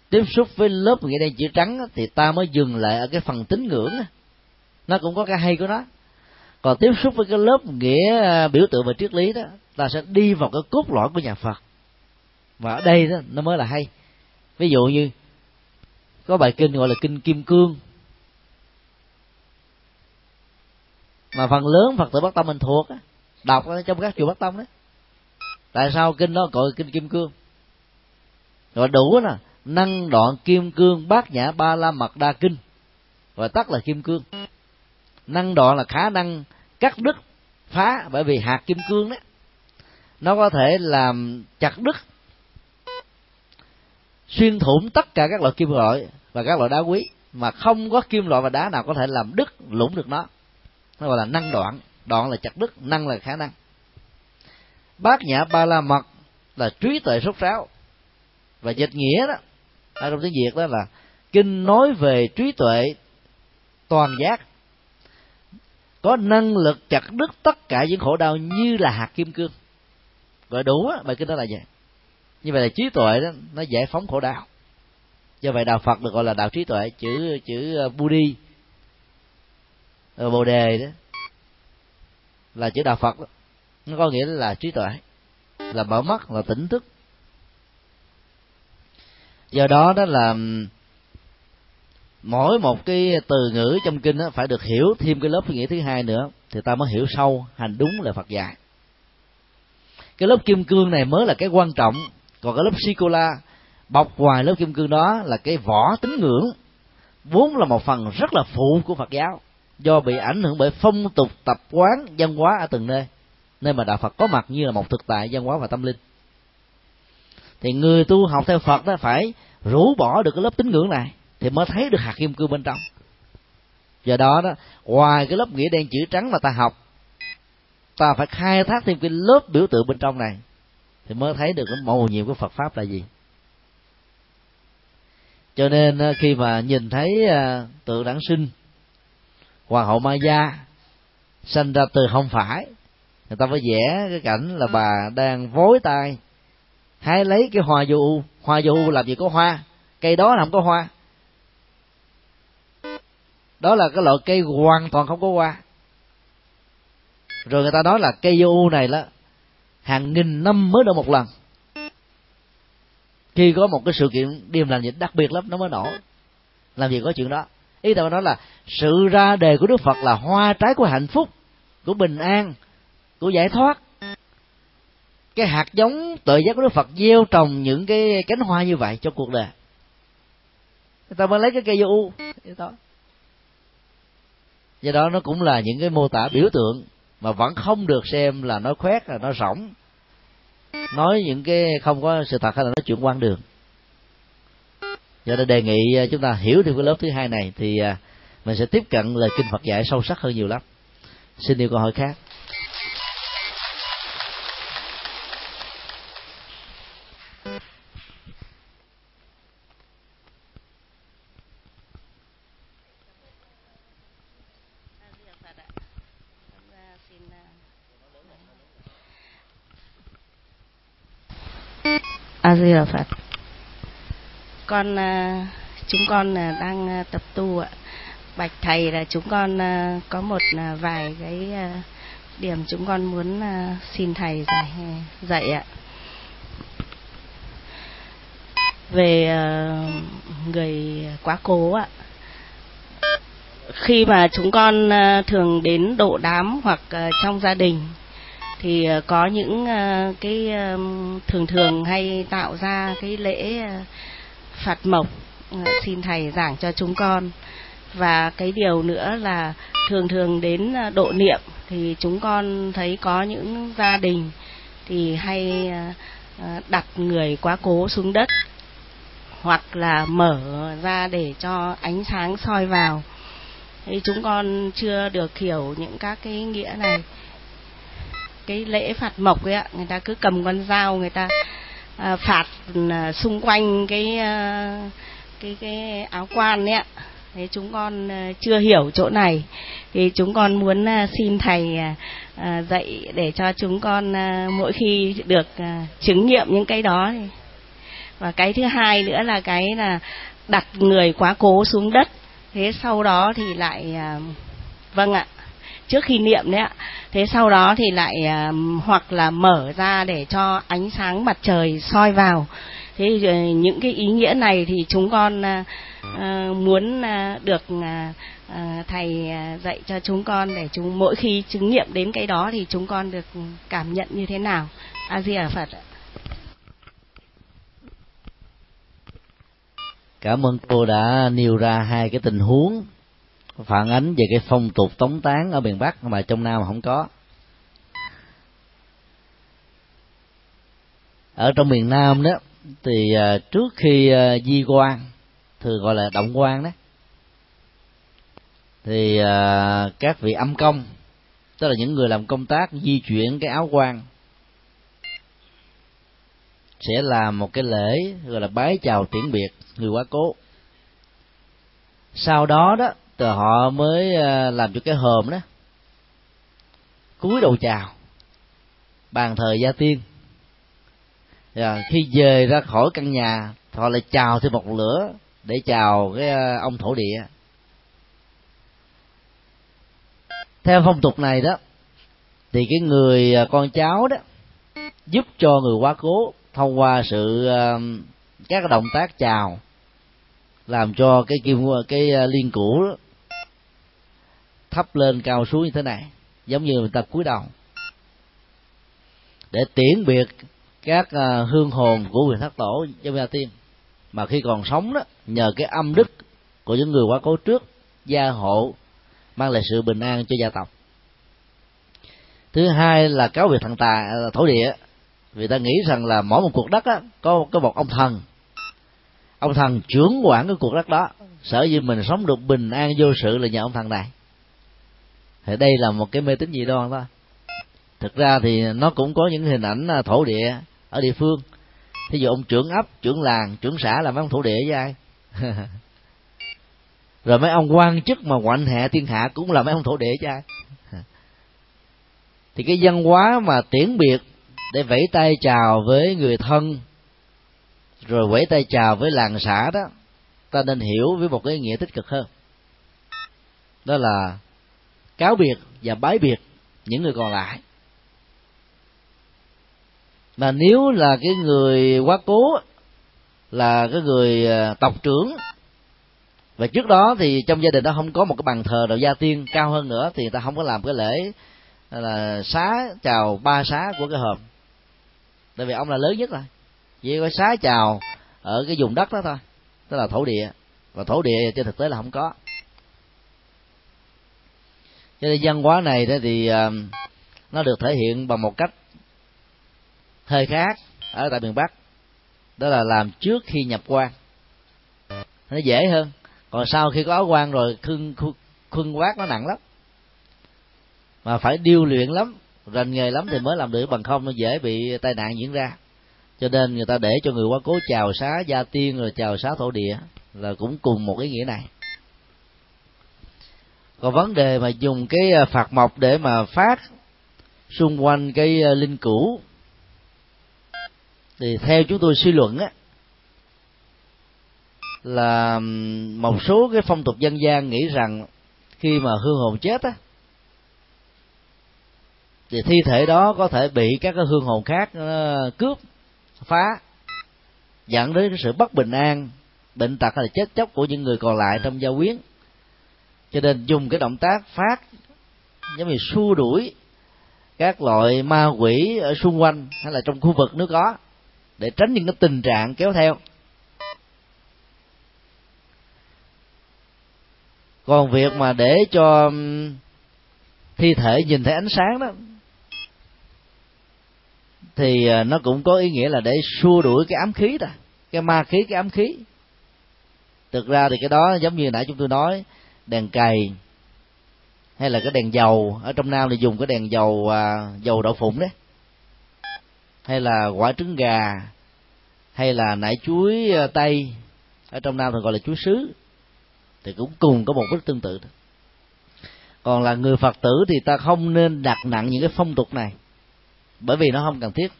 tiếp xúc với lớp nghĩa đen chữ trắng thì ta mới dừng lại ở cái phần tín ngưỡng nó cũng có cái hay của nó. Còn tiếp xúc với cái lớp nghĩa à, biểu tượng và triết lý đó, ta sẽ đi vào cái cốt lõi của nhà phật. Và ở đây đó, nó mới là hay. Ví dụ như, có bài kinh gọi là kinh kim cương. Mà phần lớn phật tử bắc tông mình thuộc đọc trong các chùa bắc tông đấy tại sao kinh đó gọi kinh kim cương? Gọi đủ nè năng đoạn kim cương bát nhã ba la mật đa kinh và tắt là kim cương. Năng đoạn là khả năng cắt đứt, phá, bởi vì hạt kim cương đó, nó có thể làm chặt đứt, xuyên thủng tất cả các loại kim loại và các loại đá quý mà không có kim loại và đá nào có thể làm đứt, lũng được nó. Nó gọi là năng đoạn. Đoạn là chặt đứt năng là khả năng. Bát nhã ba la mật là trí tuệ sốt ráo và dịch nghĩa đó ở trong tiếng việt đó là kinh nói về trí tuệ toàn giác. Có năng lực chặt đứt tất cả những khổ đau như là hạt kim cương. Gọi đủ á, bài kinh đó là vậy. Như vậy là trí tuệ đó, nó giải phóng khổ đau. Do vậy đạo phật được gọi là đạo trí tuệ, chữ chữ ờ, budi ờ, bồ đề đó, là chữ đạo phật đó. nó có nghĩa là trí tuệ, là mở mắt, là tỉnh thức do đó đó là mỗi một cái từ ngữ trong kinh đó phải được hiểu thêm cái lớp nghĩa thứ hai nữa, thì ta mới hiểu sâu hành đúng là Phật dạy. Cái lớp kim cương này mới là cái quan trọng, còn cái lớp sikola bọc ngoài lớp kim cương đó là cái vỏ tín ngưỡng, vốn là một phần rất là phụ của phật giáo, do bị ảnh hưởng bởi phong tục tập quán văn hóa ở từng nơi nơi mà đạo phật có mặt như là một thực tại văn hóa và tâm linh thì người tu học theo phật đó phải rũ bỏ được cái lớp tín ngưỡng này thì mới thấy được hạt kim cương bên trong. Do đó đó, ngoài cái lớp nghĩa đen chữ trắng mà ta học, ta phải khai thác thêm cái lớp biểu tượng bên trong này thì mới thấy được cái màu nhiệm của Phật pháp là gì. Cho nên ờ, khi mà nhìn thấy ờ, tượng đản sinh hoàng hậu ma gia sanh ra từ không phải, người ta phải vẽ cái cảnh là bà đang vối tay hãy lấy cái hoa vô hòa hoa làm gì có hoa? Cây đó là không có hoa. Đó là cái loại cây hoàn toàn không có hoa. Rồi người ta nói là cây vô u này đó hàng nghìn năm mới nở một lần. Khi có một cái sự kiện điềm lành gì đặc biệt lắm, nó mới nổ. Làm gì có chuyện đó? Ý tôi nói là sự ra đề của đức phật là hoa trái của hạnh phúc, của bình an, của giải thoát cái hạt giống tự giác của đức phật gieo trồng những cái cánh hoa như vậy trong cuộc đời. Người ta mới lấy cái cây vô u. Do đó nó cũng là những cái mô tả biểu tượng mà vẫn không được xem là nó khoét là nó rỗng. Nói những cái không có sự thật hay là nói chuyện quan đường. Do đó đề nghị à, chúng ta hiểu thêm cái lớp thứ hai này thì à, mình sẽ tiếp cận lời kinh Phật dạy sâu sắc hơn nhiều lắm. Xin yêu câu hỏi khác di đà phật con à, chúng con à, đang à, tập tu ạ. Bạch thầy là chúng con có một vài cái điểm chúng con muốn xin thầy dạy dạy ạ. Về người quá cố ạ. Khi mà chúng con thường đến độ đám hoặc trong gia đình thì ờ, có những ờ, cái ờ, thường thường hay tạo ra cái lễ phạt mộc xin thầy giảng cho chúng con. Và cái điều nữa là thường thường đến độ niệm thì chúng con thấy có những gia đình thì hay đặt người quá cố xuống đất hoặc là mở ra để cho ánh sáng soi vào. Thì chúng con chưa được hiểu những các cái nghĩa này cái lễ phạt mộc ấy ạ. Người ta cứ cầm con dao người ta à, phạt à, xung quanh cái à, cái cái áo quan ấy ạ. Thế chúng con à, chưa hiểu chỗ này. Thì chúng con muốn à, xin thầy à, à, dạy để cho chúng con à, mỗi khi được à, chứng nghiệm những cái đó thì và cái thứ hai nữa là cái là đặt người quá cố xuống đất. Thế sau đó thì lại à, vâng ạ trước khi niệm đấy ạ. Thế sau đó thì lại uh, hoặc là mở ra để cho ánh sáng mặt trời soi vào. Thế à, những cái ý nghĩa này thì chúng con uh, muốn uh, được uh, thầy dạy cho chúng con để chúng mỗi khi chứng nghiệm đến cái đó thì chúng con được cảm nhận như thế nào. A di đà phật cảm ơn cô đã nêu ra hai cái tình huống phản ánh về cái phong tục tống tán ở miền bắc mà trong nam không có. Ở trong miền nam đó, thì à, trước khi à, di quan, thường gọi là động quan đó, thì à, các vị âm công, tức là những người làm công tác di chuyển cái áo quan, sẽ làm một cái lễ gọi là bái chào tiễn biệt, người quá cố. Sau đó đó từ họ mới ờ, làm cho cái hòm đó cúi đầu chào bàn thờ gia tiên. Rồi khi về ra khỏi căn nhà họ lại chào thêm một lửa để chào cái ờ, ông thổ địa. Theo phong tục này đó thì cái người con cháu đó giúp cho người quá cố thông qua sự các động tác chào làm cho cái kim cái liên cũ đó, thấp lên cao xuống như thế này. Giống như người ta cúi đầu. Để tiễn biệt các à, hương hồn của người thất tổ trong gia tiên. Mà khi còn sống đó nhờ cái âm đức của những người quá cố trước gia hộ mang lại sự bình an cho gia tộc. Thứ hai là cáo biệt thần tài à, thổ địa. Vì ta nghĩ rằng là mỗi một cuộc đất á, có có một ông thần. Ông thần trưởng quản cái cuộc đất đó sở dĩ mình sống được bình an vô sự là nhờ ông thần này thì đây là một cái mê tín dị đoan thôi. Thực ra thì nó cũng có những hình ảnh à, thổ địa ở địa phương. Thí dụ ông trưởng ấp, trưởng làng, trưởng xã là mấy ông thổ địa với ai? Rồi mấy ông quan chức mà quạnh hệ thiên hạ cũng là mấy ông thổ địa chứ ai? Thì cái văn hóa mà tiễn biệt để vẫy tay chào với người thân, rồi vẫy tay chào với làng xã đó, ta nên hiểu với một cái nghĩa tích cực hơn. Đó là cáo biệt và bái biệt những người còn lại. Mà nếu là cái người quá cố, là cái người à, tộc trưởng, và trước đó thì trong gia đình đó không có một cái bàn thờ đạo gia tiên cao hơn nữa, thì ta không có làm cái lễ là, xá chào ba xá của cái hòm tại vì ông là lớn nhất rồi. Chỉ có xá chào ở cái vùng đất đó thôi, tức là thổ địa. Và thổ địa trên thực tế là không có cho nên văn hóa này đó thì uh, nó được thể hiện bằng một cách hơi khác ở tại miền bắc. Đó là làm trước khi nhập quan. Nó dễ hơn. Còn sau khi có áo quan rồi khưng khưng quát nó nặng lắm. Mà phải điêu luyện lắm rành nghề lắm thì mới làm được bằng không nó dễ bị tai nạn diễn ra. Cho nên người ta để cho người quá cố chào xá gia tiên rồi chào xá thổ địa là cũng cùng một ý nghĩa này còn vấn đề mà dùng cái à, phạt mộc để mà phát xung quanh cái à, linh cữu thì theo chúng tôi suy luận á, là một số cái phong tục dân gian nghĩ rằng khi mà hương hồn chết á, thì thi thể đó có thể bị các cái hương hồn khác à, cướp, phá, dẫn đến sự bất bình an, bệnh tật hay là chết chóc của những người còn lại trong gia quyến cho nên dùng cái động tác phát, giống như xua đuổi các loại ma quỷ ở xung quanh hay là trong khu vực nếu có, để tránh những cái tình trạng kéo theo. Còn việc mà để cho thi thể nhìn thấy ánh sáng đó, thì ờ, nó cũng có ý nghĩa là để xua đuổi cái ám khí đó, cái ma khí, cái ám khí. Thực ra thì cái đó giống như nãy chúng tôi nói đèn cày hay là cái đèn dầu. Ở trong nam thì dùng cái đèn dầu à, dầu đậu phụng đấy. Hay là quả trứng gà hay là nải chuối à, tây. Ở trong nam thường gọi là chuối sứ. Thì cũng cùng có một bức tương tự đó. còn là người phật tử thì ta không nên đặt nặng những cái phong tục này bởi vì nó không cần thiết.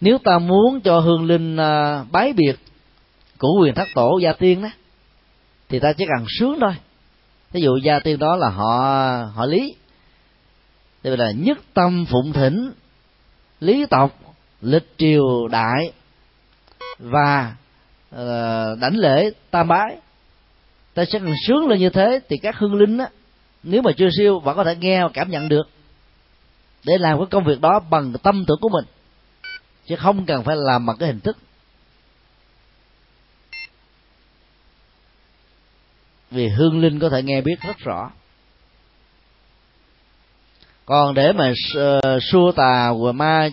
Nếu ta muốn cho hương linh à, bái biệt của quyền thất tổ gia tiên đó thì ta chỉ cần sướng thôi. Ví dụ gia tiên đó là họ họ lý. Tức là nhất tâm phụng thỉnh lý tộc lịch triều đại và uh, đảnh lễ tam bái. Ta sẽ cần sướng lên như thế thì các hương linh á nếu mà chưa siêu vẫn có thể nghe và cảm nhận được. Để làm cái công việc đó bằng tâm tưởng của mình. Chứ không cần phải làm bằng cái hình thức vì hương linh có thể nghe biết rất rõ. Còn để mà ờ, xua tà và ma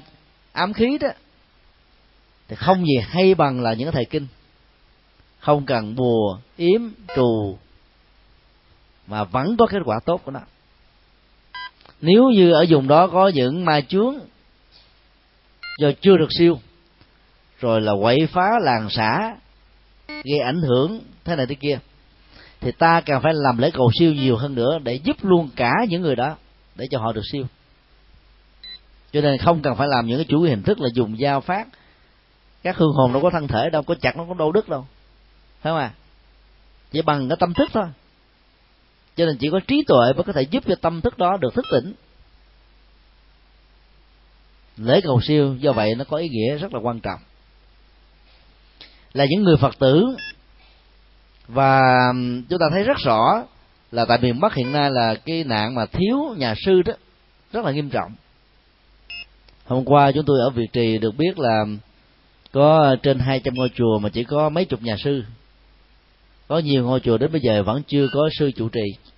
ám khí đó, thì không gì hay bằng là những thầy kinh. Không cần bùa, yếm, trù, mà vẫn có kết quả tốt của nó. Nếu như ở vùng đó có những ma chướng do chưa được siêu, rồi là quậy phá làng xã, gây ảnh hưởng thế này thế kia thì ta cần phải làm lễ cầu siêu nhiều hơn nữa để giúp luôn cả những người đó, để cho họ được siêu. Cho nên không cần phải làm những cái chủ hình thức là dùng dao phát. Các hương hồn đâu có thân thể đâu, có chặt, nó có đâu đức đâu. Phải không à chỉ bằng cái tâm thức thôi. Cho nên chỉ có trí tuệ mới có thể giúp cho tâm thức đó được thức tỉnh. Lễ cầu siêu, do vậy nó có ý nghĩa rất là quan trọng. Là những người phật tử và chúng ta thấy rất rõ là tại miền bắc hiện nay là cái nạn mà thiếu nhà sư đó, rất là nghiêm trọng. Hôm qua chúng tôi ở việt trì được biết là có trên 200 ngôi chùa mà chỉ có mấy chục nhà sư. Có nhiều ngôi chùa đến bây giờ vẫn chưa có sư chủ trì.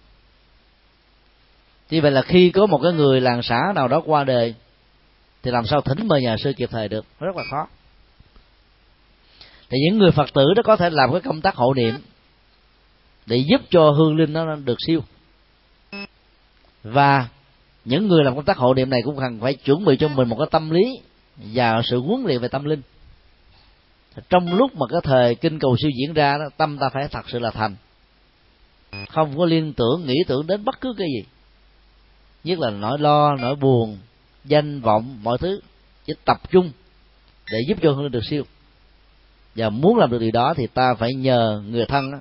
Như vậy là khi có một cái người làng xã nào đó qua đời, thì làm sao thỉnh mời nhà sư kịp thời được? Rất là khó. Thì những người phật tử đó có thể làm cái công tác hộ niệm để giúp cho hương linh nó được siêu. Và những người làm công tác hộ niệm này cũng cần phải chuẩn bị cho mình một cái tâm lý và sự huấn luyện về tâm linh. Trong lúc mà cái thời kinh cầu siêu diễn ra đó, tâm ta phải thật sự là thành. Không có liên tưởng nghĩ tưởng đến bất cứ cái gì. Nhất là nỗi lo nỗi buồn danh vọng mọi thứ. Chỉ tập trung để giúp cho hương linh được siêu. Và muốn làm được điều đó thì ta phải nhờ người thân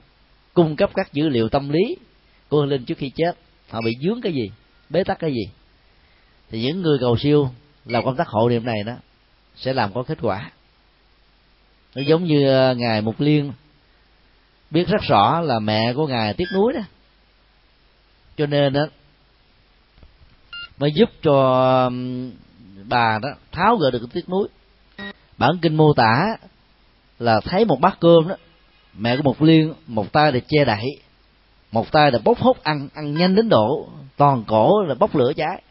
cung cấp các dữ liệu tâm lý của hương linh trước khi chết. Họ bị dướng cái gì? Bế tắc cái gì? Thì những người cầu siêu làm công tác hộ niệm này đó sẽ làm có kết quả. Nó giống như ờ, ngài mục liên biết rất rõ là mẹ của ngài tiếc núi đó. Cho nên đó, mới giúp cho bà đó tháo gỡ được cái tiếc núi bản kinh mô tả là thấy một bát cơm đó mẹ của một liên, một tay để che đậy, một tay là bốc hút ăn ăn nhanh đến độ toàn cổ là bốc lửa cháy.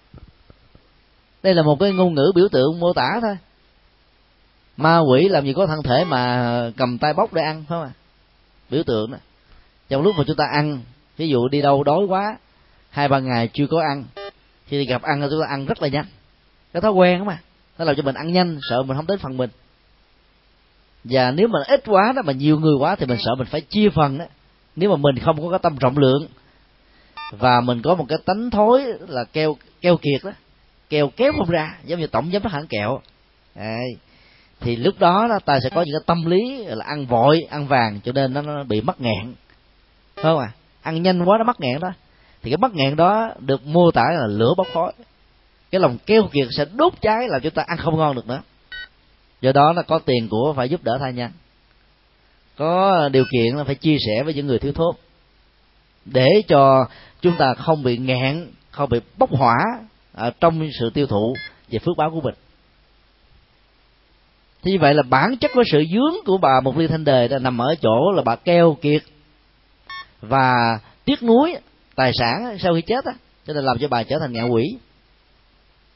Đây là một cái ngôn ngữ biểu tượng mô tả thôi. Ma quỷ làm gì có thân thể mà cầm tay bốc để ăn, phải không à biểu tượng đó. Trong lúc mà chúng ta ăn, ví dụ đi đâu đói quá, hai ba ngày chưa có ăn, khi gặp ăn, chúng ta ăn rất là nhanh. Cái thói quen đó mà, nó làm cho mình ăn nhanh, sợ mình không đến phần mình và nếu mà ít quá đó mà nhiều người quá thì mình sợ mình phải chia phần đó nếu mà mình không có cái tâm rộng lượng và mình có một cái tánh thối là keo keo kiệt đó keo kéo không ra giống như tổng giám đốc hãng kẹo. Đấy. thì lúc đó, đó ta sẽ có những cái tâm lý là ăn vội ăn vàng cho nên nó, nó bị mắc nghẹn. Không à ăn nhanh quá nó mắc nghẹn đó. Thì cái mắc nghẹn đó được mô tả là lửa bốc khói. Cái lòng keo kiệt sẽ đốt cháy làm chúng ta ăn không ngon được nữa do đó là có tiền của phải giúp đỡ thai nhân. Có điều kiện là phải chia sẻ với những người thiếu thốn. Để cho chúng ta không bị nghẹn, không bị bốc hỏa ở trong sự tiêu thụ về phước báo của mình. Thì như vậy là bản chất của sự dướng của bà một ly thanh đề đã nằm ở chỗ là bà keo kiệt và tiếc nuối tài sản sau khi chết á, cho nên làm cho bà trở thành ngạ quỷ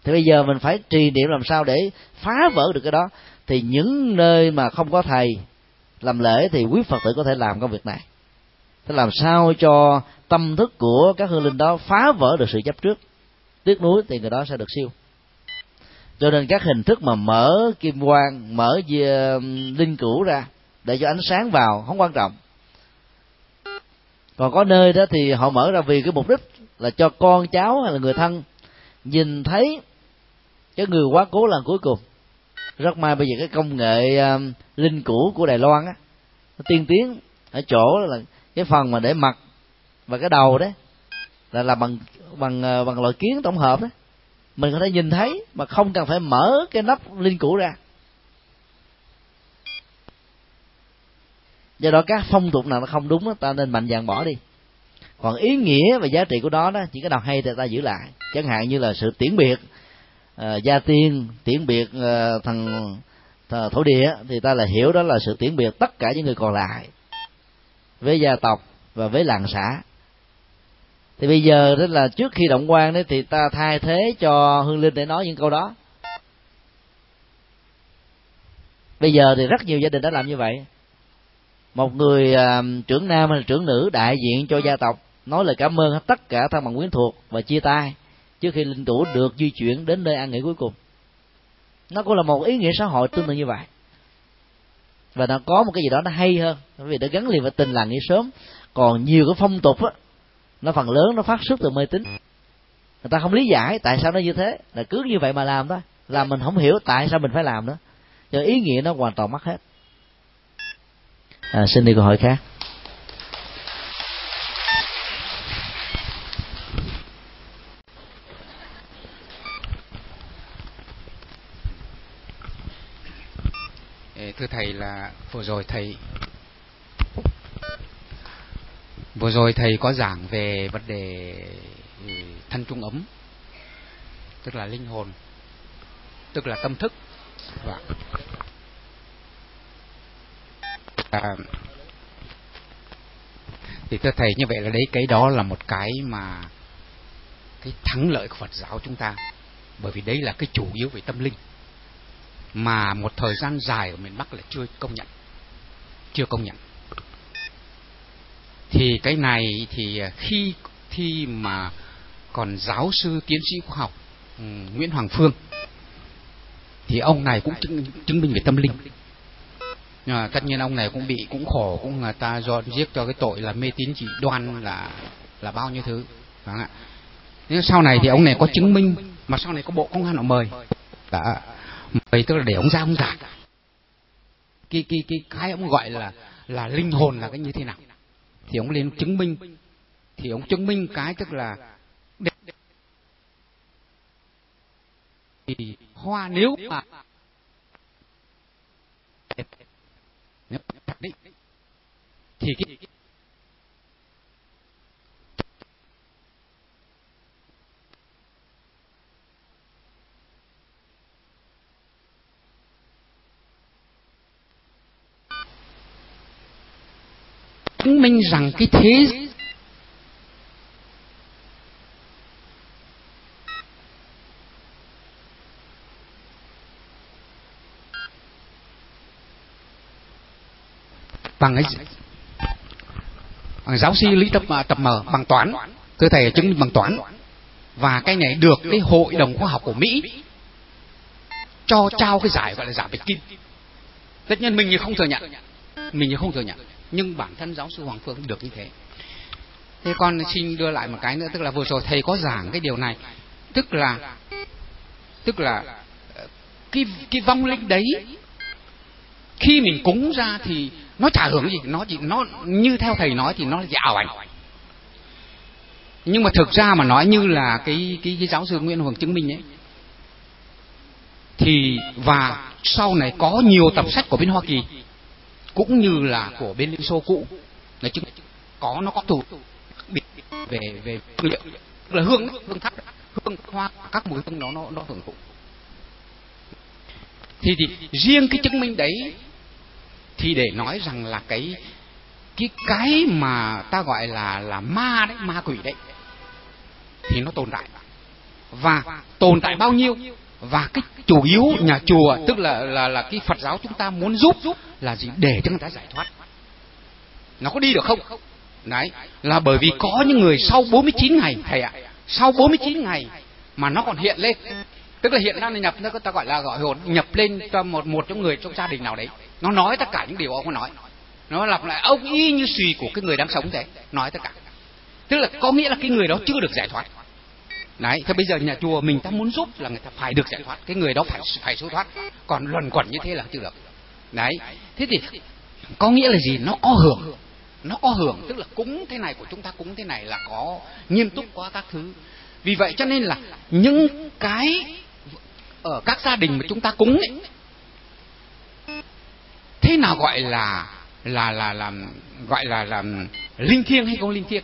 thì bây giờ mình phải trì niệm làm sao để phá vỡ được cái đó. Thì những nơi mà không có thầy làm lễ thì quý phật tử có thể làm công việc này. Thế làm sao cho tâm thức của các hương linh đó phá vỡ được sự chấp trước? Tiếc nuối thì người đó sẽ được siêu. Cho nên các hình thức mà mở kim quang, mở ờ, linh cửu ra để cho ánh sáng vào không quan trọng. Còn có nơi đó thì họ mở ra vì cái mục đích là cho con cháu hay là người thân nhìn thấy cái người quá cố lần cuối cùng. Rất may bây giờ cái công nghệ um, linh cũ của đài loan á nó tiên tiến ở chỗ là cái phần mà để mặt và cái đầu đấy là làm bằng bằng ờ, bằng loại kiến tổng hợp đấy. Mình có thể nhìn thấy mà không cần phải mở cái nắp linh cũ ra. Do đó các phong tục nào nó không đúng đó ta nên mạnh dạn bỏ đi. Còn ý nghĩa và giá trị của đó đó chỉ cái nào hay thì ta giữ lại. Chẳng hạn như là sự tiễn biệt. Ờ, gia tiên tiễn biệt uh, thằng thổ địa thì ta là hiểu đó là sự tiễn biệt tất cả những người còn lại với gia tộc và với làng xã. Thì bây giờ đó là trước khi động quan đấy thì ta thay thế cho hương linh để nói những câu đó. Bây giờ thì rất nhiều gia đình đã làm như vậy. Một người uh, trưởng nam hay là trưởng nữ đại diện cho gia tộc nói lời cảm ơn tất cả thân bằng quyến thuộc và chia tay trước khi linh cữu được di chuyển đến nơi an nghỉ cuối cùng nó cũng là một ý nghĩa xã hội tương tự như vậy. Và nó có một cái gì đó nó hay hơn bởi vì nó gắn liền với tình làng nghĩa sớm còn nhiều cái phong tục á nó phần lớn nó phát xuất từ mê tín. Người ta không lý giải tại sao nó như thế là cứ như vậy mà làm thôi. Làm mình không hiểu tại sao mình phải làm nữa. Cho ý nghĩa nó hoàn toàn mất hết. À, xin đi câu hỏi khác. Thưa thầy là vừa rồi thầy vừa rồi thầy có giảng về vấn đề ừ, thân trung ấm tức là linh hồn tức là tâm thức. Và à, thì thưa thầy như vậy là đấy cái đó là một cái mà cái thắng lợi của Phật giáo chúng ta bởi vì đấy là cái chủ yếu về tâm linh mà một thời gian dài ở miền Bắc là chưa công nhận. Chưa công nhận. Thì cái này thì khi khi mà còn giáo sư tiến sĩ khoa học ừ, Nguyễn Hoàng Phương thì ông này cũng chứng, chứng minh về tâm linh. À, tất nhiên ông này cũng bị cũng khổ cũng người ta do giết cho cái tội là mê tín dị đoan là là bao nhiêu thứ Đúng ạ? Nhưng sau này thì ông này có chứng minh mà sau này có bộ công an họ mời. Đã mày tức là để ông ra ông giả cái cái cái cái ông gọi là là linh hồn là cái như thế nào? Thì ông lên chứng minh. Thì ông chứng minh cái tức là thì hoa nếu mà nếu thì cái chứng minh rằng cái thế bằng cái bằng giáo sư lý tập à, tập mở bằng toán, cơ thể chứng minh bằng toán. Và cái này được cái hội đồng khoa học của mỹ cho trao cái giải gọi là giải bạch kim. Tất nhiên mình thì không thừa nhận, mình thì không thừa nhận nhưng bản thân giáo sư hoàng phương được như thế. Thế con xin đưa lại một cái nữa tức là vừa rồi thầy có giảng cái điều này. Tức là tức là ờ, cái cái vong linh đấy khi mình cúng ra thì nó chả hưởng gì nó chỉ nó như theo thầy nói thì nó là ảo ảnh. Nhưng mà thực ra mà nói như là cái cái, cái giáo sư Nguyễn Hoàng chứng minh ấy thì và sau này có nhiều tập sách của bên Hoa Kỳ cũng như là của bên Liên Xô cũ. Nói chung có, nó có thủ biệt về về phương liệu là hương hương thắp hương hoa, các mùi hương nó nó nó hưởng thụ. Thì thì riêng cái chứng minh đấy thì để nói rằng là cái cái cái mà ta gọi là là ma đấy, ma quỷ đấy, thì nó tồn tại. Và tồn tại bao nhiêu? Và cái chủ yếu nhà chùa, tức là là là cái Phật giáo chúng ta muốn giúp là gì để cho người ta giải thoát? Nó có đi được không? Đấy, là bởi vì có những người sau 49 ngày, thầy ạ, sau 49 ngày mà nó còn hiện lên. Tức là hiện ra nhập, nó ta gọi là gọi hồn, nhập lên cho một một trong người trong gia đình nào đấy. Nó nói tất cả những điều ông có nói. Nó lặp lại, ông y như suy của cái người đang sống thế, nói tất cả. Tức là có nghĩa là cái người đó chưa được giải thoát. Đấy, thế bây giờ nhà chùa mình ta muốn giúp là người ta phải được giải thoát, cái người đó phải phải siêu thoát. Còn luẩn quẩn như thế là chưa được đấy. Thế thì có nghĩa là gì? Nó có hưởng. Nó có hưởng tức là cúng thế này của chúng ta cúng thế này là có nghiêm túc quá các thứ. Vì vậy cho nên là những cái ở các gia đình mà chúng ta cúng ấy, thế nào gọi là là là làm gọi là làm linh thiêng hay không linh thiêng?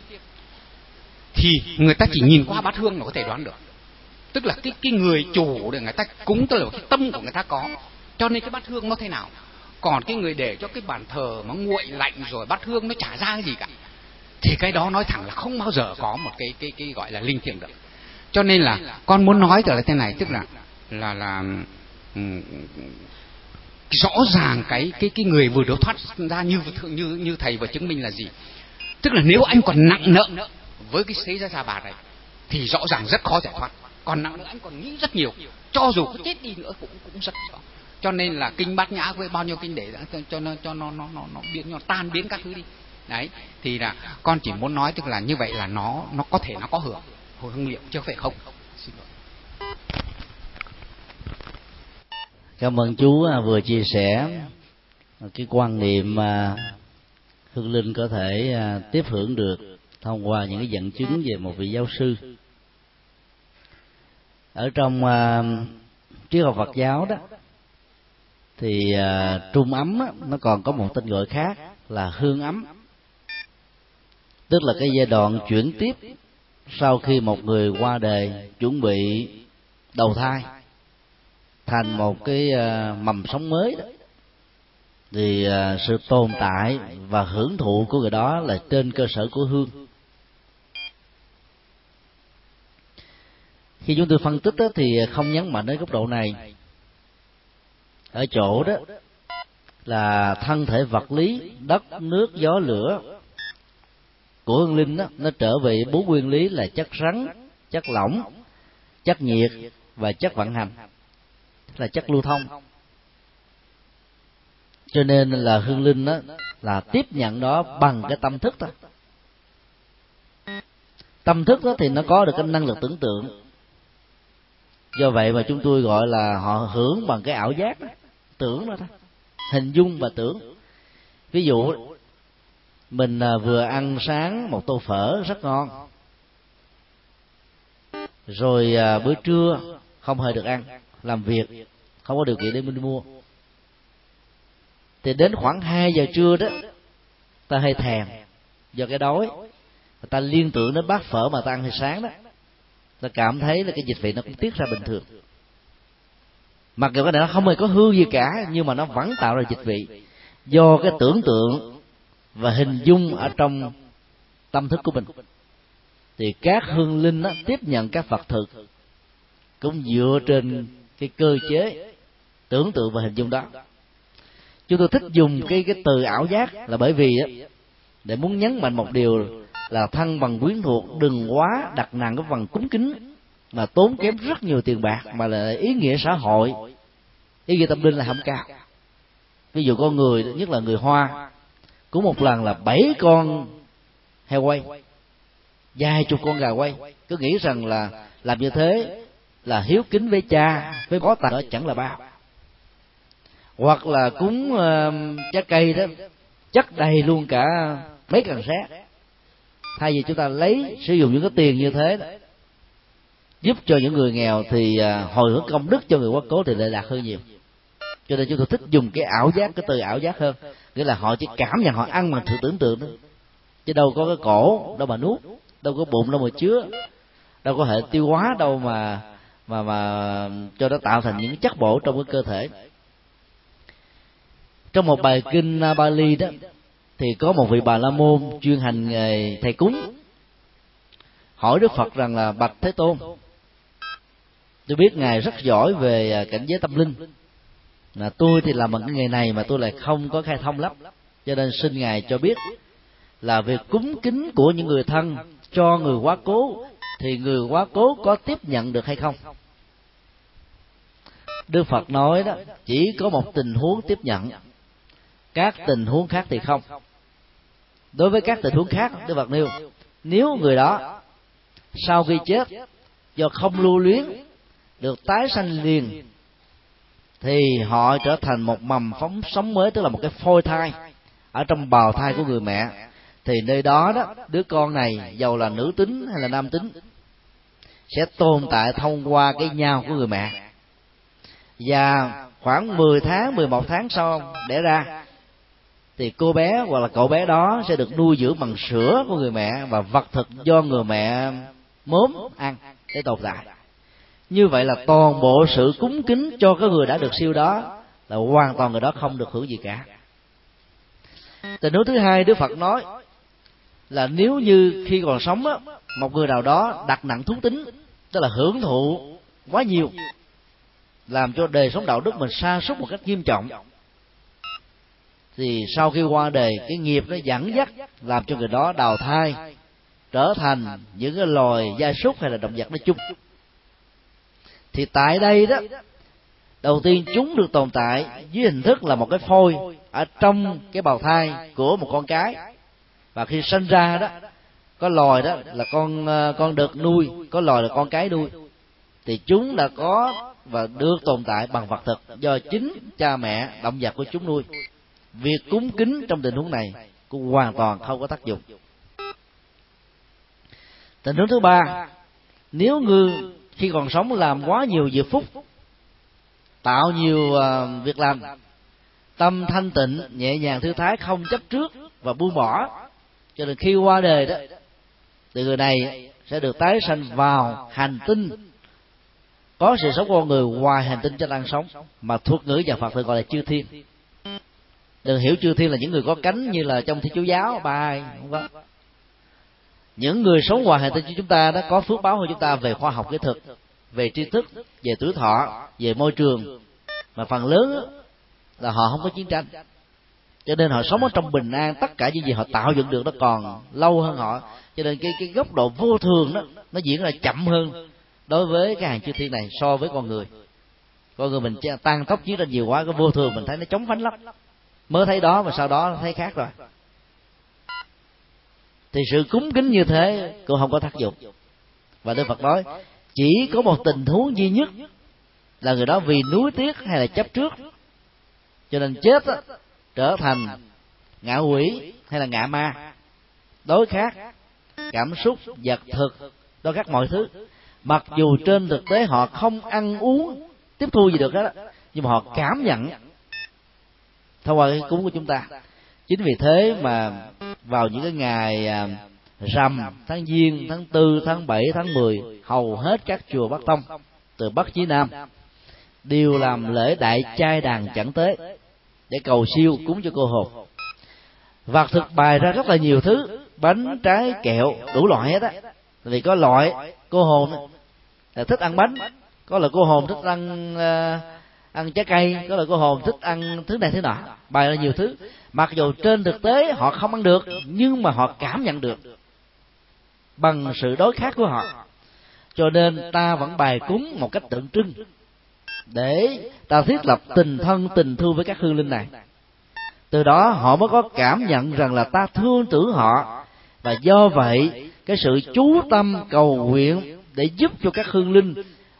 Thì người ta chỉ nhìn qua bát hương là có thể đoán được. Tức là cái cái người chủ để người ta cúng tức là cái tâm của người ta có. Cho nên cái bát hương nó thế nào? Còn cái người để cho cái bàn thờ nó nguội lạnh rồi bắt hương nó chả ra cái gì cả. Thì cái đó nói thẳng là không bao giờ có một cái cái cái gọi là linh thiêng được. Cho nên là con muốn nói là thế này tức là là là um, rõ ràng cái cái cái người vừa được thoát ra như như như thầy vừa chứng minh là gì? Tức là nếu anh còn nặng nợ với cái xế ra ra bà này thì rõ ràng rất khó giải thoát. Còn nặng nữa anh còn nghĩ rất nhiều. Cho dù có chết đi nữa cũng cũng rất khó cho nên là kinh bát nhã với bao nhiêu kinh để cho, cho nó cho nó nó nó nó biến nó tan biến các thứ đi. Đấy thì là con chỉ muốn nói tức là như vậy là nó nó có thể nó có hưởng hưởng liệu chứ phải không. Xin lỗi. Cảm ơn chú à, vừa chia sẻ cái quan niệm mà hương linh có thể à, tiếp hưởng được thông qua những cái dẫn chứng về một vị giáo sư. Ở trong uh, triết học Phật giáo đó thì uh, trung ấm á, nó còn có một tên gọi khác là hương ấm. Tức là cái giai đoạn chuyển tiếp sau khi một người qua đời chuẩn bị đầu thai thành một cái uh, mầm sống mới đó. Thì uh, sự tồn tại và hưởng thụ của người đó là trên cơ sở của hương. Khi chúng tôi phân tích đó, thì không nhấn mạnh đến góc độ này ở chỗ đó là thân thể vật lý, đất, nước, gió, lửa của hương linh đó, nó trở về bốn nguyên lý là chất rắn, chất lỏng, chất nhiệt và chất vận hành là chất lưu thông. Cho nên là hương linh đó là tiếp nhận đó bằng cái tâm thức thôi. Tâm thức đó thì nó có được cái năng lực tưởng tượng. Do vậy mà chúng tôi gọi là họ hưởng bằng cái ảo giác đó tưởng đó đó. Hình dung và tưởng. Ví dụ, mình à, vừa ăn sáng một tô phở rất ngon. Rồi à, bữa trưa không hề được ăn, làm việc, không có điều kiện để mình mua. Thì đến khoảng 2 giờ trưa đó, ta hay thèm do cái đói. Ta liên tưởng đến bát phở mà ta ăn hồi sáng đó. Ta cảm thấy là cái dịch vị nó cũng tiết ra bình thường mặc dù cái này nó không hề có hư gì cả nhưng mà nó vẫn tạo ra dịch vị. Do cái tưởng tượng và hình dung ở trong tâm thức của mình thì các hương linh đó, tiếp nhận các vật thực cũng dựa trên cái cơ chế tưởng tượng và hình dung đó. Chúng tôi thích dùng cái cái từ ảo giác là bởi vì á để muốn nhấn mạnh một điều là thân bằng quyến thuộc đừng quá đặt nặng cái phần cúng kính mà tốn kém rất nhiều tiền bạc mà là ý nghĩa xã hội. Ý nghĩa tâm linh là không cao. Ví dụ con người nhất là người hoa cũng một lần là bảy con heo quay vài chục con gà quay. Cứ nghĩ rằng là làm như thế là hiếu kính với cha với bó tặng đó chẳng là bao. Hoặc là cúng uh, trái cây đó chất đầy luôn cả mấy cần xét thay vì chúng ta lấy sử dụng những cái tiền như thế giúp cho những người nghèo thì à, hồi hướng công đức cho người quá cố thì lại lạc hơn nhiều. Cho nên chúng tôi thích dùng cái ảo giác, cái từ ảo giác hơn. Nghĩa là họ chỉ cảm nhận, họ ăn bằng sự tưởng tượng đó chứ đâu có cái cổ, đâu mà nuốt, đâu có bụng, đâu mà chứa, đâu có hệ tiêu hóa đâu mà mà mà cho nó tạo thành những chất bổ trong cái cơ thể. Trong một bài kinh à, Bali đó, thì có một vị bà la môn chuyên hành nghề thầy cúng, hỏi đức phật rằng là bạch thế tôn tôi biết ngài rất giỏi về à, cảnh giới tâm linh. Là tôi thì làm bằng cái nghề này mà tôi lại không có khai thông lắm. Cho nên xin ngài cho biết là việc cúng kính của những người thân cho người quá cố thì người quá cố có tiếp nhận được hay không? Đức phật nói đó, chỉ có một tình huống tiếp nhận, các tình huống khác thì không. Đối với các tình huống khác, đức phật nêu, nếu người đó sau khi chết do không lưu luyến được tái sanh liền, thì họ trở thành một mầm phóng sống mới, tức là một cái phôi thai ở trong bào thai của người mẹ. Thì nơi đó đó, đứa con này giàu là nữ tính hay là nam tính sẽ tồn tại thông qua cái nhau của người mẹ. Và khoảng 10 tháng 11 tháng sau đẻ ra, thì cô bé hoặc là cậu bé đó sẽ được nuôi dưỡng bằng sữa của người mẹ và vật thực do người mẹ mớm ăn để tồn tại như vậy là toàn bộ sự cúng kính cho cái người đã được siêu đó là hoàn toàn người đó không được hưởng gì cả. Tình huống thứ hai, đức phật nói là nếu như khi còn sống á, một người nào đó đặt nặng thú tính, tức là hưởng thụ quá nhiều, làm cho đời sống đạo đức mình sa sút một cách nghiêm trọng, thì sau khi qua đời, cái nghiệp nó dẫn dắt, làm cho người đó đào thai, trở thành những cái loài gia súc hay là động vật nói chung thì tại đây đó, đầu tiên chúng được tồn tại dưới hình thức là một cái phôi ở trong cái bào thai của một con cái. Và khi sinh ra đó, có loài đó là con ờ, con được nuôi, có loài là con cái nuôi. Thì chúng đã có và được tồn tại bằng vật thực do chính cha mẹ, động vật của chúng nuôi. Việc cúng kính trong tình huống này cũng hoàn toàn không có tác dụng. Tình huống thứ ba, nếu ngư khi còn sống làm quá nhiều việc phúc tạo nhiều uh, việc làm tâm thanh tịnh nhẹ nhàng thư thái không chấp trước và buông bỏ. Cho nên khi qua đời đó thì người này sẽ được tái sanh vào hành tinh. Có sự sống con người ngoài hành tinh cho đang sống mà thuộc ngữ nhà Phật thường gọi là chư thiên. Đừng hiểu chư thiên là những người có cánh như là trong thi chú giáo bài không có những người sống ngoài hành tinh của chúng ta đã có phước báo hơn chúng ta về khoa học kỹ thuật, về tri thức, về tuổi thọ, về môi trường. Mà phần lớn là họ không có chiến tranh. Cho nên họ sống ở trong bình an, tất cả những gì họ tạo dựng được nó còn lâu hơn họ. Cho nên cái cái góc độ vô thường đó, nó diễn ra chậm hơn đối với cái hàng chư thiên này so với con người. Con người mình tăng tốc chiến tranh nhiều quá, cái vô thường mình thấy nó chống phánh lắm. Mới thấy đó mà sau đó thấy khác rồi thì sự cúng kính như thế cũng không có tác dụng. Và đức phật nói chỉ có một tình huống duy nhất là người đó vì nuối tiếc hay là chấp trước. Cho nên chết đó, trở thành ngạ quỷ hay là ngạ ma. Đối khác cảm xúc vật thực đối khác mọi thứ. Mặc dù trên thực tế họ không ăn uống tiếp thu gì được hết nhưng mà họ cảm nhận thông qua cái cúng của chúng ta chính vì thế mà vào những cái ngày à, rằm tháng giêng tháng tư tháng bảy tháng mười hầu hết các chùa bắc tông từ bắc chí nam đều làm lễ đại trai đàn chẳng tế để cầu siêu cúng cho cô hồn và thực bày ra rất là nhiều thứ bánh trái kẹo đủ loại hết á. Vì có loại cô hồn là thích ăn bánh có là cô hồn thích ăn uh, ăn trái cây có là cô hồn thích ăn thứ này thứ nọ. Bày ra nhiều thứ mặc dù trên thực tế họ không ăn được, nhưng mà họ cảm nhận được bằng sự đối khác của họ. Cho nên ta vẫn bài cúng một cách tượng trưng để ta thiết lập tình thân, tình thương với các hương linh này. Từ đó họ mới có cảm nhận rằng là ta thương tưởng họ, và do vậy cái sự chú tâm cầu nguyện để giúp cho các hương linh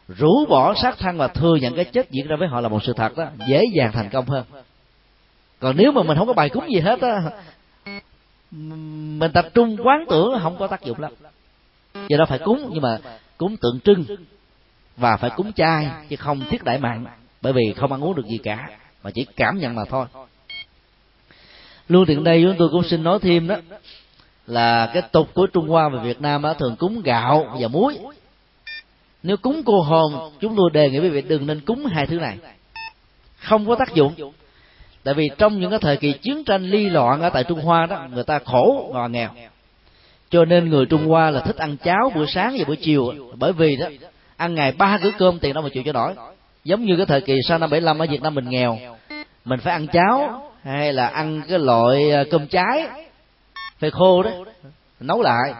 rũ bỏ sát thân và thừa nhận cái chết diễn ra với họ là một sự thật đó, dễ dàng thành công hơn còn nếu mà mình không có bài cúng gì hết á mình tập trung quán tưởng không có tác dụng lắm. Do đó phải cúng nhưng mà cúng tượng trưng và phải cúng chay chứ không thiết đại mạng bởi vì không ăn uống được gì cả mà chỉ cảm nhận mà thôi. Luôn tiện đây chúng tôi cũng xin nói thêm đó là cái tục của trung hoa và việt nam đó, thường cúng gạo và muối. Nếu cúng cô hồn chúng tôi đề nghị quý vị đừng nên cúng hai thứ này. Không có tác dụng tại vì trong những cái thời kỳ chiến tranh ly loạn ở tại trung hoa đó, người ta khổ và nghèo. Cho nên người trung hoa là thích ăn cháo buổi sáng và buổi chiều. Bởi vì đó, ăn ngày ba bữa cơm tiền đâu mà chịu cho nổi. Giống như cái thời kỳ sau năm 75 ở Việt Nam mình nghèo. Mình phải ăn cháo hay là ăn cái loại à, cơm trái. Phê khô đó, nấu lại.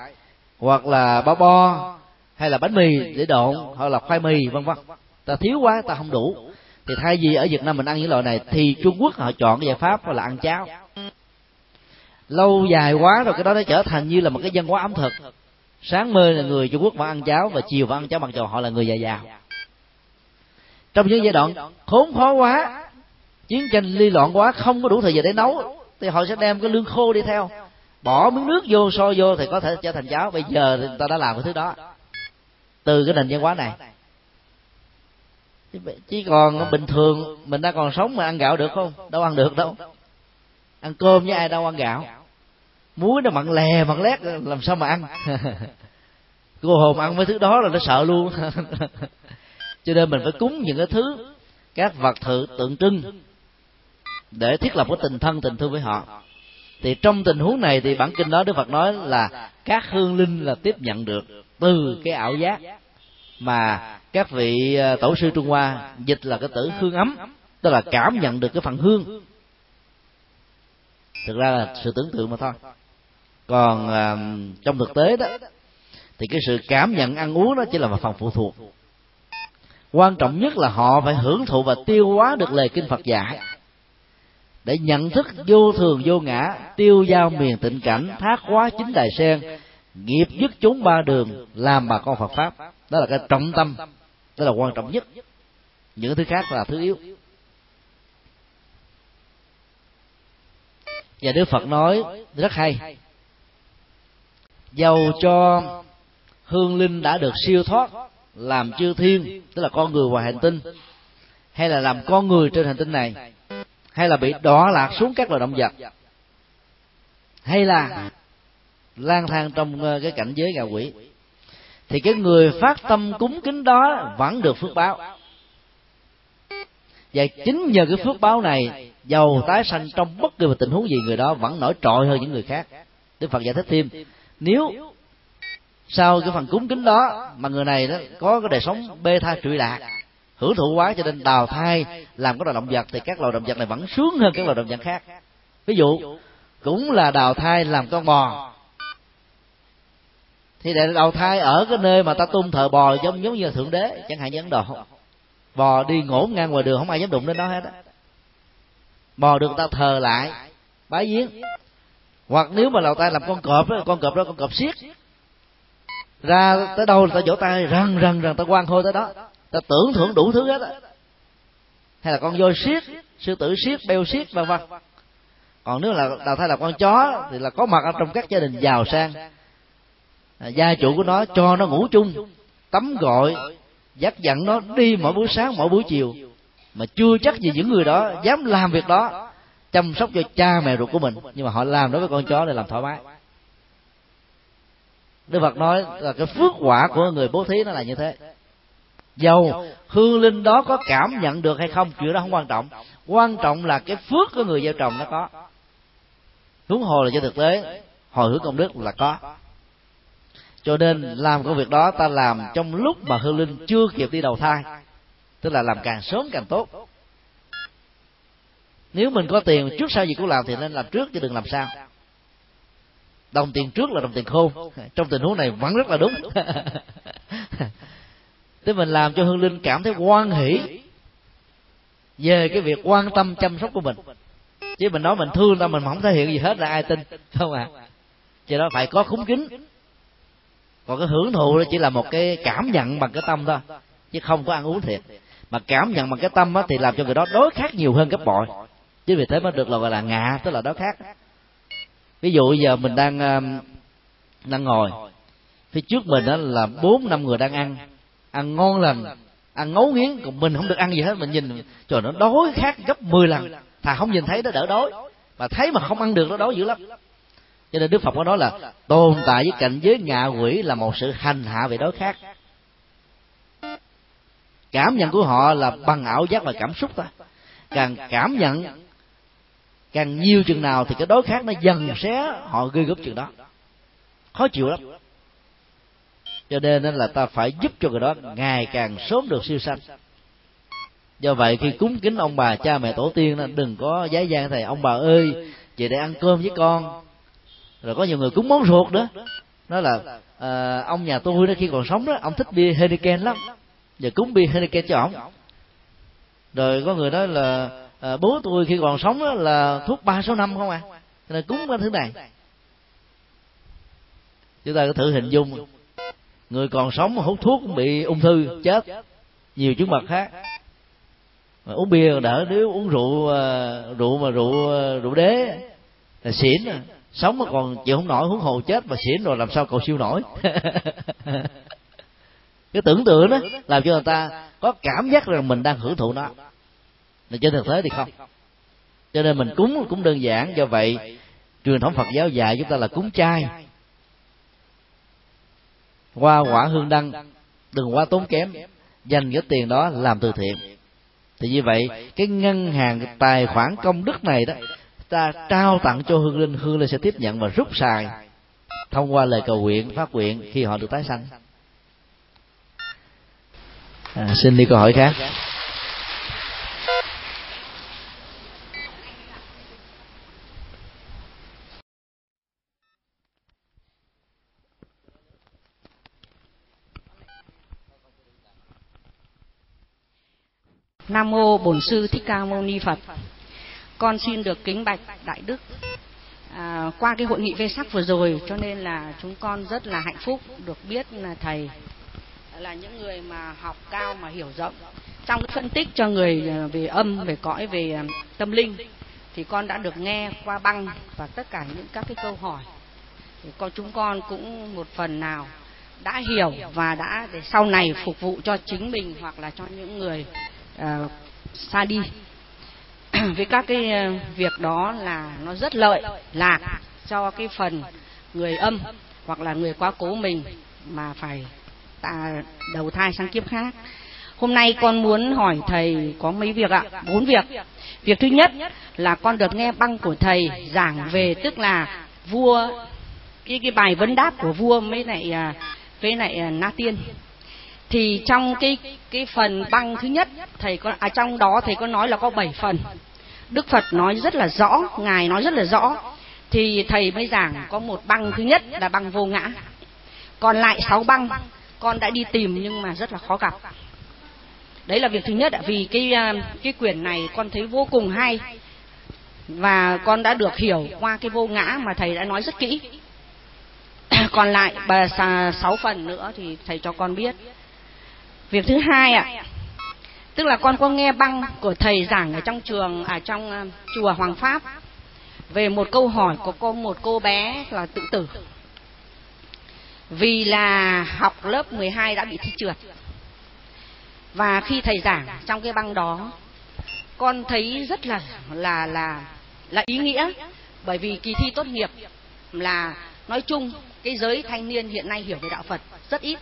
Hoặc là bao bo hay là bánh mì để độn, hoặc là khoai mì, vân vân. Ta thiếu quá, ta không đủ thì thay vì ở Việt Nam mình ăn những loại này, thì Trung Quốc họ chọn cái giải pháp là ăn cháo. Lâu dài quá rồi cái đó nó trở thành như là một cái văn hóa ẩm thực. Sáng mơ là người Trung Quốc vẫn ăn cháo và chiều vẫn ăn cháo mặc dù họ là người già giàu. Trong những giai đoạn khốn khó quá, chiến tranh ly loạn quá, không có đủ thời giờ để nấu, thì họ sẽ đem cái lương khô đi theo. Bỏ miếng nước vô, so vô thì có thể trở thành cháo. Bây giờ thì người ta đã làm cái thứ đó. Từ cái nền văn hóa này chỉ còn bình thường, mình đã còn sống mà ăn gạo được không? Đâu ăn được đâu. Ăn cơm với ai đâu ăn gạo. Muối nó mặn lè, mặn lét, làm sao mà ăn? Cô hồn ăn mấy thứ đó là nó sợ luôn. Cho nên mình phải cúng những cái thứ các vật thự tượng trưng để thiết lập cái tình thân, tình thương với họ. Thì trong tình huống này thì bản kinh đó đức phật nói là các hương linh là tiếp nhận được từ cái ảo giác mà các vị ờ, tổ sư trung hoa dịch là cái tử hương ấm, tức là cảm nhận được cái phần hương. Thực ra là sự tưởng tượng mà thôi. Còn ờ, trong thực tế đó, thì cái sự cảm nhận ăn uống đó chỉ là một phần phụ thuộc. Quan trọng nhất là họ phải hưởng thụ và tiêu hóa được lời kinh phật dạy. Để nhận thức vô thường, vô ngã, tiêu giao miền tịnh cảnh, thác hóa chính đài sen, nghiệp dứt chúng ba đường, làm bà con phật pháp. Đó là cái trọng tâm đó là quan trọng nhất. Những thứ khác là thứ yếu. Và đức phật nói rất hay. Dầu cho hương linh đã được siêu thoát, làm chư thiên, tức là con người ngoài hành tinh, hay là làm con người trên hành tinh này, hay là bị đọa lạc xuống các loài động vật, hay là lang thang trong ờ, cái cảnh giới ngạ quỷ thì cái người phát tâm cúng kính đó vẫn được phước báo. Và chính nhờ cái phước báo này, giàu tái sanh trong bất kỳ một tình huống gì người đó vẫn nổi trội hơn những người khác. Đức phật giải thích thêm, nếu sau cái phần cúng kính đó mà người này đó có cái đời sống bê tha trụy lạc, hưởng thụ quá cho nên đào thai, làm cái loài động vật, thì các loài động vật này vẫn sướng hơn các loài động vật khác. Ví dụ, cũng là đào thai làm con bò thì để đầu thai ở cái nơi mà ta tôn thờ bò giống giống như là thượng đế chẳng hạn như ấn độ. Bò đi ngổn ngang ngoài đường không ai dám đụng đến nó hết á. Bò được ta thờ lại bái giếng. Hoặc nếu mà đầu thai làm con cọp đó, con cọp đó con cọp siết ra tới đâu là ta vỗ tay răng răng răng ta quan hôi tới đó. Ta tưởng thưởng đủ thứ hết á. Hay là con voi siết sư tử siết beo siết vân vân. Còn nếu là đào thai là con chó thì là có mặt ở trong các gia đình giàu sang à, gia chủ của nó cho nó ngủ chung tắm gọi dắt dặn nó đi mỗi buổi sáng mỗi buổi chiều. Mà chưa chắc gì những người đó dám làm việc đó chăm sóc cho cha mẹ ruột của mình. Nhưng mà họ làm đối với con chó để làm thoải mái. Đức Phật nói là cái phước quả của người bố thí nó là như thế. Dầu hương linh đó có cảm nhận được hay không chuyện đó không quan trọng. Quan trọng là cái phước của người gieo trồng nó có. Huống hồ là cho thực tế hồi hướng công đức là có cho nên làm công việc đó ta làm trong lúc mà hương linh chưa kịp đi đầu thai. Tức là làm càng sớm càng tốt. Nếu mình có tiền trước sau gì cũng làm thì nên làm trước chứ đừng làm sao đồng tiền trước là đồng tiền khôn. Trong tình huống này vẫn rất là đúng. Thế mình làm cho hương linh cảm thấy quan hỷ về cái việc quan tâm chăm sóc của mình. Chứ mình nói mình thương ta, mình không thể hiện gì hết là ai tin. Không à. Cho đó phải có khúng kính còn cái hưởng thụ đó chỉ là một cái cảm nhận bằng cái tâm thôi chứ không có ăn uống thiệt. Mà cảm nhận bằng cái tâm á, thì làm cho người đó đối khác nhiều hơn gấp bội. Chứ vì thế mới được là gọi là ngạ tức là đối khác. Ví dụ giờ mình đang um, đang ngồi. Phía trước mình đó là bốn năm người đang ăn. Ăn ngon lành ăn ngấu nghiến còn mình không được ăn gì hết. Mình nhìn trời nó đói khác gấp 10 lần. Thà không nhìn thấy nó đỡ đói. Mà thấy mà không ăn được nó đói dữ lắm cho nên đức phật có nói là tồn tại với cảnh giới ngạ quỷ là một sự hành hạ về đối khác. Cảm nhận của họ là bằng ảo giác và cảm xúc thôi. Càng cảm nhận, càng nhiều chừng nào thì cái đối khác nó dần xé họ gây gớm chừng đó. Khó chịu lắm. Cho nên là ta phải giúp cho người đó ngày càng sớm được siêu sanh. Do vậy khi cúng kính ông bà cha mẹ tổ tiên đừng có giấy gian thầy, ông bà ơi về để ăn cơm với con rồi có nhiều người cúng món ruột nữa nói là à, ông nhà tôi đó khi còn sống đó ông thích bia Heineken lắm. Giờ cúng bia Heineken cho ông. rồi có người nói là à, bố tôi khi còn sống đó là thuốc ba số năm không à? Nên cúng cái thứ này. Chúng ta có thử hình dung. Người còn sống mà hút thuốc cũng bị ung thư chết. Nhiều chứng bệnh khác. Mà uống bia đỡ nếu uống rượu ờ, rượu mà rượu rượu đế là xỉn à sống mà còn chịu không nổi, huống hồ chết mà xỉn rồi, làm sao cầu siêu nổi? Cái tưởng tượng đó, làm cho người ta có cảm giác rằng mình đang hưởng thụ nó. Mà trên thực tế thì không. Cho nên mình cúng cũng đơn giản, do vậy truyền thống phật giáo dạy chúng ta là cúng chay. Qua quả hương đăng, đừng quá tốn kém. Dành cái tiền đó làm từ thiện. Thì như vậy, cái ngân hàng tài khoản công đức này đó ta trao tặng cho hương linh hương linh sẽ tiếp nhận và rút xài thông qua lời cầu nguyện phát nguyện khi họ được tái sanh à, xin đi câu hỏi khác Nam mô Bổn sư Thích Ca Mâu Ni Phật. Con xin được kính bạch đại đức. À, qua cái hội nghị vê sắc vừa rồi cho nên là chúng con rất là hạnh phúc được biết là thầy là những người mà học cao mà hiểu rộng. Trong cái phân tích cho người à, về âm về cõi về à, tâm linh thì con đã được nghe qua băng và tất cả những các cái câu hỏi. Thì con chúng con cũng một phần nào đã hiểu và đã để sau này phục vụ cho chính mình hoặc là cho những người uh, xa đi. với các cái ờ, việc đó là nó rất lợi, lạc cho cái phần người âm hoặc là người quá cố mình mà phải ta đầu thai sang kiếp khác. Hôm nay con muốn hỏi thầy có mấy việc ạ? Bốn việc. Việc thứ nhất là con được nghe băng của thầy giảng về tức là vua, cái cái bài vấn đáp của vua mới lại với lại à, à, na tiên thì trong cái cái phần băng thứ nhất, thầy có à trong đó thầy có nói là có bảy phần. Đức phật nói rất là rõ, ngài nói rất là rõ. Thì thầy mới giảng có một băng thứ nhất là băng vô ngã. Còn lại sáu băng, con đã đi tìm nhưng mà rất là khó gặp. Đấy là việc thứ nhất ạ, vì cái à, cái quyển này con thấy vô cùng hay. Và con đã được hiểu qua cái vô ngã mà thầy đã nói rất kỹ. Còn lại, bà à, sáu phần nữa thì thầy cho con biết việc thứ hai ạ tức là con có nghe băng của thầy giảng ở trong trường ở à, trong uh, chùa Hoàng Pháp về một câu hỏi của cô một cô bé là tự tử. Vì là học lớp 12 đã bị thi trượt. Và khi thầy giảng trong cái băng đó con thấy rất là là là là ý nghĩa. Bởi vì kỳ thi tốt nghiệp là nói chung cái giới thanh niên hiện nay hiểu về đạo Phật rất ít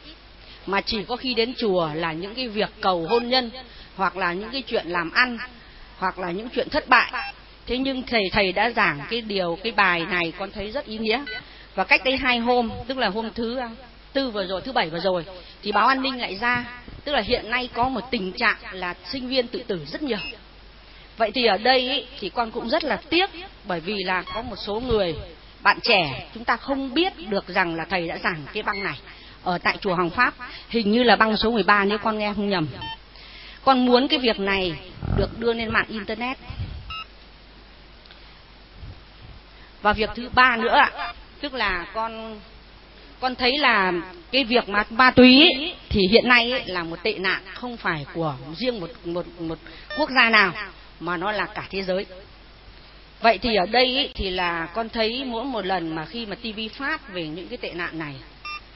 mà chỉ có khi đến chùa là những cái việc cầu hôn nhân hoặc là những cái chuyện làm ăn hoặc là những chuyện thất bại. Thế nhưng thầy thầy đã giảng cái điều cái bài này con thấy rất ý nghĩa. Và cách đây hai hôm tức là hôm thứ à, tư vừa rồi thứ bảy vừa rồi thì báo an ninh lại ra. Tức là hiện nay có một tình trạng là sinh viên tự tử rất nhiều. Vậy thì ở đây ý, thì con cũng rất là tiếc bởi vì là có một số người bạn trẻ chúng ta không biết được rằng là thầy đã giảng cái băng này ở tại chùa Hoàng Pháp. Hình như là băng số 13 nếu con nghe không nhầm. Con muốn cái việc này được đưa lên mạng internet. Và việc thứ ba nữa ạ tức là con con thấy là cái việc mà ma túy ấy, thì hiện nay ấy, là một tệ nạn không phải của riêng một một một quốc gia nào mà nó là cả thế giới. Vậy thì ở đây ấy, thì là con thấy mỗi một lần mà khi mà TV phát về những cái tệ nạn này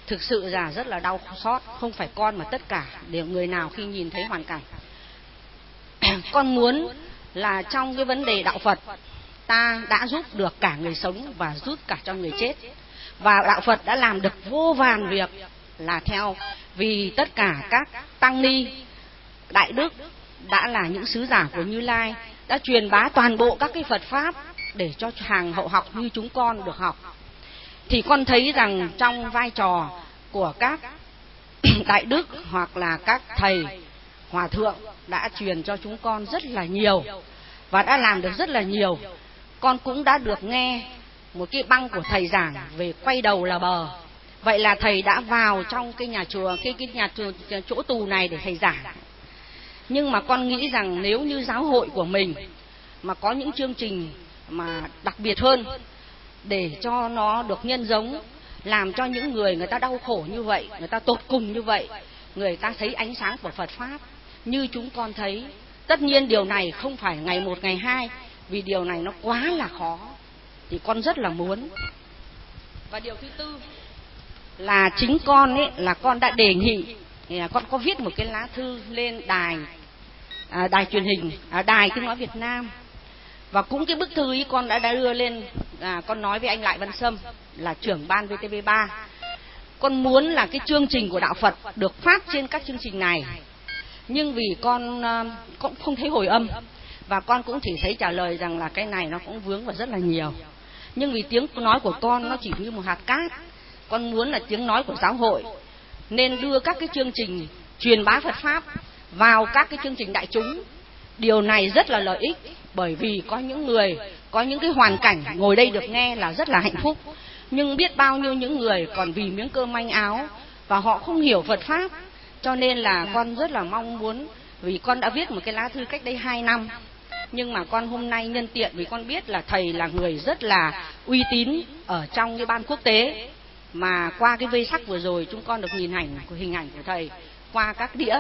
thực sự là rất là đau xót, không phải con mà tất cả đều người nào khi nhìn thấy hoàn cảnh. Con muốn là trong cái vấn đề đạo Phật, ta đã giúp được cả người sống và giúp cả cho người chết. Và đạo Phật đã làm được vô vàn việc là theo, vì tất cả các tăng ni, đại đức đã là những sứ giả của Như Lai, đã truyền bá toàn bộ các cái Phật pháp để cho hàng hậu học như chúng con được học thì con thấy rằng trong vai trò của các đại đức hoặc là các thầy, hòa thượng đã truyền cho chúng con rất là nhiều và đã làm được rất là nhiều. Con cũng đã được nghe một cái băng của thầy giảng về quay đầu là bờ. Vậy là thầy đã vào trong cái nhà chùa, cái cái nhà chùa chỗ tù này để thầy giảng. Nhưng mà con nghĩ rằng nếu như giáo hội của mình mà có những chương trình mà đặc biệt hơn để cho nó được nhân giống làm cho những người người ta đau khổ như vậy người ta tột cùng như vậy người ta thấy ánh sáng của phật pháp. Như chúng con thấy tất nhiên điều này không phải ngày một ngày hai vì điều này nó quá là khó. Thì con rất là muốn. Và điều thứ tư là chính con ấy là con đã đề nghị con có viết một cái lá thư lên đài à, đài truyền hình à, đài tiếng nói Việt Nam và cũng cái bức thư ý con đã đã đưa lên à, con nói với anh lại văn sâm là trưởng ban vtv3 con muốn là cái chương trình của đạo phật được phát trên các chương trình này. Nhưng vì con à, cũng không thấy hồi âm và con cũng chỉ thấy trả lời rằng là cái này nó cũng vướng vào rất là nhiều. Nhưng vì tiếng nói của con nó chỉ như một hạt cát con muốn là tiếng nói của giáo hội nên đưa các cái chương trình truyền bá phật pháp vào các cái chương trình đại chúng điều này rất là lợi ích, bởi vì có những người, có những cái hoàn cảnh ngồi đây được nghe là rất là hạnh phúc. Nhưng biết bao nhiêu những người còn vì miếng cơm manh áo và họ không hiểu Phật pháp, cho nên là con rất là mong muốn, vì con đã viết một cái lá thư cách đây hai năm. Nhưng mà con hôm nay nhân tiện vì con biết là thầy là người rất là uy tín ở trong cái ban quốc tế. Mà qua cái vây sắc vừa rồi, chúng con được nhìn ảnh của hình ảnh của thầy qua các đĩa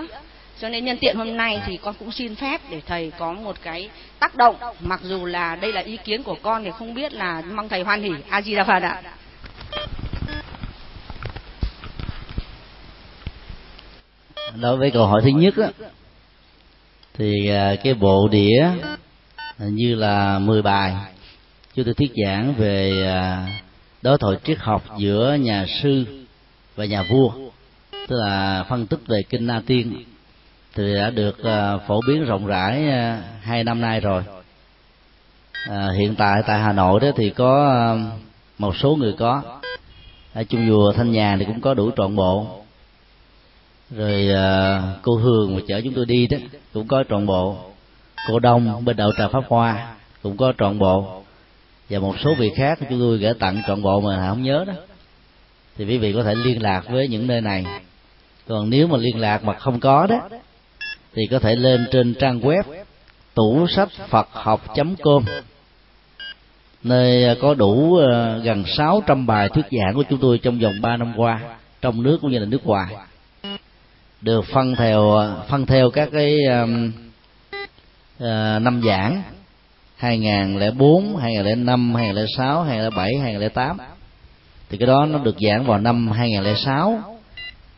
cho nên nhân tiện hôm nay thì con cũng xin phép để thầy có một cái tác động. Mặc dù là đây là ý kiến của con thì không biết là mong thầy hoan hỉ a di đà phật ạ. Đối với câu hỏi thứ nhất á, thì à, cái bộ đĩa như là 10 bài chúng tôi thuyết giảng về à, đối thoại triết học giữa nhà sư và nhà vua tức là phân tích về kinh na tiên thì đã được à, phổ biến rộng rãi à, hai năm nay rồi. À, hiện tại tại hà nội đó thì có à, một số người có. Ở chung chùa thanh nhàn thì cũng có đủ trọn bộ. Rồi à, cô hương mà chở chúng tôi đi đó cũng có trọn bộ. Cô đông bên đậu trà pháp hoa cũng có trọn bộ. Và một số vị khác chúng tôi gửi tặng trọn bộ mà không nhớ đó. Thì quý vị có thể liên lạc với những nơi này. Còn nếu mà liên lạc mà không có đó thì có thể lên trên trang web tủ sách phật học com. Nơi à, có đủ à, gần 600 bài thuyết giảng của chúng tôi trong vòng 3 năm qua trong nước cũng như là nước ngoài. Được phân theo à, phân theo các cái um, uh, năm giảng 2004, 2005, 2006, 2007, 2008 thì cái đó nó được giảng vào năm 2006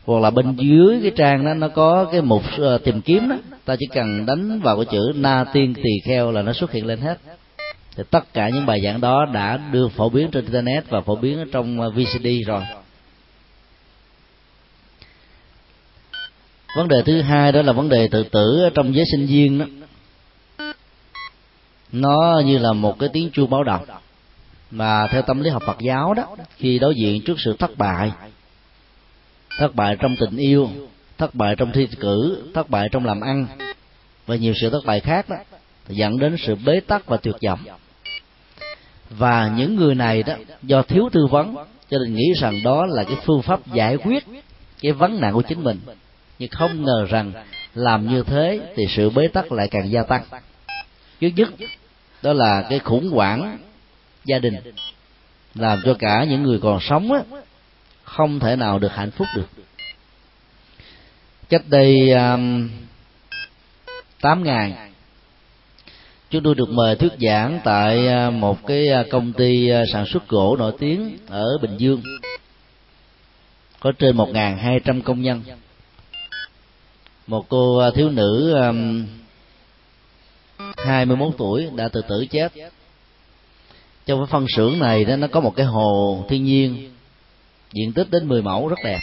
hoặc là bên dưới cái trang đó nó có cái mục uh, tìm kiếm đó. Ta chỉ cần đánh vào cái chữ na tiên tỳ kheo là nó xuất hiện lên hết. Thì tất cả những bài giảng đó đã được phổ biến trên internet và phổ biến ở trong ờ, VCD rồi. Vấn đề thứ hai đó là vấn đề tự tử trong giới sinh viên đó. Nó như là một cái tiếng chuông báo động. Mà theo tâm lý học Phật giáo đó khi đối diện trước sự thất bại thất bại trong tình yêu thất bại trong thi cử thất bại trong làm ăn và nhiều sự thất bại khác đó dẫn đến sự bế tắc và tuyệt vọng. Và những người này đó do thiếu tư vấn cho nên nghĩ rằng đó là cái phương pháp giải quyết cái vấn nạn của chính mình. Nhưng không ngờ rằng làm như thế thì sự bế tắc lại càng gia tăng. Thứ nhất đó là cái khủng hoảng gia đình làm cho cả những người còn sống á, không thể nào được hạnh phúc được. Cách đây um, 8 ngày chúng tôi được mời thuyết giảng tại uh, một cái uh, công ty uh, sản xuất gỗ nổi tiếng ở Bình Dương. Có trên 1.200 công nhân. Một cô thiếu nữ um, 21 tuổi đã tự tử chết. Trong cái phân xưởng này đó nó có một cái hồ thiên nhiên diện tích đến 10 mẫu rất đẹp.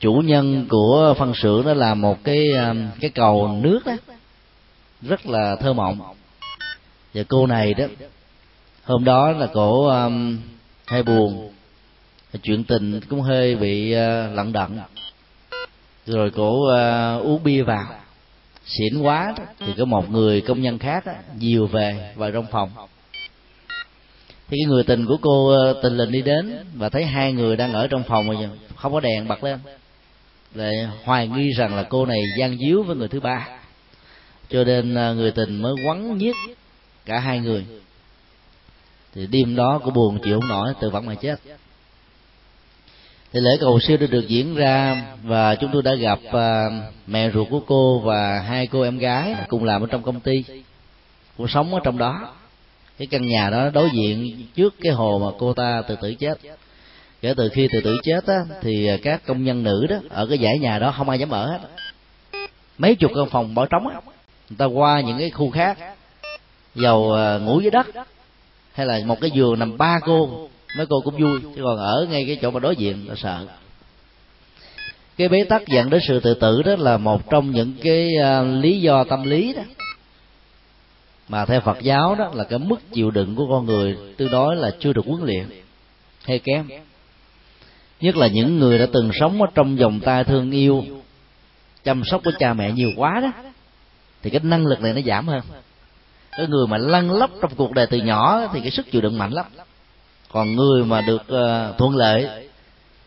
Chủ nhân của phân xưởng đó là một cái à, cái cầu nước đó. Rất là thơ mộng. Và cô này đó hôm đó là cổ um, hơi buồn. Chuyện tình cũng hơi bị à, uh, lận đận rồi cổ uh, uống bia vào. Xỉn quá đó, thì có một người công nhân khác đó, dìu về vào trong phòng thì cái người tình của cô ờ, tình lình đi đến và thấy hai người đang ở trong phòng mà không có đèn, bật lên. Lại hoài nghi rằng là cô này gian díu với người thứ ba. Cho nên ờ, người tình mới quấn giết cả hai người. Thì đêm đó cô buồn chịu không nổi, tự vẫn mà chết. Thì lễ cầu siêu đã được diễn ra và chúng tôi đã gặp ờ, mẹ ruột của cô và hai cô em gái cùng làm ở trong công ty. Cô sống ở trong đó cái căn nhà đó đối diện trước cái hồ mà cô ta tự tử chết. Kể từ khi tự tử chết á thì các công nhân nữ đó ở cái dãy nhà đó không ai dám ở hết. Mấy chục căn phòng bỏ trống á người ta qua những cái khu khác dầu à, ngủ dưới đất hay là một cái giường nằm ba cô mấy cô cũng vui chứ còn ở ngay cái chỗ mà đối diện là sợ. Cái bế tắc dẫn đến sự tự tử đó là một trong những cái uh, lý do tâm lý đó mà theo Phật giáo đó là cái mức chịu đựng của con người tương đối là chưa được huấn luyện hay kém. Nhất là những người đã từng sống ở trong vòng tay thương yêu chăm sóc của cha mẹ nhiều quá đó thì cái năng lực này nó giảm hơn. Cái người mà lăn lóc trong cuộc đời từ nhỏ thì cái sức chịu đựng mạnh lắm. Còn người mà được uh, thuận lợi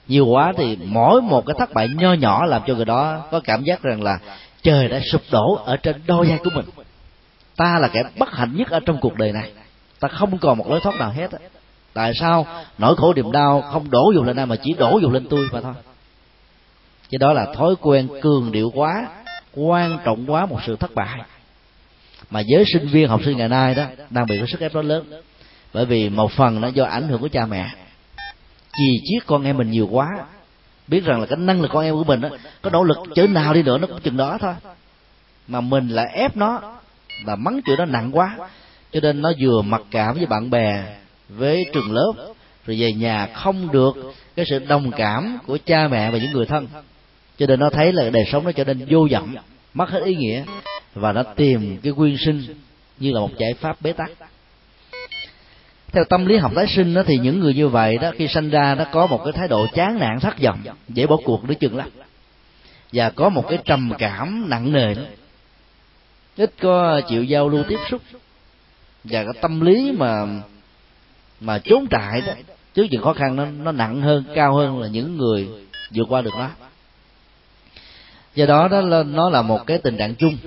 nhiều quá thì mỗi một cái thất bại nho nhỏ làm cho người đó có cảm giác rằng là trời đã sụp đổ ở trên đôi vai của mình ta là kẻ bất hạnh nhất ở trong cuộc đời này. Ta không còn một lối thoát nào hết tại sao nỗi khổ niềm đau không đổ dùng lên ai mà chỉ đổ dùng lên tôi mà thôi? Cái đó là thói quen cường điệu quá quan trọng quá một sự thất bại. Mà giới sinh viên học sinh ngày nay đó đang bị cái sức ép rất lớn. Bởi vì một phần nó do ảnh hưởng của cha mẹ. Chì chiết con em mình nhiều quá biết rằng là cái năng lực con em của mình đó, có nỗ lực chớ nào đi nữa nó cũng chừng đó thôi. Mà mình lại ép nó và mắng chửi nó nặng quá. Cho nên nó vừa mặc cảm với bạn bè, với trường lớp, rồi về nhà không được cái sự đồng cảm của cha mẹ và những người thân. Cho nên nó thấy là đời sống nó trở nên vô vọng mất hết ý nghĩa, và nó tìm cái quyên sinh như là một giải pháp bế tắc. Theo tâm lý học tái sinh đó, thì những người như vậy đó, khi sanh ra nó có một cái thái độ chán nản, thất vọng, dễ bỏ cuộc đối chừng lắm. Và có một cái trầm cảm nặng nề. đó ít có chịu giao lưu tiếp xúc. Và cái tâm lý mà mà trốn trại đó trước những khó khăn nó nó nặng hơn cao hơn là những người vượt qua được nó. Do đó đó là, nó là một cái tình trạng chung.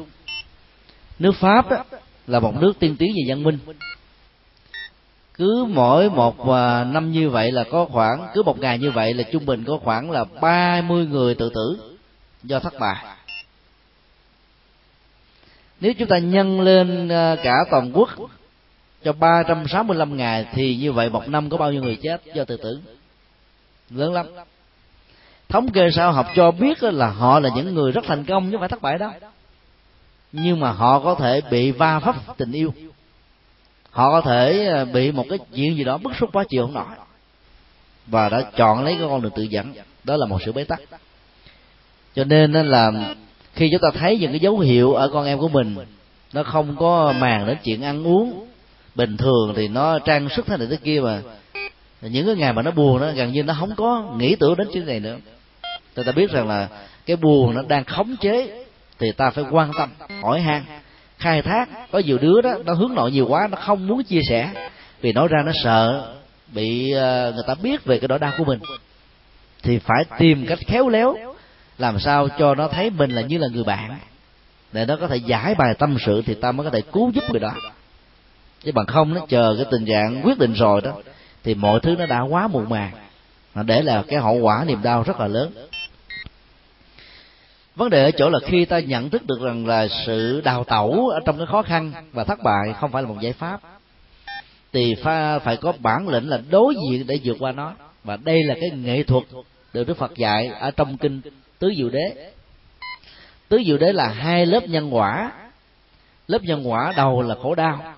Nước pháp đó là một nước tiên tiến về văn minh. Cứ mỗi một à, năm như vậy là có khoảng cứ một ngày như vậy là trung bình có khoảng là 30 người tự tử do thất bại nếu chúng ta nhân lên à, cả toàn quốc cho 365 ngày, thì như vậy một năm có bao nhiêu người chết do tự tử lớn lắm. Thống kê sao học cho biết là họ là những người rất thành công, chứ phải thất bại đâu. Nhưng mà họ có thể bị va vấp tình yêu. Họ có thể à, bị một cái chuyện gì đó bức xúc quá chịu không nổi. Và đã chọn lấy cái con đường tự dẫn. Đó là một sự bế tắc. Cho nên là khi chúng ta thấy những cái dấu hiệu ở con em của mình, nó không có màng đến chuyện ăn uống, bình thường thì nó trang sức thế này thế kia mà. Những cái ngày mà nó buồn nó gần như nó không có nghĩ tưởng đến chuyện này nữa. Thì ta biết rằng là cái buồn nó đang khống chế, thì ta phải quan tâm, hỏi han, khai thác. Có nhiều đứa đó, nó hướng nội nhiều quá, nó không muốn chia sẻ, vì nói ra nó sợ bị ờ, người ta biết về cái nỗi đau của mình. Thì phải tìm cách khéo léo làm sao cho nó thấy mình là như là người bạn? Để nó có thể giải bài tâm sự thì ta mới có thể cứu giúp người đó. Chứ bằng không, nó chờ cái tình trạng quyết định rồi đó, thì mọi thứ nó đã quá muộn màng. Mà để là cái hậu quả niềm đau rất là lớn. Vấn đề ở chỗ là khi ta nhận thức được rằng là sự đào tẩu ở trong cái khó khăn và thất bại không phải là một giải pháp, thì pha, phải có bản lĩnh là đối diện để vượt qua nó. Và đây là cái nghệ thuật được đức phật dạy ở trong kinh tứ diệu đế. Tứ diệu đế là hai lớp nhân quả. Lớp nhân quả đầu là khổ đau.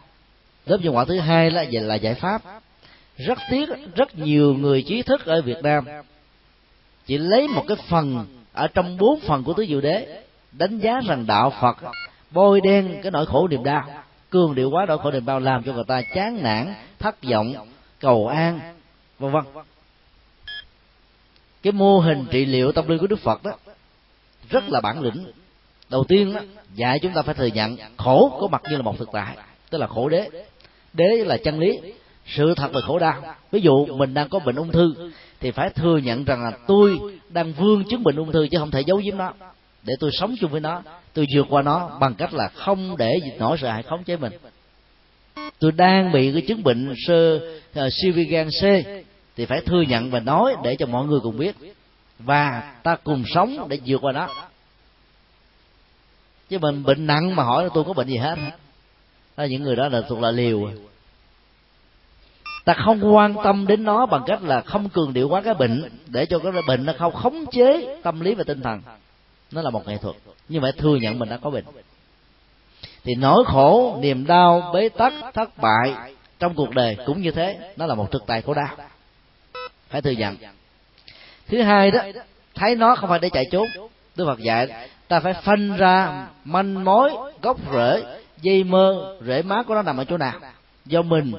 Lớp nhân quả thứ hai là là giải pháp. Rất tiếc, rất nhiều người trí thức ở việt nam chỉ lấy một cái phần ở trong bốn phần của tứ diệu đế đánh giá rằng đạo phật bôi đen cái nỗi khổ niềm đau, cường điệu quá nỗi khổ niềm đau, làm cho người ta chán nản, thất vọng, cầu an, vân vân cái mô hình trị liệu tâm linh của đức phật đó rất là bản lĩnh. Đầu tiên đó dạy chúng ta phải thừa nhận khổ có mặt như là một thực tại tức là khổ đế. Đế là chân lý sự thật về khổ đau. Ví dụ mình đang có bệnh ung thư thì phải thừa nhận rằng là tôi đang vương chứng bệnh ung thư chứ không thể giấu giếm nó. Để tôi sống chung với nó tôi vượt qua nó bằng cách là không để nỗi sợ hãi khống chế mình. Tôi đang bị cái chứng bệnh sơ ờ, uh, siêu vi gan C thì phải thừa nhận và nói để cho mọi người cùng biết. Và ta cùng sống để vượt qua nó chứ mình bệnh nặng mà hỏi là tôi có bệnh gì hết. Đó, những người đó là thuộc là liều. Ta không quan tâm đến nó bằng cách là không cường điệu quá cái bệnh để cho cái bệnh nó không khống chế tâm lý và tinh thần. Nó là một nghệ thuật. Như vậy thừa nhận mình đã có bệnh. Thì nỗi khổ, niềm đau, bế tắc, thất bại trong cuộc đời cũng như thế. Nó là một thực tại khổ đau phải thừa nhận thứ hai đó, thấy nó không phải để chạy trốn đức phật dạy, ta phải phân ra manh mối, gốc rễ, dây mơ, rễ má của nó nằm ở chỗ nào? Do mình,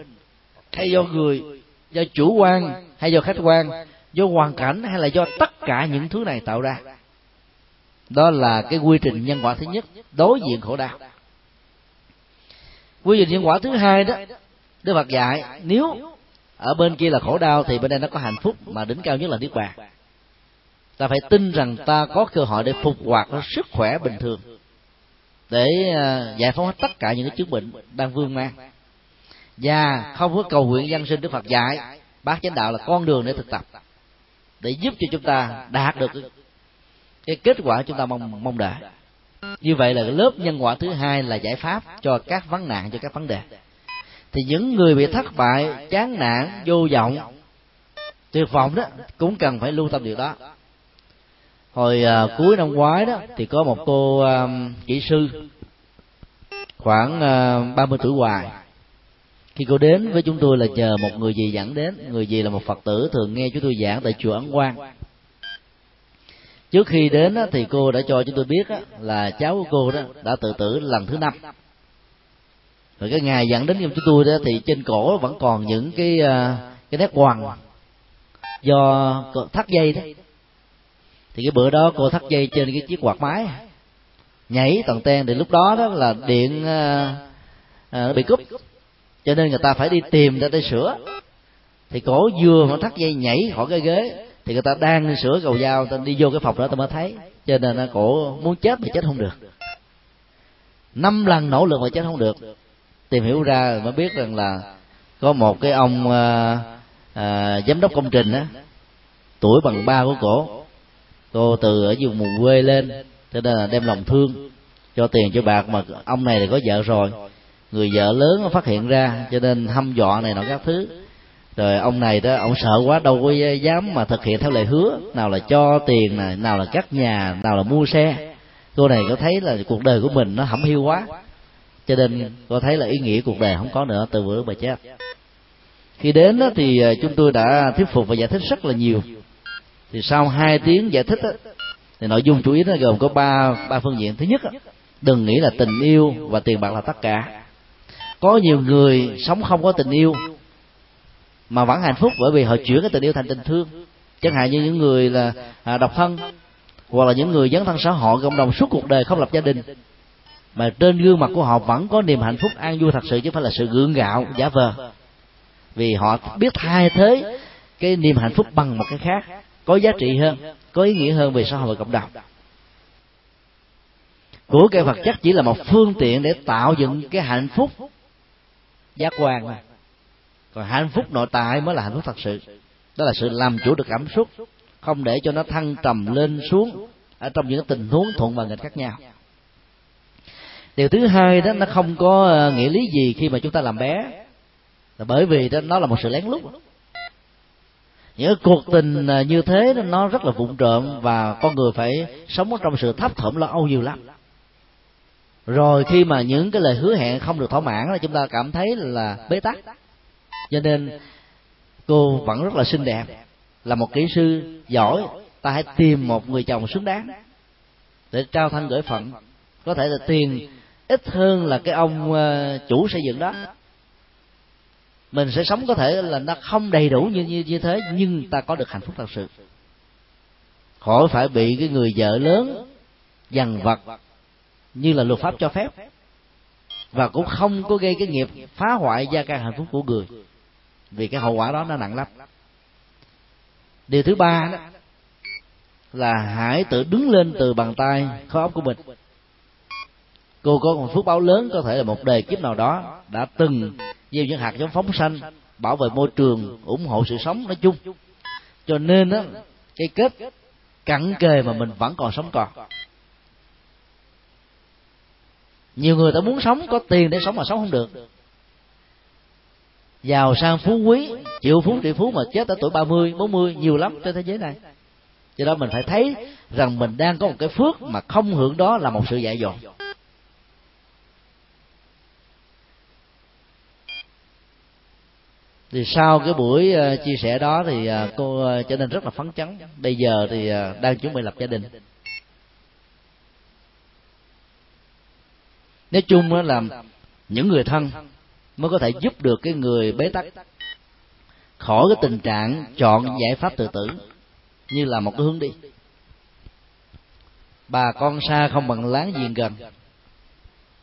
hay do người do chủ quan, hay do khách quan? Do hoàn cảnh hay là do tất cả những thứ này tạo ra? Đó là cái quy trình nhân quả thứ nhất, đối diện khổ đau. Quy trình nhân quả thứ hai đó, đức phật dạy, nếu ở bên kia là khổ đau, thì bên đây nó có hạnh phúc mà đỉnh cao nhất là niết bàn ta phải tin rằng ta có cơ hội để phục hoạt sức khỏe bình thường, để à, giải phóng hết tất cả những cái chứng bệnh đang vương mang. Và không có cầu nguyện dân sinh đức phật dạy bác chánh đạo là con đường để thực tập, để giúp cho chúng ta đạt được cái kết quả chúng ta mong mong đợi. Như vậy là lớp nhân quả thứ hai là giải pháp cho các vấn nạn, cho các vấn đề thì những người bị thất bại chán nản vô vọng tuyệt vọng đó cũng cần phải lưu tâm điều đó. Hồi uh, cuối năm ngoái đó thì có một cô uh, kỹ sư khoảng à, uh, 30 tuổi hoài. Khi cô đến với chúng tôi là chờ một người gì dẫn đến người gì là một phật tử thường nghe chúng tôi giảng tại chùa ấn quang. Trước khi đến thì cô đã cho chúng tôi biết là cháu của cô đó đã tự tử lần thứ năm rồi cái ngày dẫn đến cho chúng tôi đó thì trên cổ vẫn còn những cái à, cái nét quằn do thắt dây đó. Thì cái bữa đó cô thắt dây trên cái chiếc quạt máy nhảy tầng ten thì lúc đó đó là điện à, à, bị cúp. Cho nên người ta phải đi tìm ra để sửa. Thì cổ vừa mà thắt dây nhảy khỏi cái ghế thì người ta đang sửa cầu dao ta đi vô cái phòng đó ta mới thấy. Cho nên cổ muốn chết mà chết không được. Năm lần nỗ lực mà chết không được tìm hiểu ra mới biết rằng là có một cái ông à, à, giám đốc công trình á tuổi bằng ba của cổ. Cô từ ở vùng vùng quê lên cho nên là đem lòng thương cho tiền cho bạc mà ông này thì có vợ rồi. Người vợ lớn phát hiện ra cho nên hăm dọa này nọ các thứ. Rồi ông này đó ông sợ quá đâu có dám mà thực hiện theo lời hứa nào là cho tiền này nào là cắt nhà nào là mua xe. Cô này có thấy là cuộc đời của mình nó hẩm hiu quá cho nên cô thấy là ý nghĩa cuộc đời không có nữa từ bữa bà chết. Khi đến đó, thì à, chúng tôi đã thuyết phục và giải thích rất là nhiều. Thì sau hai tiếng giải thích đó, thì nội dung chủ yếu nó gồm có ba ba phương diện. Thứ nhất đó, đừng nghĩ là tình yêu và tiền bạc là tất cả. Có nhiều người sống không có tình yêu mà vẫn hạnh phúc bởi vì họ chuyển cái tình yêu thành tình thương. Chẳng hạn như những người là à, độc thân hoặc là những người dấn thân xã hội cộng đồng suốt cuộc đời không lập gia đình mà trên gương mặt của họ vẫn có niềm hạnh phúc an vui thật sự, chứ không phải là sự gượng gạo. Giả vờ vì họ biết thay thế cái niềm hạnh phúc bằng một cái khác, có giá trị hơn, có ý nghĩa hơn về xã hội cộng đồng. Của cái vật chất chỉ là một phương tiện để tạo dựng cái hạnh phúc giác quan mà. Còn hạnh phúc nội tại mới là hạnh phúc thật sự. Đó là sự làm chủ được cảm xúc, không để cho nó thăng trầm lên xuống ở trong những tình huống thuận và nghịch khác nhau điều thứ hai đó, nó không có ờ, nghĩa lý gì khi mà chúng ta làm bé. Là bởi vì đó, nó là một sự lén lút. Những cuộc tình ờ, như thế nó rất là vụng trộm và con người phải sống trong sự thấp thỏm lo âu nhiều lắm. Rồi khi mà những cái lời hứa hẹn không được thỏa mãn là chúng ta cảm thấy là bế tắc. Cho nên, cô vẫn rất là xinh đẹp. Là một kỹ sư giỏi, ta hãy tìm một người chồng xứng đáng để trao thân gửi phận. Có thể là tiền ít hơn là cái ông ờ, chủ xây dựng đó. Mình sẽ sống có thể là nó không đầy đủ như như như thế, nhưng ta có được hạnh phúc thật sự. Khỏi phải bị cái người vợ lớn dằn vặt như là luật pháp cho phép, và cũng không có gây cái nghiệp phá hoại gia căn hạnh phúc của người, vì cái hậu quả đó nó nặng lắm. Điều thứ ba đó là hãy tự đứng lên từ bàn tay khối óc của mình cô có một phước báo lớn có thể là một đề kiếp nào đó đã từng gieo những hạt giống phóng sanh bảo vệ môi trường ủng hộ sự sống nói chung. Cho nên á cái kết cặn kề mà mình vẫn còn sống còn. Nhiều người ta muốn sống có tiền để sống mà sống không được. Giàu sang phú quý triệu phú địa phú mà chết ở tuổi 30, 40 nhiều lắm trên thế giới này. Cho đó mình phải thấy rằng mình đang có một cái phước mà không hưởng đó là một sự dạy dột. Thì sau cái buổi uh, chia sẻ đó thì uh, cô trở nên rất là phấn chấn. Bây giờ thì đang chuẩn bị lập gia đình. Nói chung là những người thân mới có thể giúp được cái người bế tắc khỏi cái tình trạng chọn giải pháp tự tử như là một cái hướng đi. Bà con xa không bằng láng giềng gần.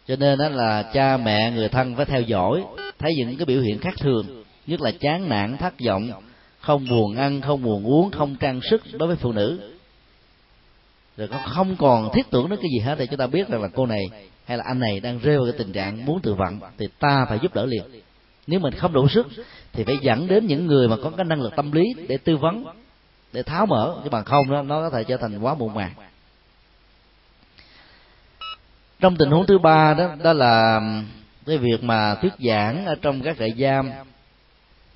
Cho nên đó là cha mẹ người thân phải theo dõi thấy những cái biểu hiện khác thường nhất là chán nản, thất vọng, không buồn ăn, không buồn uống, không trang sức đối với phụ nữ. Rồi không còn thiết tưởng đến cái gì hết thì chúng ta biết rằng là cô này hay là anh này đang rơi vào cái tình trạng muốn tự vận, thì ta phải giúp đỡ liền. Nếu mình không đủ sức, thì phải dẫn đến những người mà có cái năng lực tâm lý để tư vấn, để tháo mở. Chứ bằng không đó, nó có thể trở thành quá muộn màng. Trong tình huống thứ ba đó đó là cái việc mà thuyết giảng ở trong các trại giam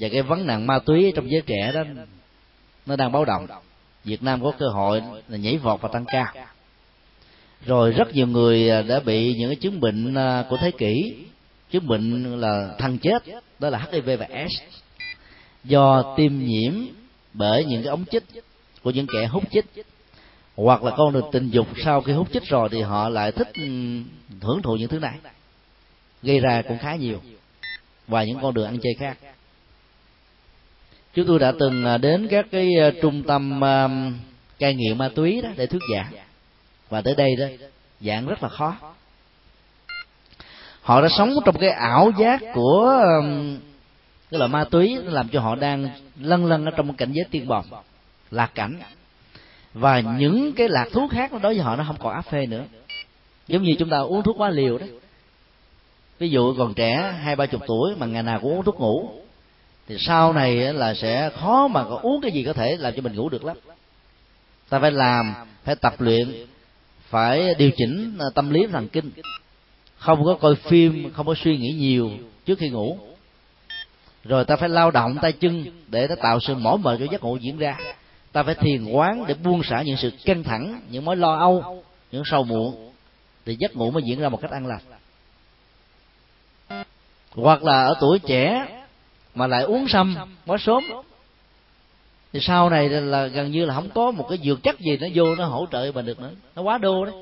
và cái vấn nạn ma túy trong giới trẻ đó, nó đang báo động. Việt Nam có cơ hội là nhảy vọt và tăng cao rồi rất nhiều người à, đã bị những cái chứng bệnh à, của thế kỷ. Chứng bệnh là thằng chết, đó là hiv và s do tiêm nhiễm bởi những cái ống chích của những kẻ hút chích. Hoặc là con đường tình dục sau khi hút chích rồi thì họ lại thích ừ, hưởng thụ những thứ này. Gây ra cũng khá nhiều. Và những con đường ăn chơi khác chúng tôi đã từng à, đến các cái à, trung tâm à, cai nghiện ma túy đó để thuyết giảng. Và tới đây đó, giảng rất là khó. Họ đã sống trong cái ảo giác của cái loại ma túy làm cho họ đang lân lân ở trong một cảnh giới tiên bồng lạc cảnh. Và những cái lạc thuốc khác đối với họ nó không còn áp phê nữa. Giống như chúng ta uống thuốc quá liều đó. Ví dụ còn trẻ hai, ba chục tuổi mà ngày nào cũng uống thuốc ngủ thì sau này là sẽ khó mà có uống cái gì có thể làm cho mình ngủ được lắm. Ta phải làm, phải tập luyện, phải điều chỉnh à, tâm lý thần kinh. Không có coi phim, không có suy nghĩ nhiều trước khi ngủ. Rồi ta phải lao động tay chân để nó tạo sự mỏi mệt cho giấc ngủ diễn ra. Ta phải thiền quán để buông xả những sự căng thẳng, những mối lo âu, những sầu muộn thì giấc ngủ mới diễn ra một cách an lành. Hoặc là ở tuổi trẻ mà lại uống sâm quá sớm. Thì sau này là gần như là không có một cái dược chất gì nó vô nó hỗ trợ mình được nữa. Nó quá đô đấy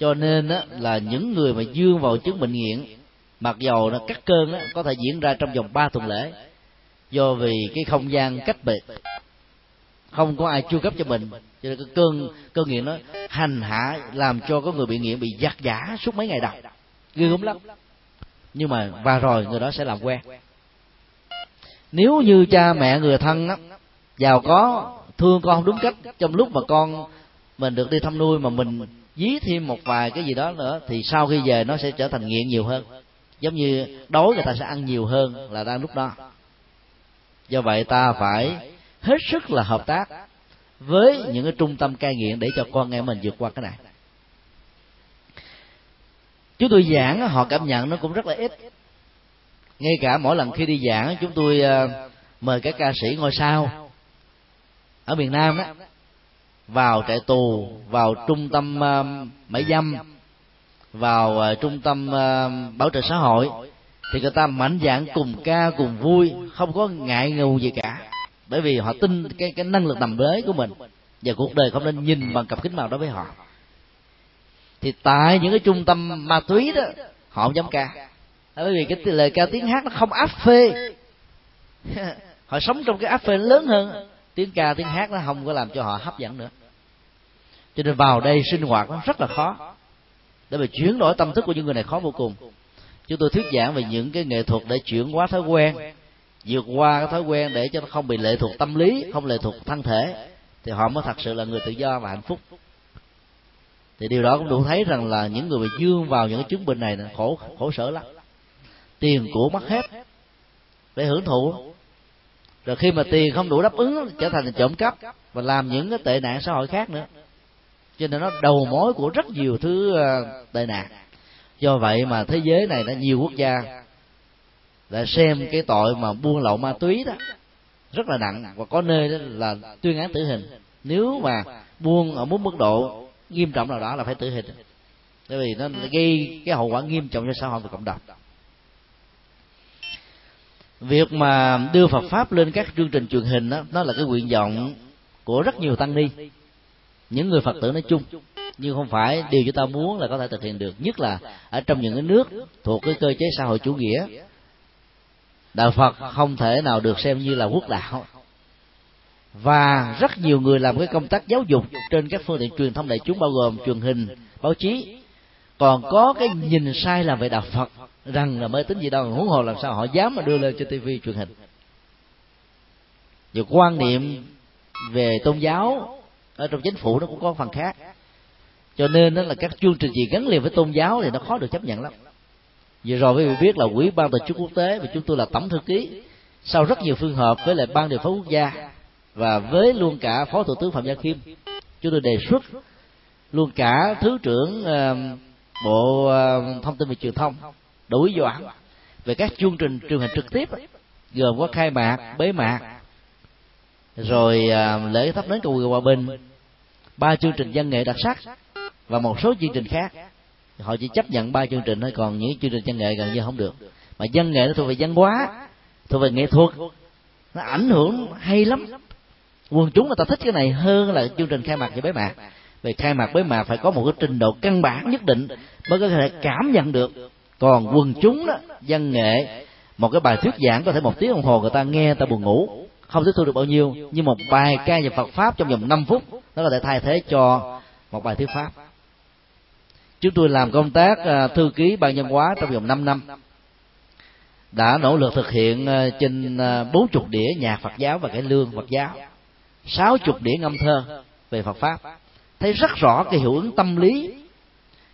cho nên đó là những người mà dương vào chứng bệnh nghiện mặc dầu nó cắt cơn đó có thể diễn ra trong vòng 3 tuần lễ. Do vì cái không gian cách biệt, không có ai chu cấp cho mình. Cho nên cái cơn cơn nghiện nó hành hạ, làm cho có người bị nghiện bị giặt giả suốt mấy ngày đầu. Ghê gớm lắm nhưng mà và rồi người đó sẽ làm quen. Nếu như cha mẹ người thân đó, giàu có thương con đúng cách trong lúc mà con mình được đi thăm nuôi mà mình dí thêm một vài cái gì đó nữa thì sau khi về nó sẽ trở thành nghiện nhiều hơn. Giống như đói người ta sẽ ăn nhiều hơn là đang lúc đó. Do vậy ta phải hết sức là hợp tác với những cái trung tâm cai nghiện để cho con em mình vượt qua cái này chúng tôi giảng họ cảm nhận nó cũng rất là ít. Ngay cả mỗi lần khi đi giảng chúng tôi ờ, mời các ca sĩ ngôi sao ở miền nam đó vào trại tù, vào trung tâm ờ, mãi dâm, vào ờ, trung tâm bảo trợ xã hội, thì người ta mạnh dạng cùng ca, cùng vui, không có ngại ngùng gì cả. Bởi vì họ tin cái cái năng lực tầm bế của mình và cuộc đời không nên nhìn bằng cặp kính màu đó với họ thì tại những cái trung tâm ma túy đó, họ không dám ca. Bởi vì cái lời ca tiếng hát nó không áp phê. Họ sống trong cái áp phê lớn hơn. Tiếng ca, tiếng hát nó không có làm cho họ hấp dẫn nữa. Cho nên vào đây sinh hoạt nó rất là khó. Để mà chuyển đổi tâm thức của những người này khó vô cùng. Chúng tôi thuyết giảng về những cái nghệ thuật để chuyển hóa thói quen, vượt qua cái thói quen để cho nó không bị lệ thuộc tâm lý, không lệ thuộc thân thể. Thì họ mới thật sự là người tự do và hạnh phúc thì điều đó cũng đủ thấy rằng là những người bị dương vào những cái chứng bệnh này khổ khổ sở lắm. Tiền của mất hết, để hưởng thụ. Rồi khi mà tiền không đủ đáp ứng, trở thành trộm cắp và làm những cái tệ nạn xã hội khác nữa. Cho nên nó đầu mối của rất nhiều thứ ờ, tệ nạn. Do vậy mà thế giới này đã nhiều quốc gia đã xem cái tội mà buôn lậu ma túy đó rất là nặng và có nơi đó là tuyên án tử hình. Nếu mà buôn ở mức mức độ nghiêm trọng nào đó là phải tử hình. Bởi vì nó gây cái hậu quả nghiêm trọng cho xã hội và cộng đồng. Việc mà đưa Phật pháp lên các chương trình truyền hình đó nó là cái nguyện vọng của rất nhiều tăng ni. Những người Phật tử nói chung. Nhưng không phải điều chúng ta muốn là có thể thực hiện được. Nhất là ở trong những cái nước thuộc cái cơ chế xã hội chủ nghĩa. Đạo Phật không thể nào được xem như là quốc đạo và rất nhiều người làm cái công tác giáo dục trên các phương tiện truyền thông đại chúng, bao gồm truyền hình, báo chí. Còn có cái nhìn sai làm về đạo Phật, rằng là mê tín gì đâu, huống hồ làm sao họ dám mà đưa lên cho tivi truyền hình. Và quan niệm về tôn giáo ở trong chính phủ nó cũng có phần khác. Cho nên đó là các chương trình gì gắn liền với tôn giáo thì nó khó được chấp nhận lắm. Vừa rồi quý vị biết là quỹ ban tổ chức quốc tế và chúng tôi là tổng thư ký, sau rất nhiều phương hợp với lại ban điều phối quốc gia và với luôn cả phó thủ tướng phạm gia khiêm chúng tôi đề xuất luôn cả thứ trưởng uh, bộ uh, thông tin và truyền thông đủ doãn về các chương trình truyền hình trực tiếp gồm có khai mạc bế mạc rồi uh, lễ thắp nến cầu nguyện hòa bình ba chương trình văn nghệ đặc sắc và một số chương trình khác. Họ chỉ chấp nhận ba chương trình thôi còn những chương trình văn nghệ gần như không được. Mà văn nghệ nó thuộc về văn hóa thuộc về nghệ thuật nó ảnh hưởng hay lắm quần chúng người ta thích cái này hơn là chương trình khai mạc và bế mạc. Về khai mạc bế mạc phải có một cái trình độ căn bản nhất định mới có thể cảm nhận được. Còn quần chúng đó, văn nghệ, một cái bài thuyết giảng có thể một tiếng đồng hồ người ta nghe ta buồn ngủ, không tiếp thu được bao nhiêu. Nhưng một bài ca về Phật pháp trong vòng 5 phút, nó có thể thay thế cho một bài thuyết pháp. Chúng tôi làm công tác à, thư ký ban nhân hóa trong vòng 5 năm. Đã nỗ lực thực hiện à, trên à, bốn chục đĩa nhạc Phật giáo và cải lương Phật giáo sáu chục đĩa ngâm thơ về Phật pháp. Thấy rất rõ cái hiệu ứng tâm lý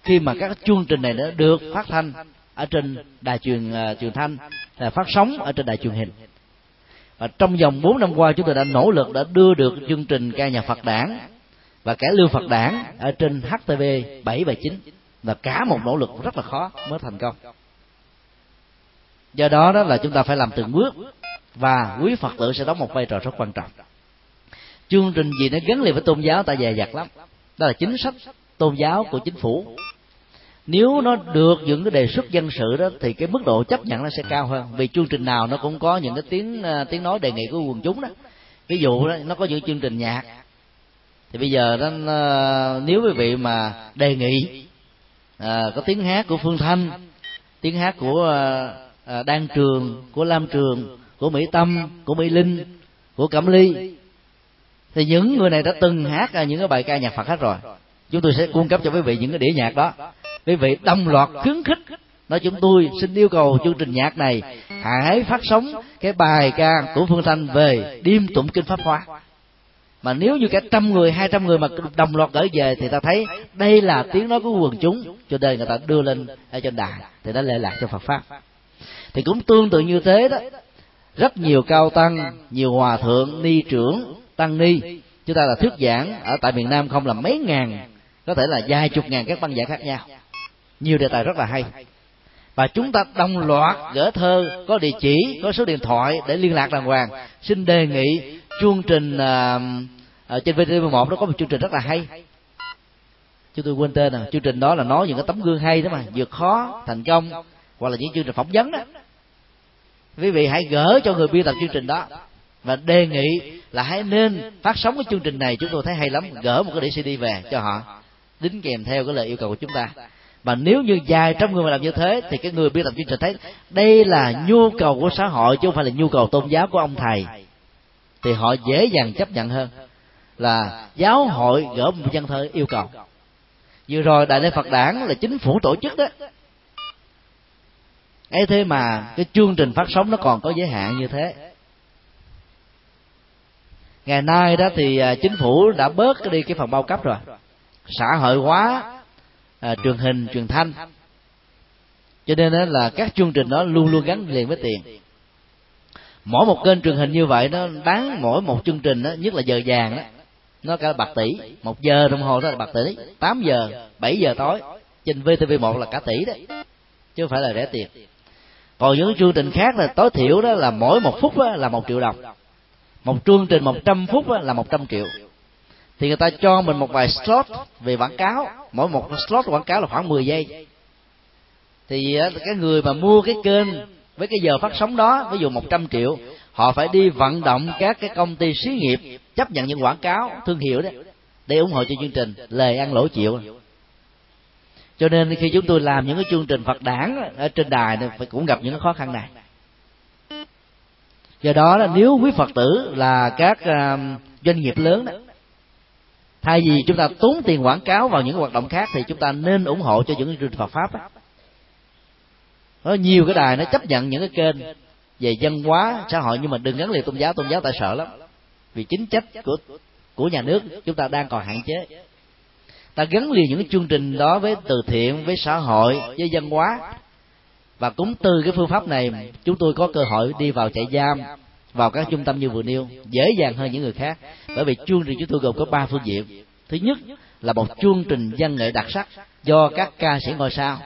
khi mà các chương trình này đã được phát thanh ở trên đài truyền uh, truyền thanh là phát sóng ở trên đài truyền hình. Và trong vòng 4 năm qua chúng tôi đã nỗ lực đã đưa được chương trình ca nhạc Phật đảng và cải lương Phật đảng ở trên HTV 7 và 9 là cả một nỗ lực rất là khó mới thành công. Do đó đó là chúng ta phải làm từng bước và quý Phật tử sẽ đóng một vai trò rất quan trọng chương trình gì nó gắn liền với tôn giáo ta dè dặt lắm. Đó là chính sách tôn giáo của chính phủ. Nếu nó được những cái đề xuất dân sự đó thì cái mức độ chấp nhận nó sẽ cao hơn. Vì chương trình nào nó cũng có những cái tiếng à, tiếng nói đề nghị của quần chúng đó. Ví dụ đó nó có những chương trình nhạc. Thì bây giờ đó nếu quý vị mà đề nghị à, có tiếng hát của phương thanh tiếng hát của à, à đan trường của lam trường của mỹ tâm của mỹ linh của cẩm ly thì những người này đã từng hát những cái bài ca nhạc phật hết rồi. Chúng tôi sẽ cung cấp cho quý vị những cái đĩa nhạc đó. Quý vị đồng loạt khuyến khích. Nói chúng tôi xin yêu cầu chương trình nhạc này hãy phát sóng cái bài ca của phương thanh về đêm tụng kinh pháp hoa. Mà nếu như cả trăm người, hai trăm người mà đồng loạt gửi về thì ta thấy đây là tiếng nói của quần chúng. Cho nên người ta đưa lên ở trên đài thì nó lệ lạc cho phật pháp. Thì cũng tương tự như thế đó. Rất nhiều cao tăng, nhiều hòa thượng, ni trưởng tăng ni. Chúng ta là thuyết giảng ở tại miền nam không là mấy ngàn có thể là vài chục ngàn các băng giảng khác nhau. Nhiều đề tài rất là hay. Và chúng ta đồng loạt gỡ thơ có địa chỉ có số điện thoại để liên lạc đàng hoàng. Xin đề nghị chương trình uh, uh, trên vtv 1 nó có một chương trình rất là hay. Chúng tôi quên tên rồi. Chương trình đó là nói những cái tấm gương hay đó mà vượt khó thành công hoặc là những chương trình phỏng vấn đó. Quý vị hãy gỡ cho người biên tập chương trình đó và đề nghị là hãy nên phát sóng cái chương trình này, chúng tôi thấy hay lắm, gỡ một cái đĩa cd về cho họ, đính kèm theo cái lời yêu cầu của chúng ta. Mà nếu như vài trăm người mà làm như thế, thì cái người biên tập chương trình thấy đây là nhu cầu của xã hội chứ không phải là nhu cầu tôn giáo của ông thầy. Thì họ dễ dàng chấp nhận hơn là giáo hội gỡ một văn thơ yêu cầu. Vừa rồi đại lễ phật đảng là chính phủ tổ chức đó. Ấy thế mà cái chương trình phát sóng nó còn có giới hạn như thế ngày nay đó thì à, chính phủ đã bớt đi cái phần bao cấp rồi. Xã hội hóa à, truyền hình truyền thanh. Cho nên đó là các chương trình đó luôn luôn gắn liền với tiền. Mỗi một kênh truyền hình như vậy nó bán mỗi một chương trình đó nhất là giờ vàng đó nó cả bạc tỷ. Một giờ đồng hồ đó là bạc tỷ tám giờ bảy giờ tối. Trên vtv 1 là cả tỷ đấy chứ không phải là rẻ tiền. Còn những chương trình khác là tối thiểu đó là mỗi một phút là một triệu đồng một chương trình một trăm phút là một trăm triệu. Thì người ta cho mình một vài slot về quảng cáo. Mỗi một slot quảng cáo là khoảng 10 giây. Thì ờ, cái người mà mua cái kênh với cái giờ phát sóng đó, ví dụ 100 triệu, họ phải đi vận động các cái công ty xí nghiệp chấp nhận những quảng cáo thương hiệu đó để ủng hộ cho chương trình lời ăn lỗ chịu. Cho nên khi chúng tôi làm những cái chương trình phật đảng ở trên đài này phải cũng gặp những cái khó khăn này do đó là nếu quý phật tử là các à, doanh nghiệp lớn đó, thay vì chúng ta tốn tiền quảng cáo vào những hoạt động khác thì chúng ta nên ủng hộ cho những chương trình Phật pháp đó. có nhiều cái đài nó chấp nhận những cái kênh về văn hóa, xã hội, nhưng mà đừng gắn liền tôn giáo tôn giáo tại sợ lắm. Vì chính trách của của nhà nước chúng ta đang còn hạn chế. Ta gắn liền những cái chương trình đó với từ thiện, với xã hội, với văn hóa và cũng từ cái phương pháp này, chúng tôi có cơ hội đi vào trại giam, vào các trung tâm như vừa nêu, dễ dàng hơn những người khác. Bởi vì chương trình chúng tôi gồm có ba phương diện. Thứ nhất là một chương trình văn nghệ đặc sắc do các ca sĩ ngôi sao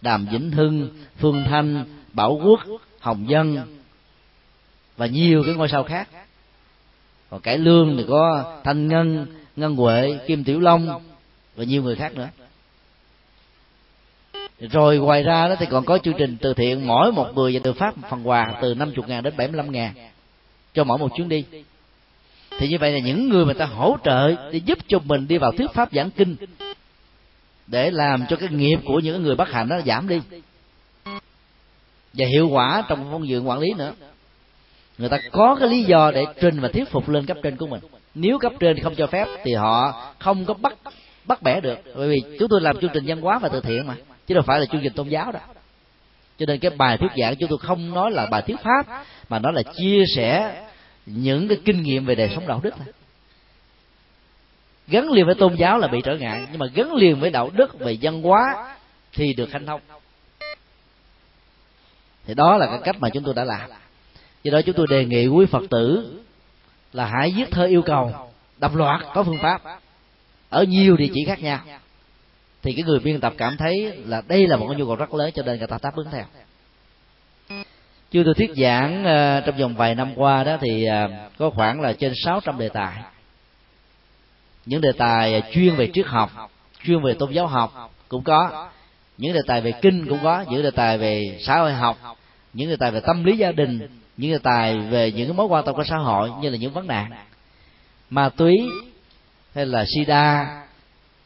đàm vĩnh hưng, phương thanh, bảo quốc, hồng dân và nhiều cái ngôi sao khác. Còn cải lương thì có thanh ngân ngân huệ, kim tiểu long và nhiều người khác nữa rồi ngoài ra đó thì còn có chương trình từ thiện mỗi một người và từ phát phần quà từ 50 ngàn đến 75 ngàn. Cho mỗi một chuyến đi. Thì như vậy là những người mà ta hỗ trợ để giúp cho mình đi vào thuyết pháp giảng kinh, để làm cho cái nghiệp của những người bất hạnh nó giảm đi. Và hiệu quả trong phong dưỡng quản lý nữa. Người ta có cái lý do để trình và thuyết phục lên cấp trên của mình. Nếu cấp trên không cho phép thì họ không có bắt bắt bẻ được. Bởi vì chúng tôi làm chương trình văn hóa và từ thiện mà chứ đâu phải là chương trình tôn giáo đó. Cho nên cái bài thuyết giảng chúng tôi không nói là bài thuyết pháp, mà nó là chia sẻ những cái kinh nghiệm về đời sống đạo đức thôi. Gắn liền với tôn giáo là bị trở ngại, nhưng mà gắn liền với đạo đức, về văn hóa thì được hanh thông. Thì đó là cái cách mà chúng tôi đã làm. Do đó chúng tôi đề nghị quý phật tử là hãy viết thơ yêu cầu, đập loạt có phương pháp. Ở nhiều địa chỉ khác nhau thì cái người biên tập cảm thấy là đây là một cái nhu cầu rất lớn cho nên người ta đáp ứng theo. Chưa tôi thuyết giảng uh, trong vòng vài năm qua đó thì uh, có khoảng là trên 600 đề tài. Những đề tài ờ, chuyên về triết học chuyên về tôn giáo học cũng có. Những đề tài về kinh cũng có những đề tài về xã hội học những đề tài về tâm lý gia đình những đề tài về những mối quan tâm của xã hội như là những vấn nạn. Ma túy hay là sida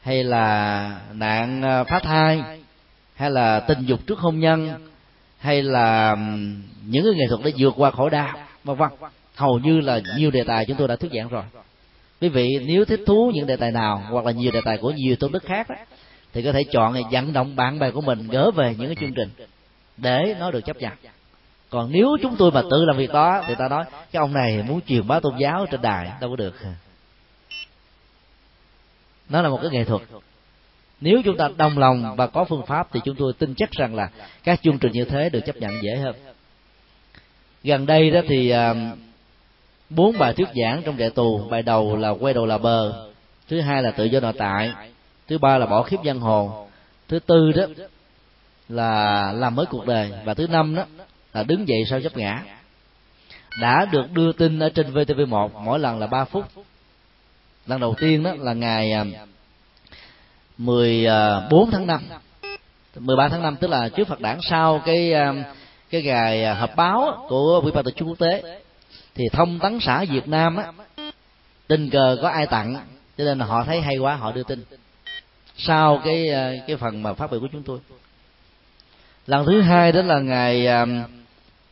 hay là nạn ờ, phá thai hay là tình dục trước hôn nhân hay là những cái nghệ thuật để vượt qua khổ đau vân vân. Hầu như là nhiều đề tài chúng tôi đã thuyết giảng rồi. Quý vị nếu thích thú những đề tài nào hoặc là nhiều đề tài của nhiều tôn đức khác đó, thì có thể chọn vận động bạn bè của mình gỡ về những cái chương trình để nó được chấp nhận. Còn nếu chúng tôi mà tự làm việc đó thì ta nói cái ông này muốn truyền bá tôn giáo trên đài đâu có được nó là một cái nghệ thuật. Nếu chúng ta đồng lòng và có phương pháp thì chúng tôi tin chắc rằng là các chương trình như thế được chấp nhận dễ hơn. Gần đây đó thì à, bốn bài thuyết giảng trong trại tù. Bài đầu là quay đầu là bờ, thứ hai là tự do nội tại, thứ ba là bỏ khiếp dân hồ, thứ tư đó là làm mới cuộc đời, và thứ năm đó là đứng dậy sau chấp ngã. Đã được đưa tin ở trên VTV1 mỗi lần là 3 phút lần đầu tiên đó là ngày à, 14 à, tháng 5 13 tháng 5 tức là trước Phật đản sau cái à, cái ngày họp báo của Ủy ban tổ chức quốc tế. Thì thông tấn xã Việt Nam á, tình cờ có ai tặng, cho nên là họ thấy hay quá, họ đưa tin. Sau cái cái phần mà phát biểu của chúng tôi. Lần thứ hai đó là ngày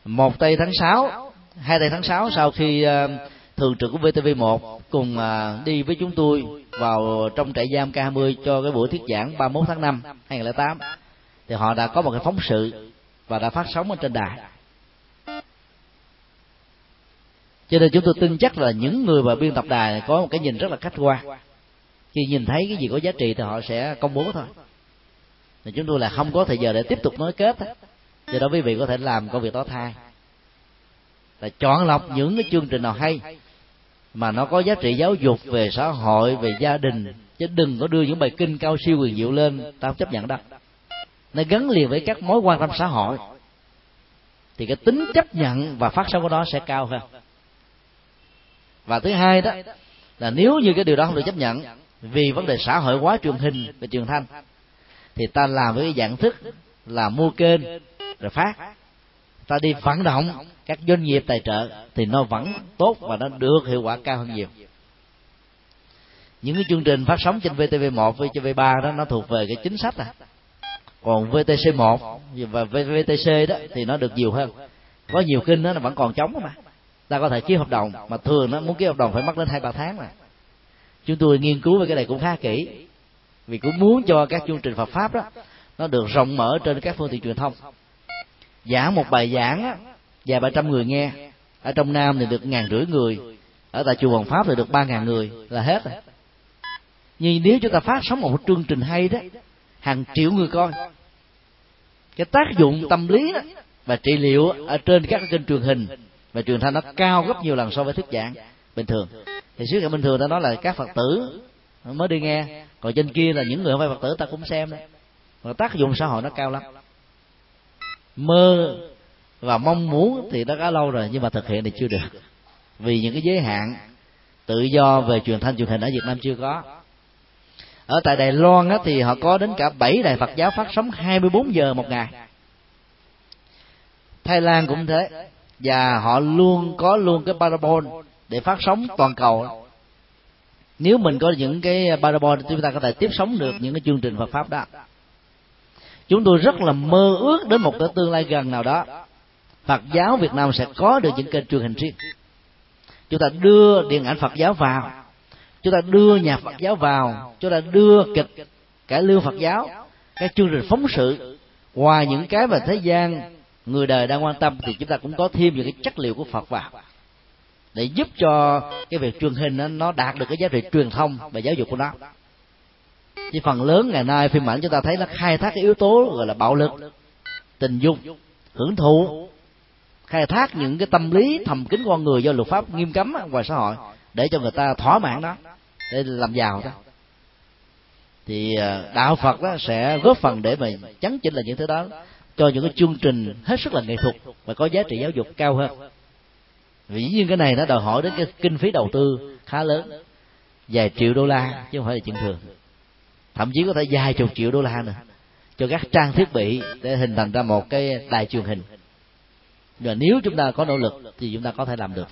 một tây tháng 6 hai tây tháng 6 sau khi thường trực của VTV1 cùng à, đi với chúng tôi vào trong trại giam K20 cho cái buổi thuyết giảng 31 tháng 5 2008 thì họ đã có một cái phóng sự và đã phát sóng ở trên đài. Cho nên chúng tôi tin chắc là những người mà biên tập đài có một cái nhìn rất là khách quan. Khi nhìn thấy cái gì có giá trị thì họ sẽ công bố thôi. Thì chúng tôi là không có thời giờ để tiếp tục nói kết do đó quý vị có thể làm công việc đó thay. Là chọn lọc những cái chương trình nào hay mà nó có giá trị giáo dục về xã hội, về gia đình. Chứ đừng có đưa những bài kinh cao siêu quyền diệu lên tao chấp nhận đâu. Nó gắn liền với các mối quan tâm xã hội. Thì cái tính chấp nhận và phát sóng của nó sẽ cao hơn. Và thứ hai đó, là nếu như cái điều đó không được chấp nhận, vì vấn đề xã hội hóa truyền hình và truyền thanh, thì ta làm với cái dạng thức là mua kênh, rồi phát. Ta đi vận động các doanh nghiệp tài trợ thì nó vẫn tốt và nó được hiệu quả cao hơn nhiều. Những cái chương trình phát sóng trên VTV1 VTV3 đó nó thuộc về cái chính sách à. Còn VTC1 và VTC đó thì nó được nhiều hơn. Có nhiều kinh đó nó vẫn còn chống mà. Ta có thể ký hợp đồng mà thường nó muốn ký hợp đồng phải mất đến hai ba tháng mà. Chúng tôi nghiên cứu về cái này cũng khá kỹ vì cũng muốn cho các chương trình Phật pháp đó nó được rộng mở trên các phương tiện truyền thông. Giảng một bài giảng á, vài ba trăm người nghe. Ở trong nam thì được ngàn rưỡi người. Ở tại chùa Hoàng Pháp thì được ba ngàn người. Là hết rồi. Nhưng nếu chúng ta phát sóng một chương trình hay đó, hàng triệu người coi. Cái tác dụng tâm lý đó và trị liệu ở trên các kênh truyền hình và truyền thanh nó cao gấp nhiều lần so với thuyết giảng bình thường. Thì sứ ngày bình thường ta nói là các phật tử mới đi nghe, còn trên kia là những người không phải phật tử, ta cũng xem đấy và tác dụng xã hội nó cao lắm. Mơ và mong muốn thì đã có lâu rồi nhưng mà thực hiện thì chưa được. Vì những cái giới hạn tự do về truyền thanh truyền hình ở Việt Nam chưa có. Ở tại Đài Loan á, thì họ có đến cả 7 đài Phật giáo phát sóng 24 giờ một ngày. Thái Lan cũng thế. Và họ luôn có luôn cái parabol để phát sóng toàn cầu nếu mình có những cái parabol chúng ta có thể tiếp sóng được những cái chương trình Phật pháp đó. Chúng tôi rất là mơ ước đến một cái tương lai gần nào đó. Phật giáo Việt Nam sẽ có được những kênh truyền hình riêng. Chúng ta đưa điện ảnh Phật giáo vào. Chúng ta đưa nhạc Phật giáo vào. Chúng ta đưa kịch, cải lương Phật giáo, các chương trình phóng sự. Ngoài những cái mà thế gian, người đời đang quan tâm thì chúng ta cũng có thêm những cái chất liệu của Phật vào. Để giúp cho cái việc truyền hình nó đạt được cái giá trị truyền thông và giáo dục của nó. Chứ phần lớn ngày nay phim ảnh chúng ta thấy nó khai thác cái yếu tố gọi là bạo lực, tình dục, hưởng thụ khai thác những cái tâm lý thầm kín con người do luật pháp nghiêm cấm ngoài xã hội, để cho người ta thỏa mãn đó, để làm giàu đó. Thì à, đạo phật đó sẽ góp phần để mà chấn chỉnh là những thứ đó, cho những cái chương trình hết sức là nghệ thuật và có giá trị giáo dục cao hơn. Vì dĩ nhiên cái này nó đòi hỏi đến cái kinh phí đầu tư khá lớn, vài triệu đô la, chứ không phải là chuyện thường. Thậm chí có thể vài chục triệu đô la nữa, cho các trang thiết bị để hình thành ra một cái đài truyền hình và nếu chúng ta có nỗ lực thì chúng ta có thể làm được.